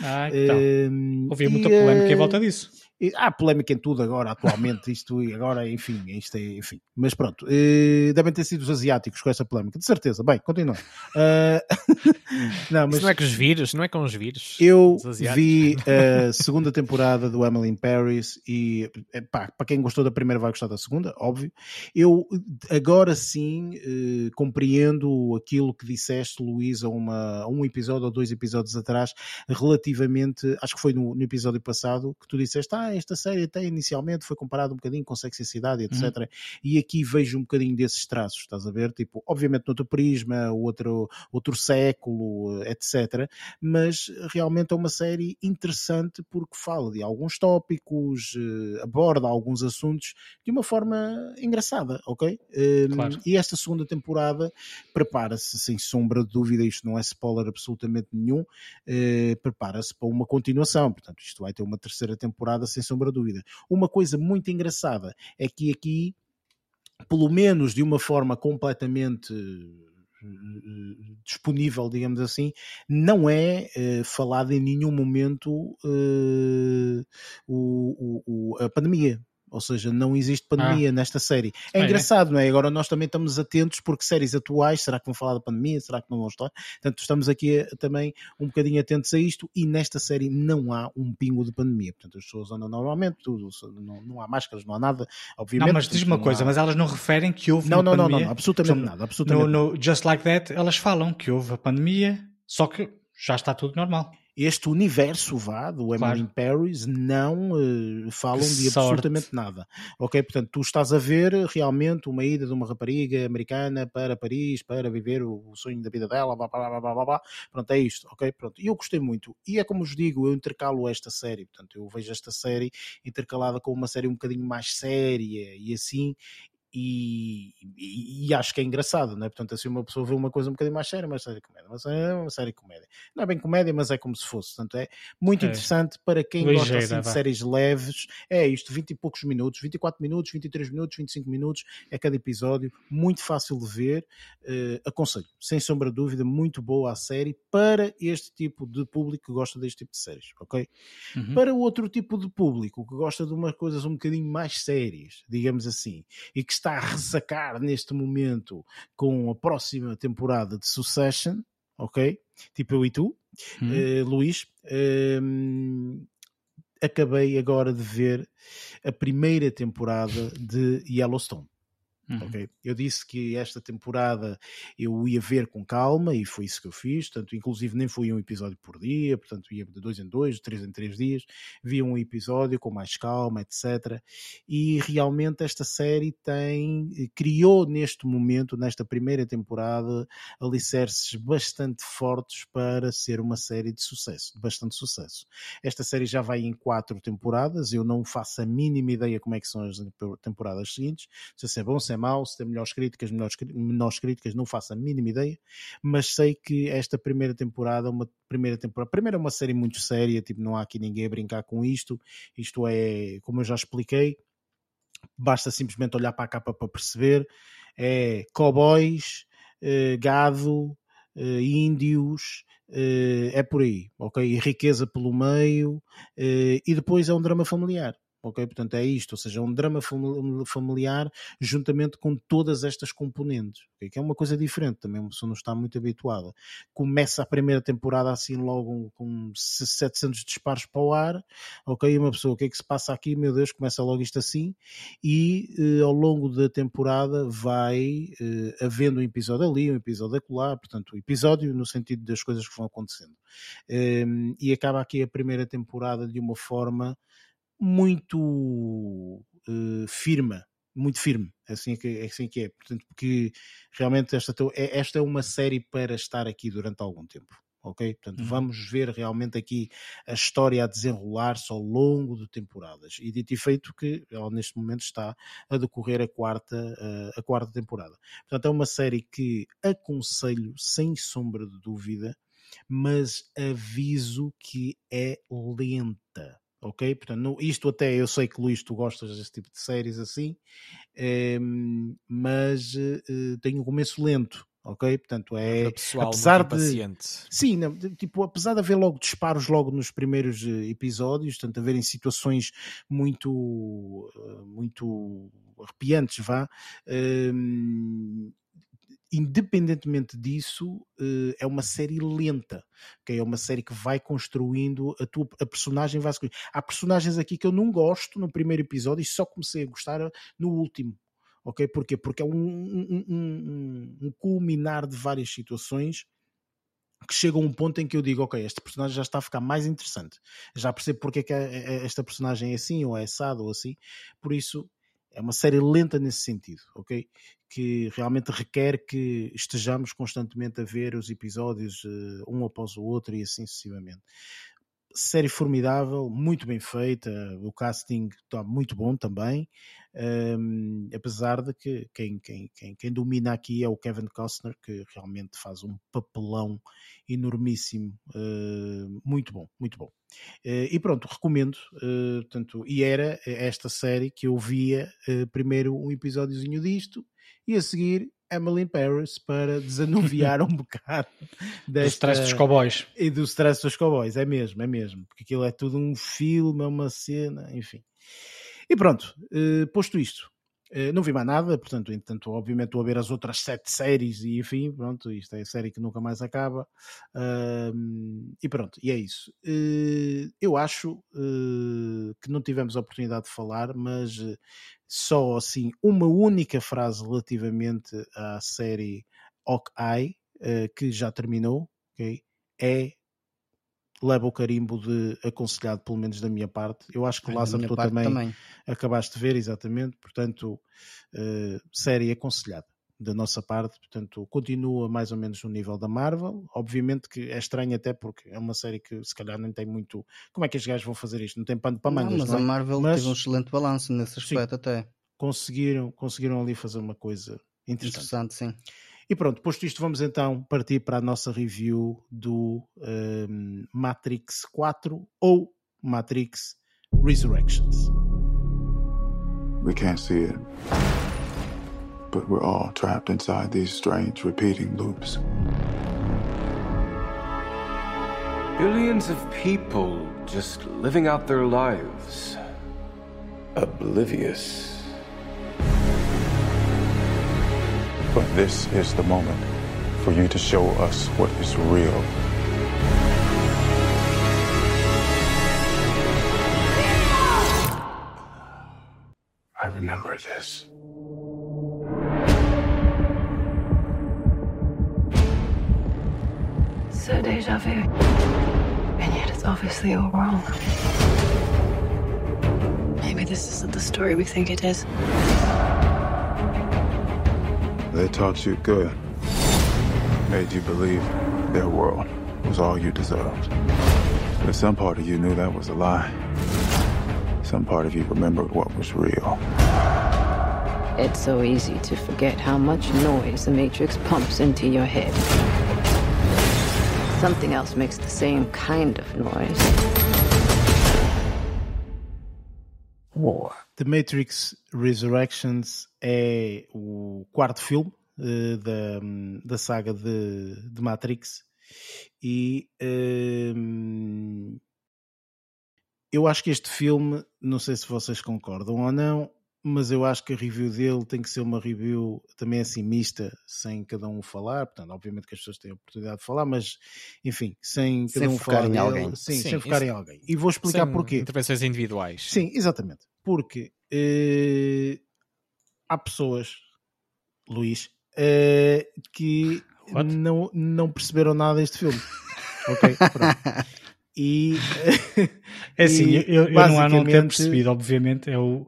Ah, então. Um, Ouvi muita polémica em volta disso há polémica em tudo agora, atualmente, isto agora, enfim, isto é, enfim. Mas pronto, uh, devem ter sido os asiáticos com essa polémica, de certeza. Bem, continua. Uh, não, mas Isso não é com os vírus, não é com os vírus. Eu vi a segunda temporada do Emily in Paris e pá, para quem gostou da primeira vai gostar da segunda, óbvio. Eu agora sim compreendo aquilo que disseste, Luís, a, uma, a um episódio ou dois episódios atrás, relativamente, acho que foi no, no episódio passado, que tu disseste, ah, ah, esta série até inicialmente foi comparada um bocadinho com Sexicidade, etc. Uhum. E aqui vejo um bocadinho desses traços, estás a ver? Tipo, obviamente no outro prisma, outro, outro século, etc. Mas realmente é uma série interessante porque fala de alguns tópicos, eh, aborda alguns assuntos de uma forma engraçada, ok? Ehm, claro. E esta segunda temporada prepara-se, sem sombra de dúvida, isto não é spoiler absolutamente nenhum, eh, prepara-se para uma continuação, portanto, isto vai ter uma terceira temporada, sem sombra de dúvida. Uma coisa muito engraçada é que aqui, pelo menos de uma forma completamente eh, disponível, digamos assim, não é uh, falado em nenhum momento uh, o, o, a pandemia. Ou seja, não existe pandemia ah. nesta série. É, é engraçado, é. não é? Agora nós também estamos atentos porque séries atuais, será que vão falar da pandemia? Será que não vão estar? Portanto, estamos aqui também um bocadinho atentos a isto e nesta série não há um pingo de pandemia. Portanto, as pessoas andam normalmente, tudo, não, não há máscaras, não há nada, obviamente. Não, mas diz uma coisa, há... mas elas não referem que houve não, uma não, pandemia? Não, não, não, absolutamente nada. Absolutamente no, no Just Like That, elas falam que houve a pandemia, só que já está tudo normal este universo vá do Emily claro. Paris não uh, falam que de sorte. absolutamente nada. Ok? Portanto, tu estás a ver realmente uma ida de uma rapariga americana para Paris para viver o, o sonho da vida dela, blá, blá, blá, blá, blá, blá. Pronto, é isto, ok? Pronto. E eu gostei muito. E é como vos digo, eu intercalo esta série, portanto, eu vejo esta série intercalada com uma série um bocadinho mais séria e assim, e, e, e, acho que é engraçado, não é? Portanto, assim, uma pessoa vê uma coisa um bocadinho mais séria, uma série de comédia, mas é uma série de comédia. Não é bem comédia, mas é como se fosse. Portanto, é muito é. interessante para quem Ligeira, gosta assim, de séries leves. É isto, 20 e poucos minutos, 24 minutos, 23 minutos, 25 minutos é cada episódio, muito fácil de ver. Uh, aconselho, sem sombra de dúvida, muito boa a série para este tipo de público que gosta deste tipo de séries, ok? Uhum. Para outro tipo de público que gosta de umas coisas um bocadinho mais sérias, digamos assim, e que está a ressacar neste momento com a próxima temporada de Succession, ok? Tipo eu e tu, hum. uh, Luís. Uh, acabei agora de ver a primeira temporada de Yellowstone. Uhum. Okay? Eu disse que esta temporada eu ia ver com calma e foi isso que eu fiz. Portanto, inclusive nem foi um episódio por dia, portanto, ia de dois em dois, de três em três dias. Via um episódio com mais calma, etc. E realmente esta série tem, criou neste momento, nesta primeira temporada, alicerces bastante fortes para ser uma série de sucesso, de bastante sucesso. Esta série já vai em quatro temporadas, eu não faço a mínima ideia como é que são as temporadas seguintes, se é bom, se é mau, se tem melhores críticas, melhores, menores críticas, não faço a mínima ideia, mas sei que esta primeira temporada, uma primeira temporada, primeiro é uma série muito séria, tipo, não há aqui ninguém a brincar com isto, isto é, como eu já expliquei, basta simplesmente olhar para a capa para perceber, é cowboys, eh, gado, eh, índios, eh, é por aí, ok? E riqueza pelo meio, e depois é um drama familiar ok? Portanto, é isto, ou seja, é um drama familiar juntamente com todas estas componentes, okay? que é uma coisa diferente, também uma pessoa não está muito habituada. Começa a primeira temporada assim logo com 700 disparos para o ar, ok? E uma pessoa, o que é que se passa aqui? Meu Deus, começa logo isto assim, e eh, ao longo da temporada vai eh, havendo um episódio ali, um episódio acolá, portanto, o episódio no sentido das coisas que vão acontecendo. Um, e acaba aqui a primeira temporada de uma forma muito uh, firme, muito firme, é assim que é, assim que é. Portanto, porque realmente esta, é, esta é uma série para estar aqui durante algum tempo. Ok? Portanto, uhum. vamos ver realmente aqui a história a desenrolar-se ao longo de temporadas. E dito e feito que ela neste momento está a decorrer a quarta, a, a quarta temporada. Portanto, é uma série que aconselho sem sombra de dúvida, mas aviso que é lenta ok? Portanto, no, isto até eu sei que Luís, tu gostas desse tipo de séries assim, eh, mas eh, tem um começo lento, ok? Portanto, é pessoal apesar de paciente. sim, não, tipo, apesar de haver logo disparos logo nos primeiros eh, episódios, portanto, haverem situações muito eh, muito arrepiantes, vá, ehm, independentemente disso, eh, é uma série lenta, okay? é uma série que vai construindo a tua a personagem vai Há personagens aqui que eu não gosto no primeiro episódio e só comecei a gostar no último. Ok? Porquê? Porque é um, um, um, um culminar de várias situações que chega a um ponto em que eu digo, ok, este personagem já está a ficar mais interessante. Já percebo porque é que esta personagem é assim, ou é assado, ou assim. Por isso, é uma série lenta nesse sentido, ok? Que realmente requer que estejamos constantemente a ver os episódios uh, um após o outro e assim sucessivamente série formidável, muito bem feita, o casting está muito bom também, um, apesar de que quem, quem, quem, quem, domina aqui é o Kevin Costner, que realmente faz um papelão enormíssimo, uh, muito bom, muito bom. Uh, e pronto, recomendo, uh, portanto, e era esta série que eu via primeiro um episódiozinho disto, e a seguir Emily Paris para desanuviar um bocado desta... do stress dos cowboys. E do stress dos cowboys, é mesmo, é mesmo. Porque aquilo é tudo um filme, é uma cena, enfim. E pronto, uh, posto isto, uh, não vi mais nada, portanto, entanto, obviamente estou a ver as outras sete séries e enfim, pronto, isto é a série que nunca mais acaba. Uh, e pronto, e é isso. Eh, eu acho que não tivemos a oportunidade de falar, mas só assim uma única frase relativamente à série Hawkeye, uh, que já terminou, okay, é leva o carimbo de aconselhado, pelo menos da minha parte. Eu acho que Lázaro, tu também, também, acabaste de ver, exatamente, portanto, uh, série aconselhada da nossa parte, portanto, continua mais ou menos no nível da Marvel. Obviamente que é estranho até porque é uma série que se calhar nem tem muito. Como é que os gajos vão fazer isto? Não tem pano para mangas, não, mas não é? a Marvel mas, teve um excelente balanço nesse aspecto sim, até. Conseguiram, conseguiram ali fazer uma coisa interessante. Interessante, sim. E pronto, posto isto, vamos então partir para a nossa review do um, Matrix 4 ou Matrix Resurrections. We can't see it. but we're all trapped inside these strange repeating loops. Billions of people just living out their lives, oblivious. But this is the moment for you to show us what is real. I remember this. So deja vu. And yet it's obviously all wrong. Maybe this isn't the story we think it is. They taught you good. Made you believe their world was all you deserved. But some part of you knew that was a lie. Some part of you remembered what was real. It's so easy to forget how much noise the Matrix pumps into your head. Something else makes the same kind of noise. The Matrix Resurrections é o quarto filme uh, da, da saga de, de Matrix. E uh, eu acho que este filme, não sei se vocês concordam ou não, mas eu acho que a review dele tem que ser uma review também assim mista, sem cada um falar. Portanto, obviamente que as pessoas têm a oportunidade de falar, mas enfim, sem cada sem um falar em dele, alguém. Sim, Sim, sem focar isso... em alguém. E vou explicar sem porquê. Intervenções individuais. Sim, exatamente. Porque eh, há pessoas, Luís, eh, que não, não perceberam nada deste filme. ok? Pronto. E é assim, e, eu, eu não há não ter percebido, obviamente, é o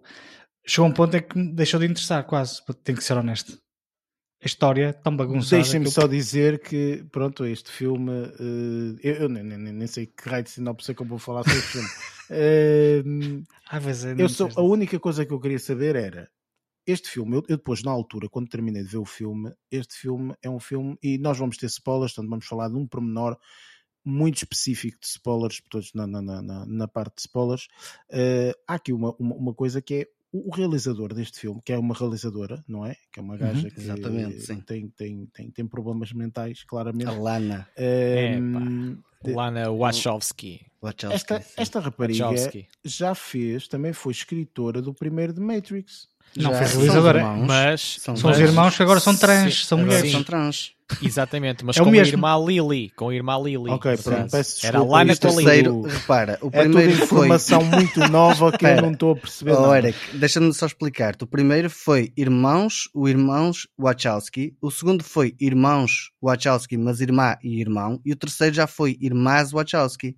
chegou a um ponto em que me deixou de interessar, quase. Tenho que ser honesto. A história é tão bagunçada. Deixem-me eu... só dizer que, pronto, este filme. Uh, eu, eu nem, nem, nem, sei que raio de sinopse é que eu vou falar sobre este filme. Uh, vezes é eu sou, a única coisa que eu queria saber era. Este filme, eu, eu, depois, na altura, quando terminei de ver o filme, este filme é um filme, e nós vamos ter spoilers, portanto, vamos falar de um pormenor muito específico de spoilers, todos na, na, na, na parte de spoilers. Uh, há aqui uma, uma, uma coisa que é o, realizador deste filme, que é uma realizadora, não é? Que é uma gaja uhum, que exatamente, tem, tem, tem, tem, tem problemas mentais, claramente. A Lana. Um, Lana Wachowski. Wachowski, Esta, sim. esta rapariga Wachowski. já fez, também foi escritora do primeiro de Matrix. Não, foi são realizadora. irmãos. Mas São São os irmãos que agora são trans, Sim, são agora mulheres. sim. São trans. Exatamente, mas É o com a mesmo. irmã Lily. Com a irmã Lily. Ok, pronto, peço Era a desculpa, Lana isto com a é Lily. Terceiro, repara, o É tudo primeiro foi. informação muito nova que eu não estou a perceber. Oh. Eric, deixa-me só explicar-te. O primeiro foi Irmãos, o Irmãos Wachowski. O segundo foi Irmãos Wachowski, mas irmã e irmão. E o terceiro já foi Irmãs Wachowski.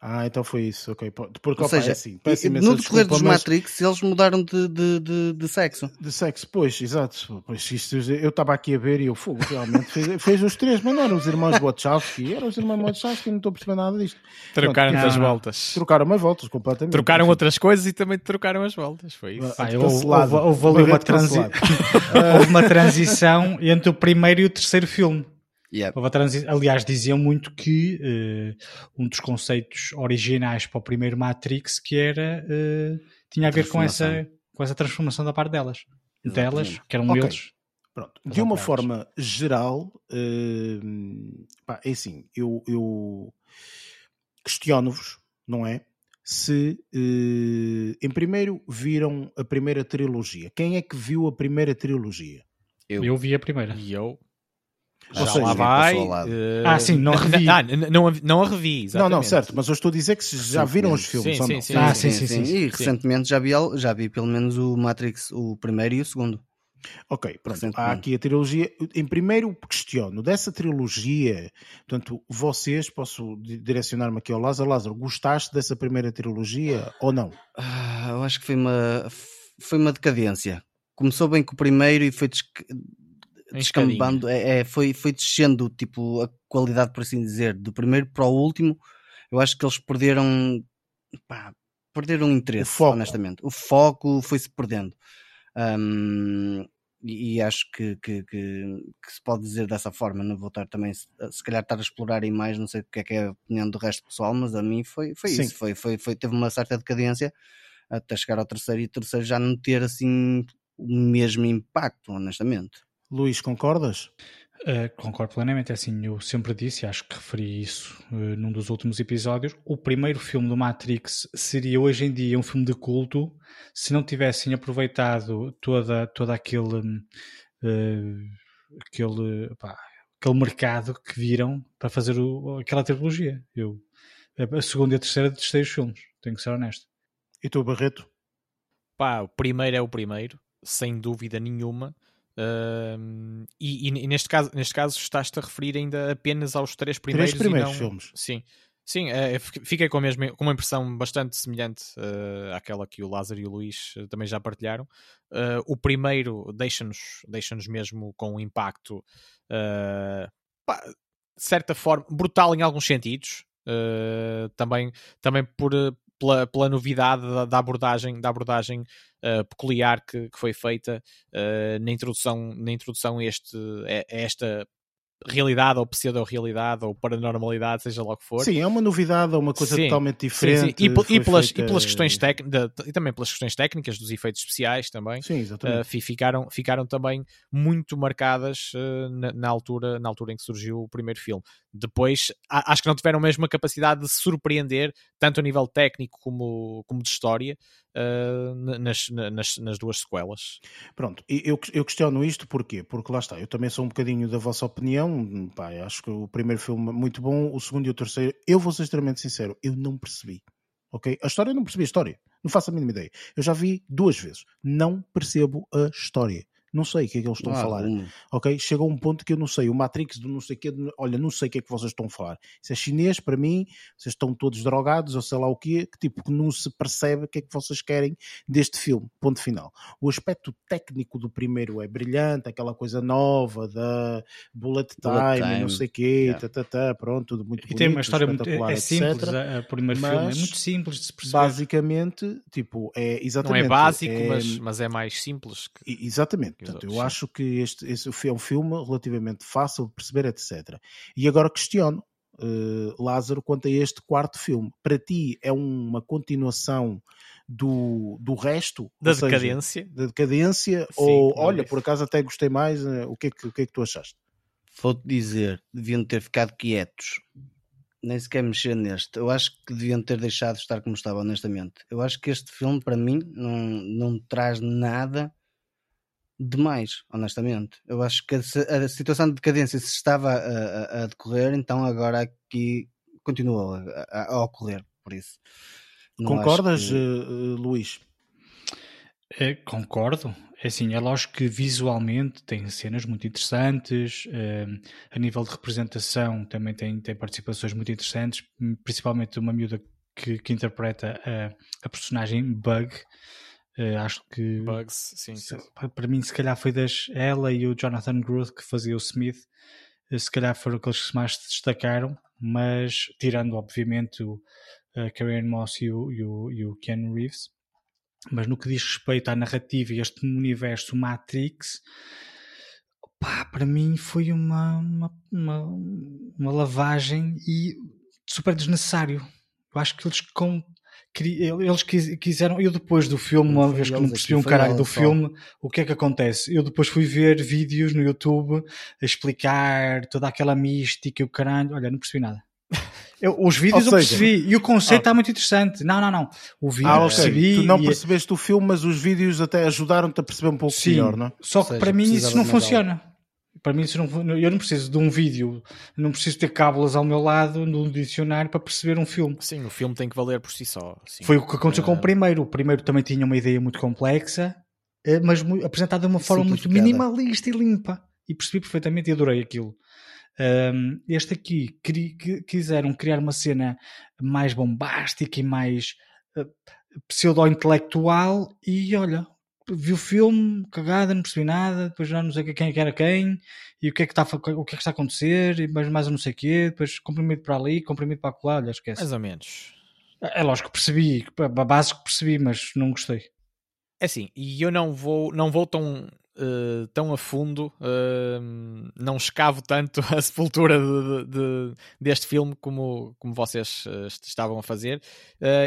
Ah, então foi isso, ok. Porque Ou opa, seja, é assim, peço no decorrer dos mas- Matrix, eles mudaram de, de, de, de sexo. De sexo, pois, exato. Pois, isto, eu estava aqui a ver e eu fogo, realmente fez, fez os três, mas não eram os irmãos Wachowski, eram os irmãos Wachowski, não estou a perceber nada disto. Trocaram Pronto, as não, voltas. Trocaram as voltas completamente. Trocaram Enfim. outras coisas e também trocaram as voltas. Foi isso. Ah, houve, cancelado. houve- houve ali uma, transi... houve uma transição entre o primeiro e o terceiro filme. Yeah. Aliás, diziam muito que eh, um dos conceitos originais para o primeiro Matrix que era eh, tinha a ver com essa, Transformação. com essa transformação da parte delas. Exatamente. Delas, que eram Ok. eles. Pronto, de uma forma geral, eh, pá, é assim, eu, eu questiono-vos, não é? Se em primeiro viram a primeira trilogia. Quem é que viu a primeira trilogia? Eu. Eu vi a primeira. E eu. Ou Já seja, lá vai. eh, Ah, sim, não a revi. Ah, não, a- não a revi. Não, Exatamente. não, certo, mas eu estou a dizer que já viram os filmes Sim, ou sim, não. sim. Ah, sim, sim, sim. E recentemente já vi, já vi pelo menos o Matrix, o primeiro e o segundo. Ok, pronto. Há aqui a trilogia. Em primeiro, questiono dessa trilogia. Portanto, vocês, posso di- direcionar-me aqui ao Lázaro. Lázaro, gostaste dessa primeira trilogia ou não? Ah, eu acho que foi uma, foi uma decadência. Começou bem com o primeiro e foi descambando, é, é, foi, foi descendo tipo, a qualidade, por assim dizer, do primeiro para o último. Eu acho que eles perderam, pá, perderam interesse, O foco. honestamente. O foco foi-se perdendo. Ahm, e, e acho que, que, que, que se pode dizer dessa forma. Não vou estar também, se, se calhar, estar a explorar aí mais. Não sei o que é que é a opinião do resto do pessoal, mas a mim foi, foi Sim. isso. Foi, foi, foi, teve uma certa decadência até chegar ao terceiro e o terceiro já não ter assim o mesmo impacto, honestamente. Luís, concordas? Uh, concordo plenamente, é assim, eu sempre disse, acho que referi isso uh, num dos últimos episódios, o primeiro filme do Matrix seria hoje em dia um filme de culto se não tivessem aproveitado toda, toda aquele, uh, aquele, pá, aquele mercado que viram para fazer o, aquela trilogia. Eu, a segunda e a terceira testei os filmes, tenho que ser honesto. E tu, Barreto? Pá, o primeiro é o primeiro, sem dúvida nenhuma. Ahm, e, e neste, caso, neste caso estás-te a referir ainda apenas aos três primeiros, Três primeiros e não... filmes. Sim, sim fi- fiquei com, a mesma, com uma impressão bastante semelhante eh, àquela que o Lázaro e o Luís eh, também já partilharam. Eh, o primeiro deixa-nos deixa mesmo com um impacto, pá, de certa forma, brutal em alguns sentidos. também, também por, pela, pela novidade da, da abordagem, da abordagem eh, peculiar que, que foi feita eh, na introdução, na introdução a, este, a esta realidade ou pseudo-realidade ou paranormalidade, seja lá o que for. Sim, é uma novidade, é uma coisa Sim, totalmente Sim, diferente. sim. E, pe- e foi pelas, feita- e pelas questões técnicas e também pelas questões técnicas dos efeitos especiais também Sim, exatamente. uh, fi- ficaram, ficaram também muito marcadas uh, na, na altura, na altura em que surgiu o primeiro filme. Depois, a- acho que não tiveram mesmo a capacidade de surpreender, tanto a nível técnico como, como de história, na- nas, na- nas, nas duas sequelas. Pronto, eu, eu questiono isto porquê? Porque lá está, eu também sou um bocadinho da vossa opinião. Pá, acho que o primeiro filme é muito bom, o segundo e o terceiro, eu vou ser extremamente sincero, eu não percebi. Ok? A história, eu não percebi a história. Não faço a mínima ideia. Eu já vi duas vezes. Não percebo a história. Não sei o que é que eles estão Não a falar. rumo. Ok? Chega a um ponto que eu não sei. O Matrix do não sei o quê, de- olha, não sei o que é que vocês estão a falar. Isso é chinês para mim, vocês estão todos drogados ou sei lá o quê, que tipo que não se percebe o que é que vocês querem deste filme. Ponto final. O aspecto técnico do primeiro é brilhante, aquela coisa nova da bullet time, Bullet e não time, sei o quê, yeah. tá, tá, tá, pronto, tudo muito E bonito, tem uma história muito. É simples, etc. a- a- o primeiro Mas, filme é muito simples de se perceber. Basicamente, tipo, é Não exatamente. é básico, é- mas, mas é mais simples. que- e- Exatamente. Que os Portanto, eu outros, sim. acho que este, este é um filme relativamente fácil de perceber, etc. E agora questiono, eh, Lázaro, quanto a este quarto filme. Para ti é uma continuação do, do resto? Da Ou seja, decadência. da decadência? Sim, ou, olha, por acaso até gostei mais, eh, o que é que, o que, é que tu achaste? Vou-te dizer, deviam ter ficado quietos nem sequer mexer neste. Eu acho que deviam ter deixado de estar como estava, honestamente. Eu acho que este filme, para mim, não, não traz nada demais, honestamente. Eu acho que a, a situação de decadência se estava a, a, a, decorrer, então agora aqui continua a, ocorrer, por isso. Concordas, que... uh, Luís? É, concordo. É assim, é lógico que visualmente tem cenas muito interessantes, uh, a nível de representação também tem, tem participações muito interessantes, principalmente uma miúda que, que interpreta a, a personagem Bug, Uh, acho que Bugs, sim, sim. para mim se calhar foi das ela e o Jonathan Groth que fazia o Smith. Uh, se calhar foram aqueles que mais se destacaram mas tirando obviamente o uh, Karen Moss e o, e, o, e o Ken Reeves. Mas no que diz respeito à narrativa e este universo Matrix pá, para mim foi uma, uma, uma, uma lavagem e super desnecessário. Eu acho que eles com eles quiseram, eu depois do filme, uma vez que não percebi um caralho do filme, o que é que acontece? Eu depois fui ver vídeos no YouTube a explicar toda aquela mística e o caralho, olha, não percebi nada. Eu, os vídeos seja, eu percebi e o conceito está muito interessante. Não, não, não. O vídeo ah, okay. percebi. Tu não percebeste o filme, mas os vídeos até ajudaram-te a perceber um pouco Sim, melhor, não é? Só que seja, para mim isso não funciona. Para mim, não, eu não preciso de um vídeo, não preciso ter cábulas ao meu lado no dicionário para perceber um filme. Sim, o filme tem que valer por si só. Sim. Foi o que aconteceu com o primeiro. O primeiro também tinha uma ideia muito complexa, eh, mas apresentada de uma forma muito minimalista e limpa. E percebi perfeitamente e adorei aquilo. este aqui quiseram criar uma cena mais bombástica e mais uh, pseudo-intelectual e olha, vi o filme, cagada, não percebi nada, depois já não sei quem é era quem, e o que é que está, o que é que está a acontecer, e mais, mais não sei o quê, depois comprimido para ali, comprimido para lá, olha, esquece. Mais ou menos. É, é lógico que percebi, a base que percebi, mas não gostei. É assim, e eu não vou, não vou tão uh, tão a fundo, uh, não escavo tanto a sepultura de, de, deste filme como, como vocês uh, estavam a fazer.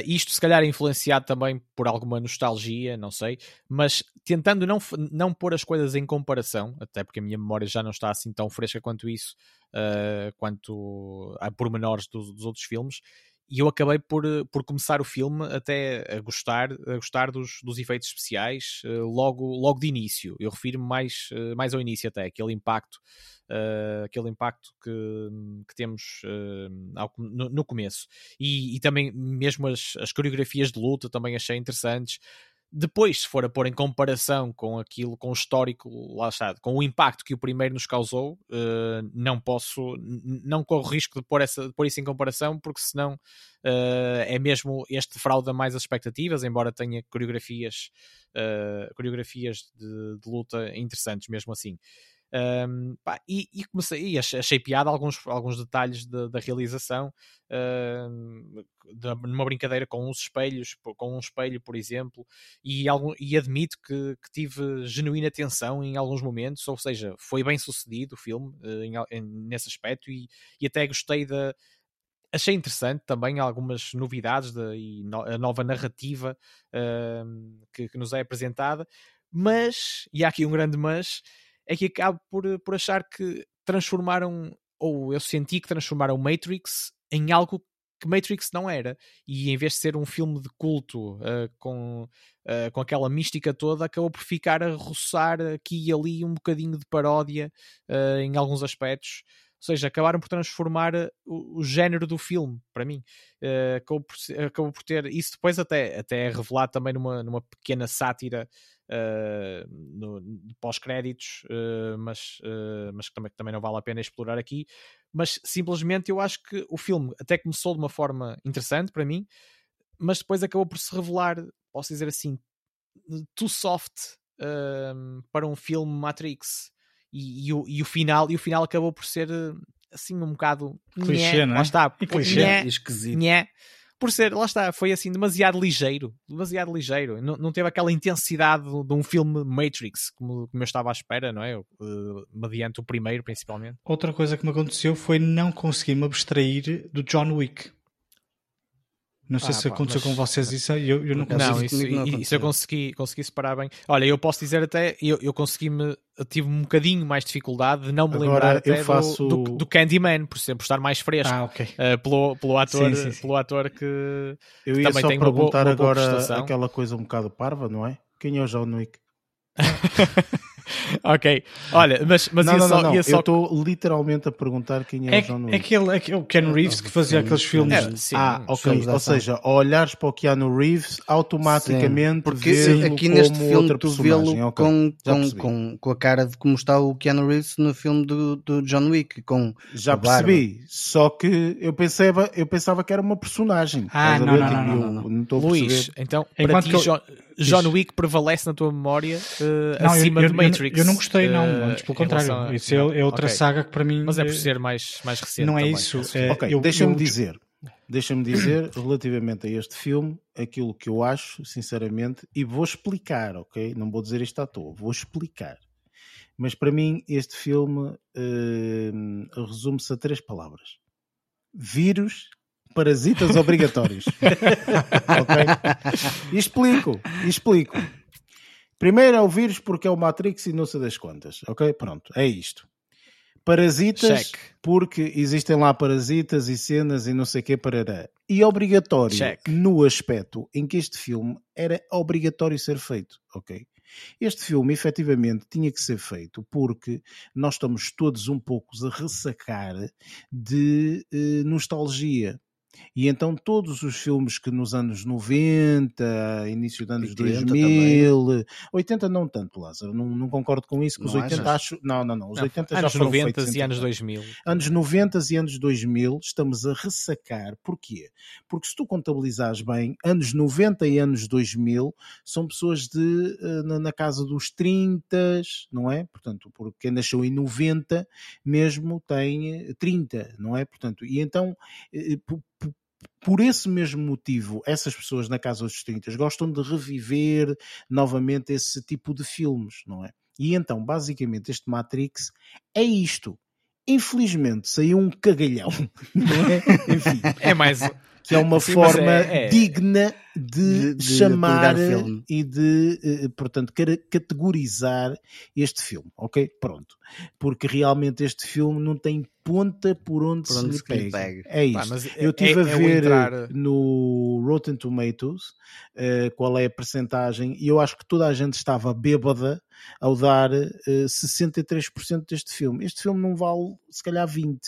isto, se calhar, é influenciado também por alguma nostalgia, não sei, mas tentando não, não pôr as coisas em comparação, até porque a minha memória já não está assim tão fresca quanto isso, quanto a pormenores dos, dos outros filmes e eu acabei por, eh, por começar o filme até a gostar, a gostar dos, dos efeitos especiais uh, logo, logo de início. Eu refiro-me mais, uh, mais ao início até, aquele impacto, uh, aquele impacto que, que temos ao, no, no, começo. E, e também mesmo as, as coreografias de luta também achei interessantes. Depois, se for a pôr em comparação com aquilo, com o histórico, lá está, com o impacto que o primeiro nos causou, uh, não posso, não corro risco de pôr, essa, de pôr isso em comparação, porque senão uh, é mesmo este frauda mais as expectativas, embora tenha coreografias, uh, coreografias de, de luta interessantes mesmo assim. Um, pá, e, e, comecei, e achei piada alguns, alguns detalhes de, da realização, de, numa brincadeira com uns espelhos, com um espelho, por exemplo, e, algum, e admito que, que tive genuína atenção em alguns momentos, ou seja, foi bem sucedido o filme uh, em, em, nesse aspecto, e, e até gostei da. Achei interessante também algumas novidades de, e no, a nova narrativa que, que nos é apresentada, mas, e há aqui um grande mas, é que acabo por, por achar que transformaram, ou eu senti que transformaram Matrix em algo que Matrix não era. E em vez de ser um filme de culto uh, com, uh, com aquela mística toda, acabou por ficar a roçar aqui e ali um bocadinho de paródia uh, em alguns aspectos. Ou seja, acabaram por transformar o, o género do filme, para mim. acabou, por, acabou por ter. Isso depois até, até é revelado também numa, numa pequena sátira uh, no, pós-créditos, uh, mas, uh, mas que também, também não vale a pena explorar aqui. Mas simplesmente eu acho que o filme até começou de uma forma interessante para mim, mas depois acabou por se revelar, posso dizer assim, too soft para um filme Matrix. E, e, o, e, o, final, e o final acabou por ser assim um bocado clichê, não é? Lá está, e clichê. Nhé, esquisito. Nhé, por ser, lá está, foi assim demasiado ligeiro, demasiado ligeiro, não, não teve aquela intensidade de, um filme Matrix como, como, eu estava à espera, não é? Uh, mediante o primeiro, principalmente. Outra coisa que me aconteceu foi não conseguir me abstrair do John Wick. Não sei Ah, se pá, aconteceu mas- com vocês isso, eu, eu não consigo. Não, isso não isso eu consegui, consegui separar bem. Olha, eu posso dizer até, eu, eu consegui-me, eu tive um bocadinho mais dificuldade de não me Agora, lembrar até eu faço- do, do, do Candyman, por exemplo, estar mais fresco. Ah, ok. eh, pelo, pelo, ator, Sim, sim, sim. pelo ator que Eu ia Também só tem uma boa- perguntar uma boa agora prestação. aquela coisa um bocado parva, não é? Quem é o John Wick? ok, olha, mas, mas não, ia não, só, não, não. ia Eu só estou literalmente a perguntar quem é, É, o John é Wick. aquele, é aquele Ken Reeves que fazia aqueles filmes. É, sim, ah, ok. filmes Ou seja, ao olhares para o Keanu Reeves, automaticamente Porque vê-lo aqui neste como filme outra tu personagem. vê-lo Ok, com, com, com, com a cara de como está o Keanu Reeves no filme do, do John Wick, com Já percebi, só que eu pensava, eu pensava que era uma personagem. Ah, a não, não, Tipo, não, eu não, não. não então, que eu- John, John Wick prevalece na tua memória eh, Não, eu- acima eu, do eu- Matrix. Eu, não gostei, não. eh, Antes, pelo contrário. a- Isso é, não, é outra ok. saga que para mim. Mas é por eh, ser mais, mais recente. não é também. isso. É, Ok, eu- deixa-me eu- dizer, deixa-me dizer relativamente a este filme aquilo que eu acho, sinceramente, e vou explicar, ok? Não vou dizer isto à toa, vou explicar. Mas para mim, este filme eh, resume-se a três palavras: vírus, parasitas obrigatórios. ok? E explico, explico. Primeiro é o vírus porque é o Matrix e não sei das quantas, ok? Pronto, é isto. Parasitas, Check. porque existem lá parasitas e cenas e não sei o que parará. E obrigatório Check. no aspecto em que este filme era obrigatório ser feito, ok? Este filme efetivamente tinha que ser feito porque nós estamos todos um pouco a ressacar de eh, nostalgia. E então todos os filmes que nos anos 90, início dos anos 80 2000, 80 não tanto, Lázaro, não, não concordo com isso, que os Não 80 achas? acho, não, não, não, os Não, 80 já anos foram 90 feitos e anos entretanto. 2000. Anos 90 e anos 2000 estamos a ressacar. Porquê? Porque se tu contabilizares bem, anos 90 e anos 2000 são pessoas de eh, na, na casa dos 30, não é? Portanto, porque quem nasceu em 90 mesmo tem eh, 30, não é? Portanto, e então eh, por esse mesmo motivo, essas pessoas na casa dos 30 gostam de reviver novamente esse tipo de filmes, não é? E então, basicamente, este Matrix é isto. Infelizmente saiu um cagalhão, não é? Enfim, É mais. que é uma Sim, forma é- é- digna de, De- de chamar filme. e de, eh, portanto, categorizar este filme, ok? Pronto. Porque realmente este filme não tem ponta por onde, Por se, onde lhe se lhe pega. pegue. É isso. Mas Eu é- estive é a o ver entrar- no Rotten Tomatoes eh, qual é a percentagem e eu acho que toda a gente estava bêbada ao dar eh, 63% deste filme. Este filme não vale se calhar 20,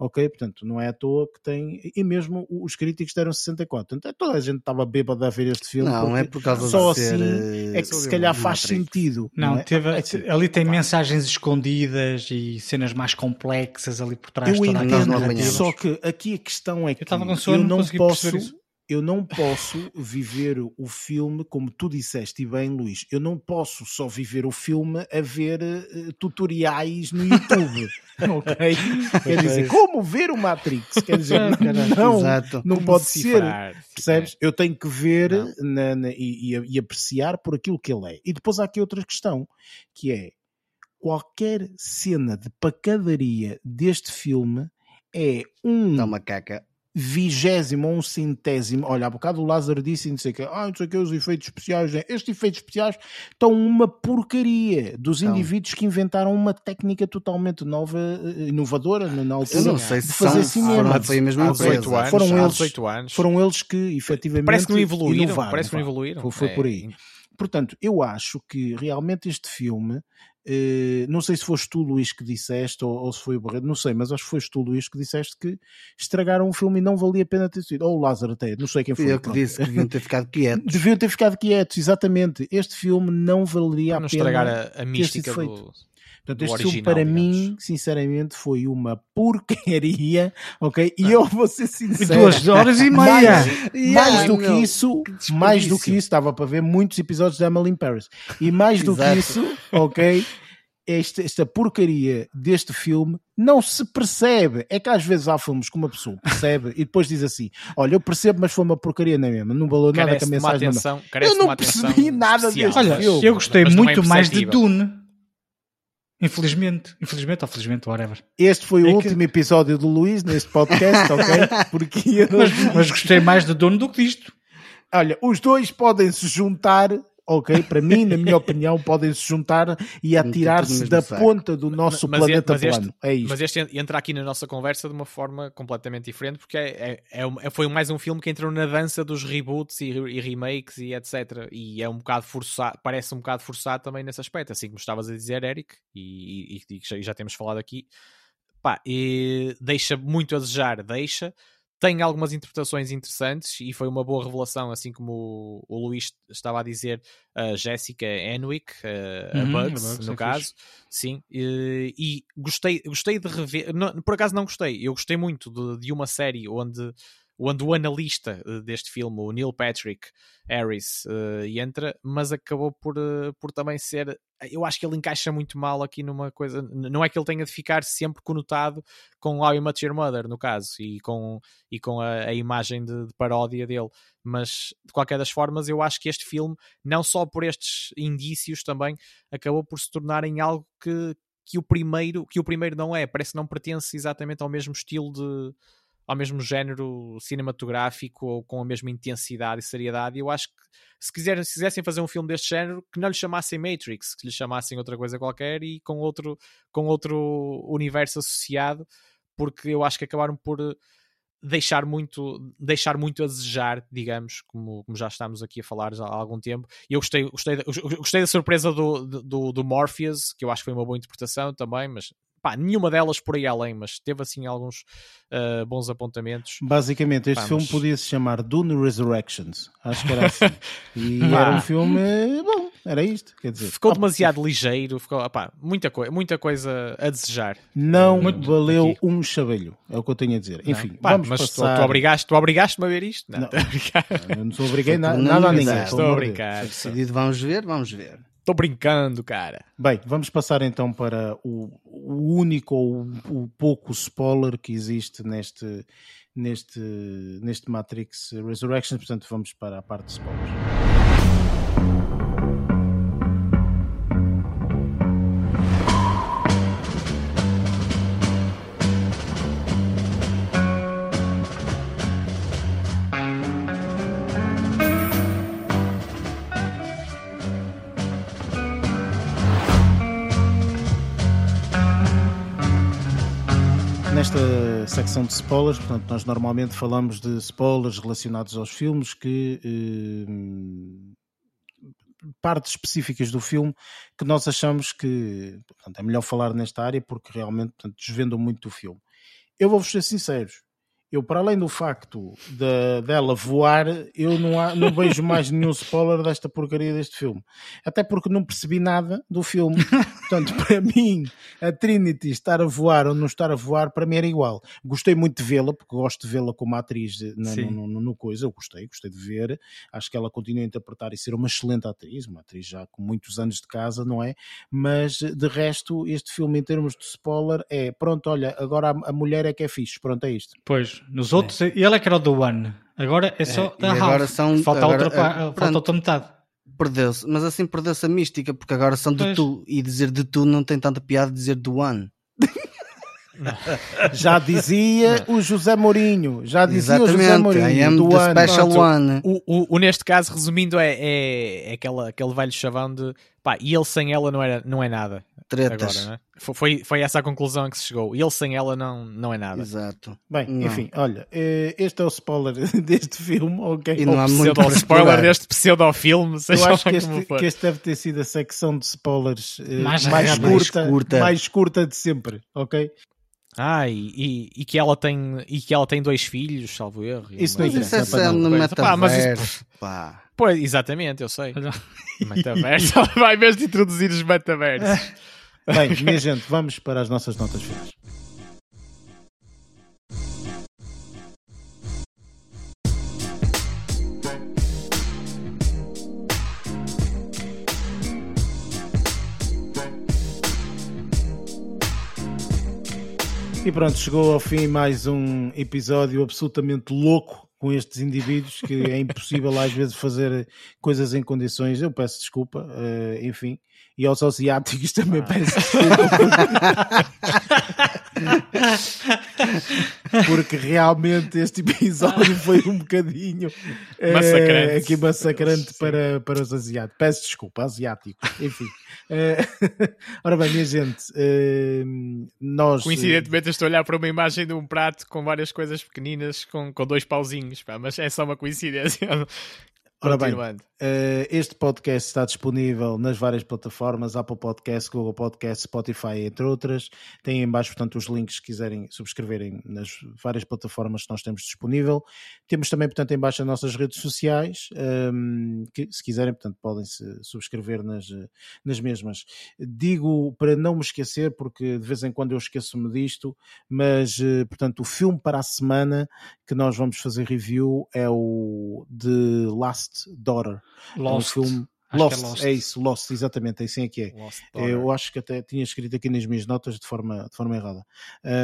ok? Portanto, não é à toa que tem, e mesmo os críticos deram 64. Portanto, toda a gente estava bêbada a ver este filme. Não, é por causa só de ser, assim eh, é que se calhar faz Matrix. sentido. Não, é? teve, É ali tem pá, mensagens escondidas e cenas mais complexas ali por trás. Eu toda a nós não entendo, só que aqui a questão é que sono, eu não não posso. Eu não posso viver o filme como tu disseste e bem, Luís. Eu não posso só viver o filme a ver eh, tutoriais no YouTube, ok? Quer dizer, como ver o Matrix? Quer dizer, não, Exato. não como pode ser. decifrar, Percebes? Eu tenho que ver na- na- e, e- e apreciar por aquilo que ele é. E depois há aqui outra questão, que é qualquer cena de pacadaria deste filme é um uma caca. Vigésimo ou um centésimo. Olha, há bocado o Lázaro disse não sei o que, ah, não sei o que, os efeitos especiais. né? Estes efeitos especiais estão uma porcaria dos Então. indivíduos que inventaram uma técnica totalmente nova, eh, inovadora na altura. Eu não sei se de fazer são, cinema. foram- foi a mesma Há 18 empresa. anos, Foram há eles- 18 anos. Foram eles que efetivamente Parece que não evoluíram. inovaram, Parece que não evoluíram. Foi, foi É, por aí. Portanto, eu acho que realmente este filme, não sei se foste tu, Luís, que disseste, ou, ou se foi o Barreto, não sei, mas acho que foste tu, Luís, que disseste que estragaram o filme e não valia a pena ter sido. Ou o Lázaro até, não sei quem foi. eu que pronto. disse que deviam ter ficado quietos. Deviam ter ficado quietos, exatamente. Este filme não valeria Para a não pena. estragar a, a mística sido do. Portanto, este filme original, para mim, digamos. sinceramente, foi uma porcaria, ok? E eu vou ser sincero. Duas horas e meia. Mais, Yeah, mais do que isso, que mais do que isso, estava para ver muitos episódios de Emily in Paris. E mais do que isso, ok? Esta, esta porcaria deste filme não se percebe. É que às vezes há filmes que uma pessoa percebe e depois diz assim: Olha, eu percebo, mas foi uma porcaria na mesma. Não valeu nada que a mensagem não. atenção. Eu não percebi nada especial. deste Olha, filme. eu gostei Mas não é muito mais de. Dune. Infelizmente, infelizmente ou felizmente, whatever. Este foi o É que- último episódio do Luís neste podcast, ok? Porque eu- Mas, mas gostei mais de dono do que disto. olha, os dois podem se juntar, ok? Para mim, na minha opinião, podem se juntar e atirar-se da saco. ponta do nosso Mas- planeta mas este- plano. É isto. Mas este entra aqui na nossa conversa de uma forma completamente diferente, porque é, é, é é- foi mais um filme que entrou na dança dos reboots e, e remakes e etc. E é um bocado forçado, parece um bocado forçado também nesse aspecto, assim como estavas a dizer, Eric, e, e- e já, já temos falado aqui. Pá, e deixa muito a desejar, deixa. Tem algumas interpretações interessantes e foi uma boa revelação, assim como o, o Luís estava a dizer, a Jessica Henwick, a, Uhum, Bugs, a Bugs, no é caso. fixe. Sim, e, e gostei, gostei de rever. não- por acaso não gostei, eu gostei muito de, de uma série onde, onde o analista eh, deste filme, o Neil Patrick Harris, eh, entra, mas acabou por, eh, por também ser. Eu acho que ele encaixa muito mal aqui numa coisa. Não é que ele tenha de ficar sempre conotado com How I Met Your Mother, no caso, e com, e com a, a imagem de, de paródia dele. Mas, de qualquer das formas, eu acho que este filme, não só por estes indícios também, acabou por se tornar em algo que, que o primeiro que o primeiro não é, parece que não pertence exatamente ao mesmo estilo de ao mesmo género cinematográfico ou com a mesma intensidade e seriedade. Eu acho que se, quiserem, se quisessem fazer um filme deste género, que não lhe chamassem Matrix, que lhe chamassem outra coisa qualquer e com outro, com outro universo associado, porque eu acho que acabaram por eh, deixar muito, deixar muito a desejar, digamos, como, como já estamos aqui a falar há algum tempo. E eu gostei, gostei, gostei da surpresa do, do, do Morpheus, que eu acho que foi uma boa interpretação também, mas pá, nenhuma delas por aí além, mas teve assim alguns ah, bons apontamentos. Basicamente, este Pá, filme mas- podia se chamar Dune Resurrections. Acho que era assim. E era um filme bom, era isto. Quer dizer, Ficou ah, demasiado ligeiro, ficou, opá, muita, coi muita coisa a desejar. Não Muito valeu aqui. um chavelho, é o que eu tenho a dizer. Enfim, Pá, vamos mas tu, passar. tu, obrigaste, tu obrigaste-me a ver isto? Não, Não. Eu não sou obriguei na- Por nada a ninguém. Estou a brincar. Decidido, vamos ver, vamos ver. Estou brincando, cara. Bem, vamos passar então para o, o único ou o, o pouco spoiler que existe neste, neste, neste Matrix Resurrections. Portanto, vamos para a parte de spoilers. Nesta secção de spoilers, portanto, nós normalmente falamos de spoilers relacionados aos filmes que eh, partes específicas do filme que nós achamos que portanto, é melhor falar nesta área porque realmente portanto, desvendam muito do filme. Eu vou-vos ser sinceros, eu para além do facto de, dela voar, eu não, há- não vejo mais nenhum spoiler desta porcaria deste filme. Até porque não percebi nada do filme. Portanto, para mim, a Trinity estar a voar ou não estar a voar, para mim era igual. Gostei muito de vê-la, porque gosto de vê-la como atriz na- no, no- no coisa. Eu gostei, gostei de ver. Acho que ela continua a interpretar e ser uma excelente atriz, uma atriz já com muitos anos de casa, não é? Mas de resto, este filme, em termos de spoiler, é pronto, olha, agora a, a mulher é que é fixe, pronto, é isto. Pois, nos outros, ele é que era o The One. Agora é só É, da e agora são- falta, agora, outra, pa- eh, falta outra metade. Perdeu-se, mas assim perdeu-se a mística, porque agora são de Pois. tu, e dizer de tu não tem tanta piada de dizer do one. Já dizia o José Mourinho, já dizia o José Exatamente, Mourinho, I am do the ano. special Pronto. one. O, o, o neste caso, resumindo, é, é, é aquela, aquele velho chavão de pá, e ele sem ela não, era, não é nada. Tretas. Agora, né? Foi, foi, foi essa a conclusão a que se chegou. E ele sem ela não, não é nada. Exato. Bem, Não. enfim, olha, eh, este é o spoiler deste filme, ok? E não há muito Pseudo spoiler explorar. deste pseudo-filme, Eu seja acho que este, que este deve ter sido a secção de spoilers eh, Mais mais, rápida. curta, Mais curta. mais curta de sempre, ok? Ah, e, e, e que ela tem, e que ela tem dois filhos, salvo erro. Isso não uma- Mas isso é interessa, no metaverso. Pá. Pois, exatamente, eu sei. Metaverso. Vai mesmo de introduzir os metaversos. Bem, minha gente, vamos para as nossas notas finais. E pronto, chegou ao fim mais um episódio absolutamente louco com estes indivíduos que é impossível às vezes fazer coisas em condições. Eu peço desculpa, eh, enfim. E aos asiáticos também ah. peço desculpa. Porque realmente este episódio foi um bocadinho massacrante, é, aqui massacrante para, para os asiáticos. Peço desculpa, asiáticos. Enfim. É, ora bem, minha gente, é, nós. Coincidentemente, estou a olhar para uma imagem de um prato com várias coisas pequeninas com, com dois pauzinhos, pá, mas é só uma coincidência. Ora bem, este podcast está disponível nas várias plataformas, Apple Podcast, Google Podcast, Spotify, entre outras. Tem em baixo, portanto, os links se quiserem subscreverem nas várias plataformas que nós temos disponível. Temos também, portanto, em baixo as nossas redes sociais, ehm, que se quiserem, portanto, podem se subscrever nas, nas mesmas. Digo para não me esquecer, porque de vez em quando eu esqueço-me disto, mas, uh, portanto, o filme para a semana que nós vamos fazer review é o The Last Daughter. Lost. É um filme Acho Lost, é, Lost. é, isso, Lost, exatamente, é assim é que é. Eu acho que até tinha escrito aqui nas minhas notas de forma, de forma errada.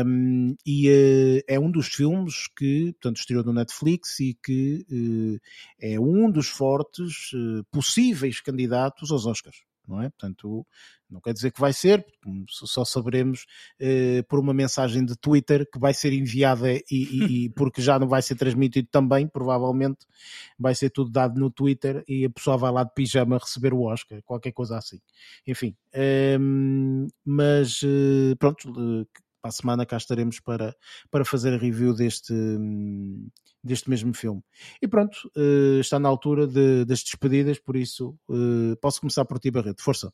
Um, e uh, é um dos filmes que, portanto, estreou no Netflix e que uh, é um dos fortes uh, possíveis candidatos aos Oscars não é? Portanto, não quer dizer que vai ser, só saberemos eh, por uma mensagem de Twitter que vai ser enviada e, e, e, porque já não vai ser transmitido também, provavelmente vai ser tudo dado no Twitter e a pessoa vai lá de pijama receber o Oscar, qualquer coisa assim. Enfim, eh, mas eh, pronto, eh, para a semana cá estaremos para, para fazer a review deste, deste mesmo filme. E pronto, uh, está na altura de, das despedidas, por isso uh, posso começar por ti, Barreto. Força!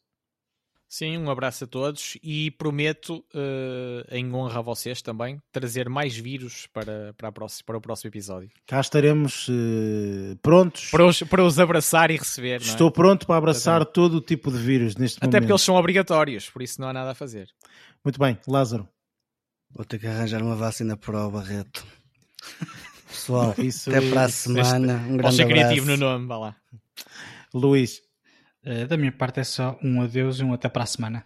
Sim, um abraço a todos e prometo, uh, em honra a vocês também, trazer mais vírus para, para, próxima, para o próximo episódio. Cá estaremos uh, prontos. Para os, para os abraçar e receber. É? Estou é? pronto para abraçar todo o tipo de vírus neste Até momento. Até porque eles são obrigatórios, por isso não há nada a fazer. Muito bem, Lázaro. Vou ter que arranjar uma vacina para o Barreto. Pessoal, isso até para a semana. Um grande ser criativo no nome, vá lá. Luís. Uh, da minha parte é só um adeus e um até para a semana.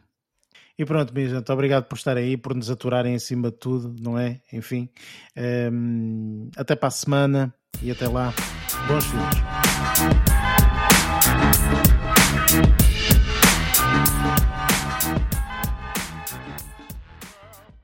E pronto, minha gente, obrigado por estarem aí, por nos aturarem acima de tudo, não é? Enfim, um, ehm, até para a semana e até lá. Bons filmes.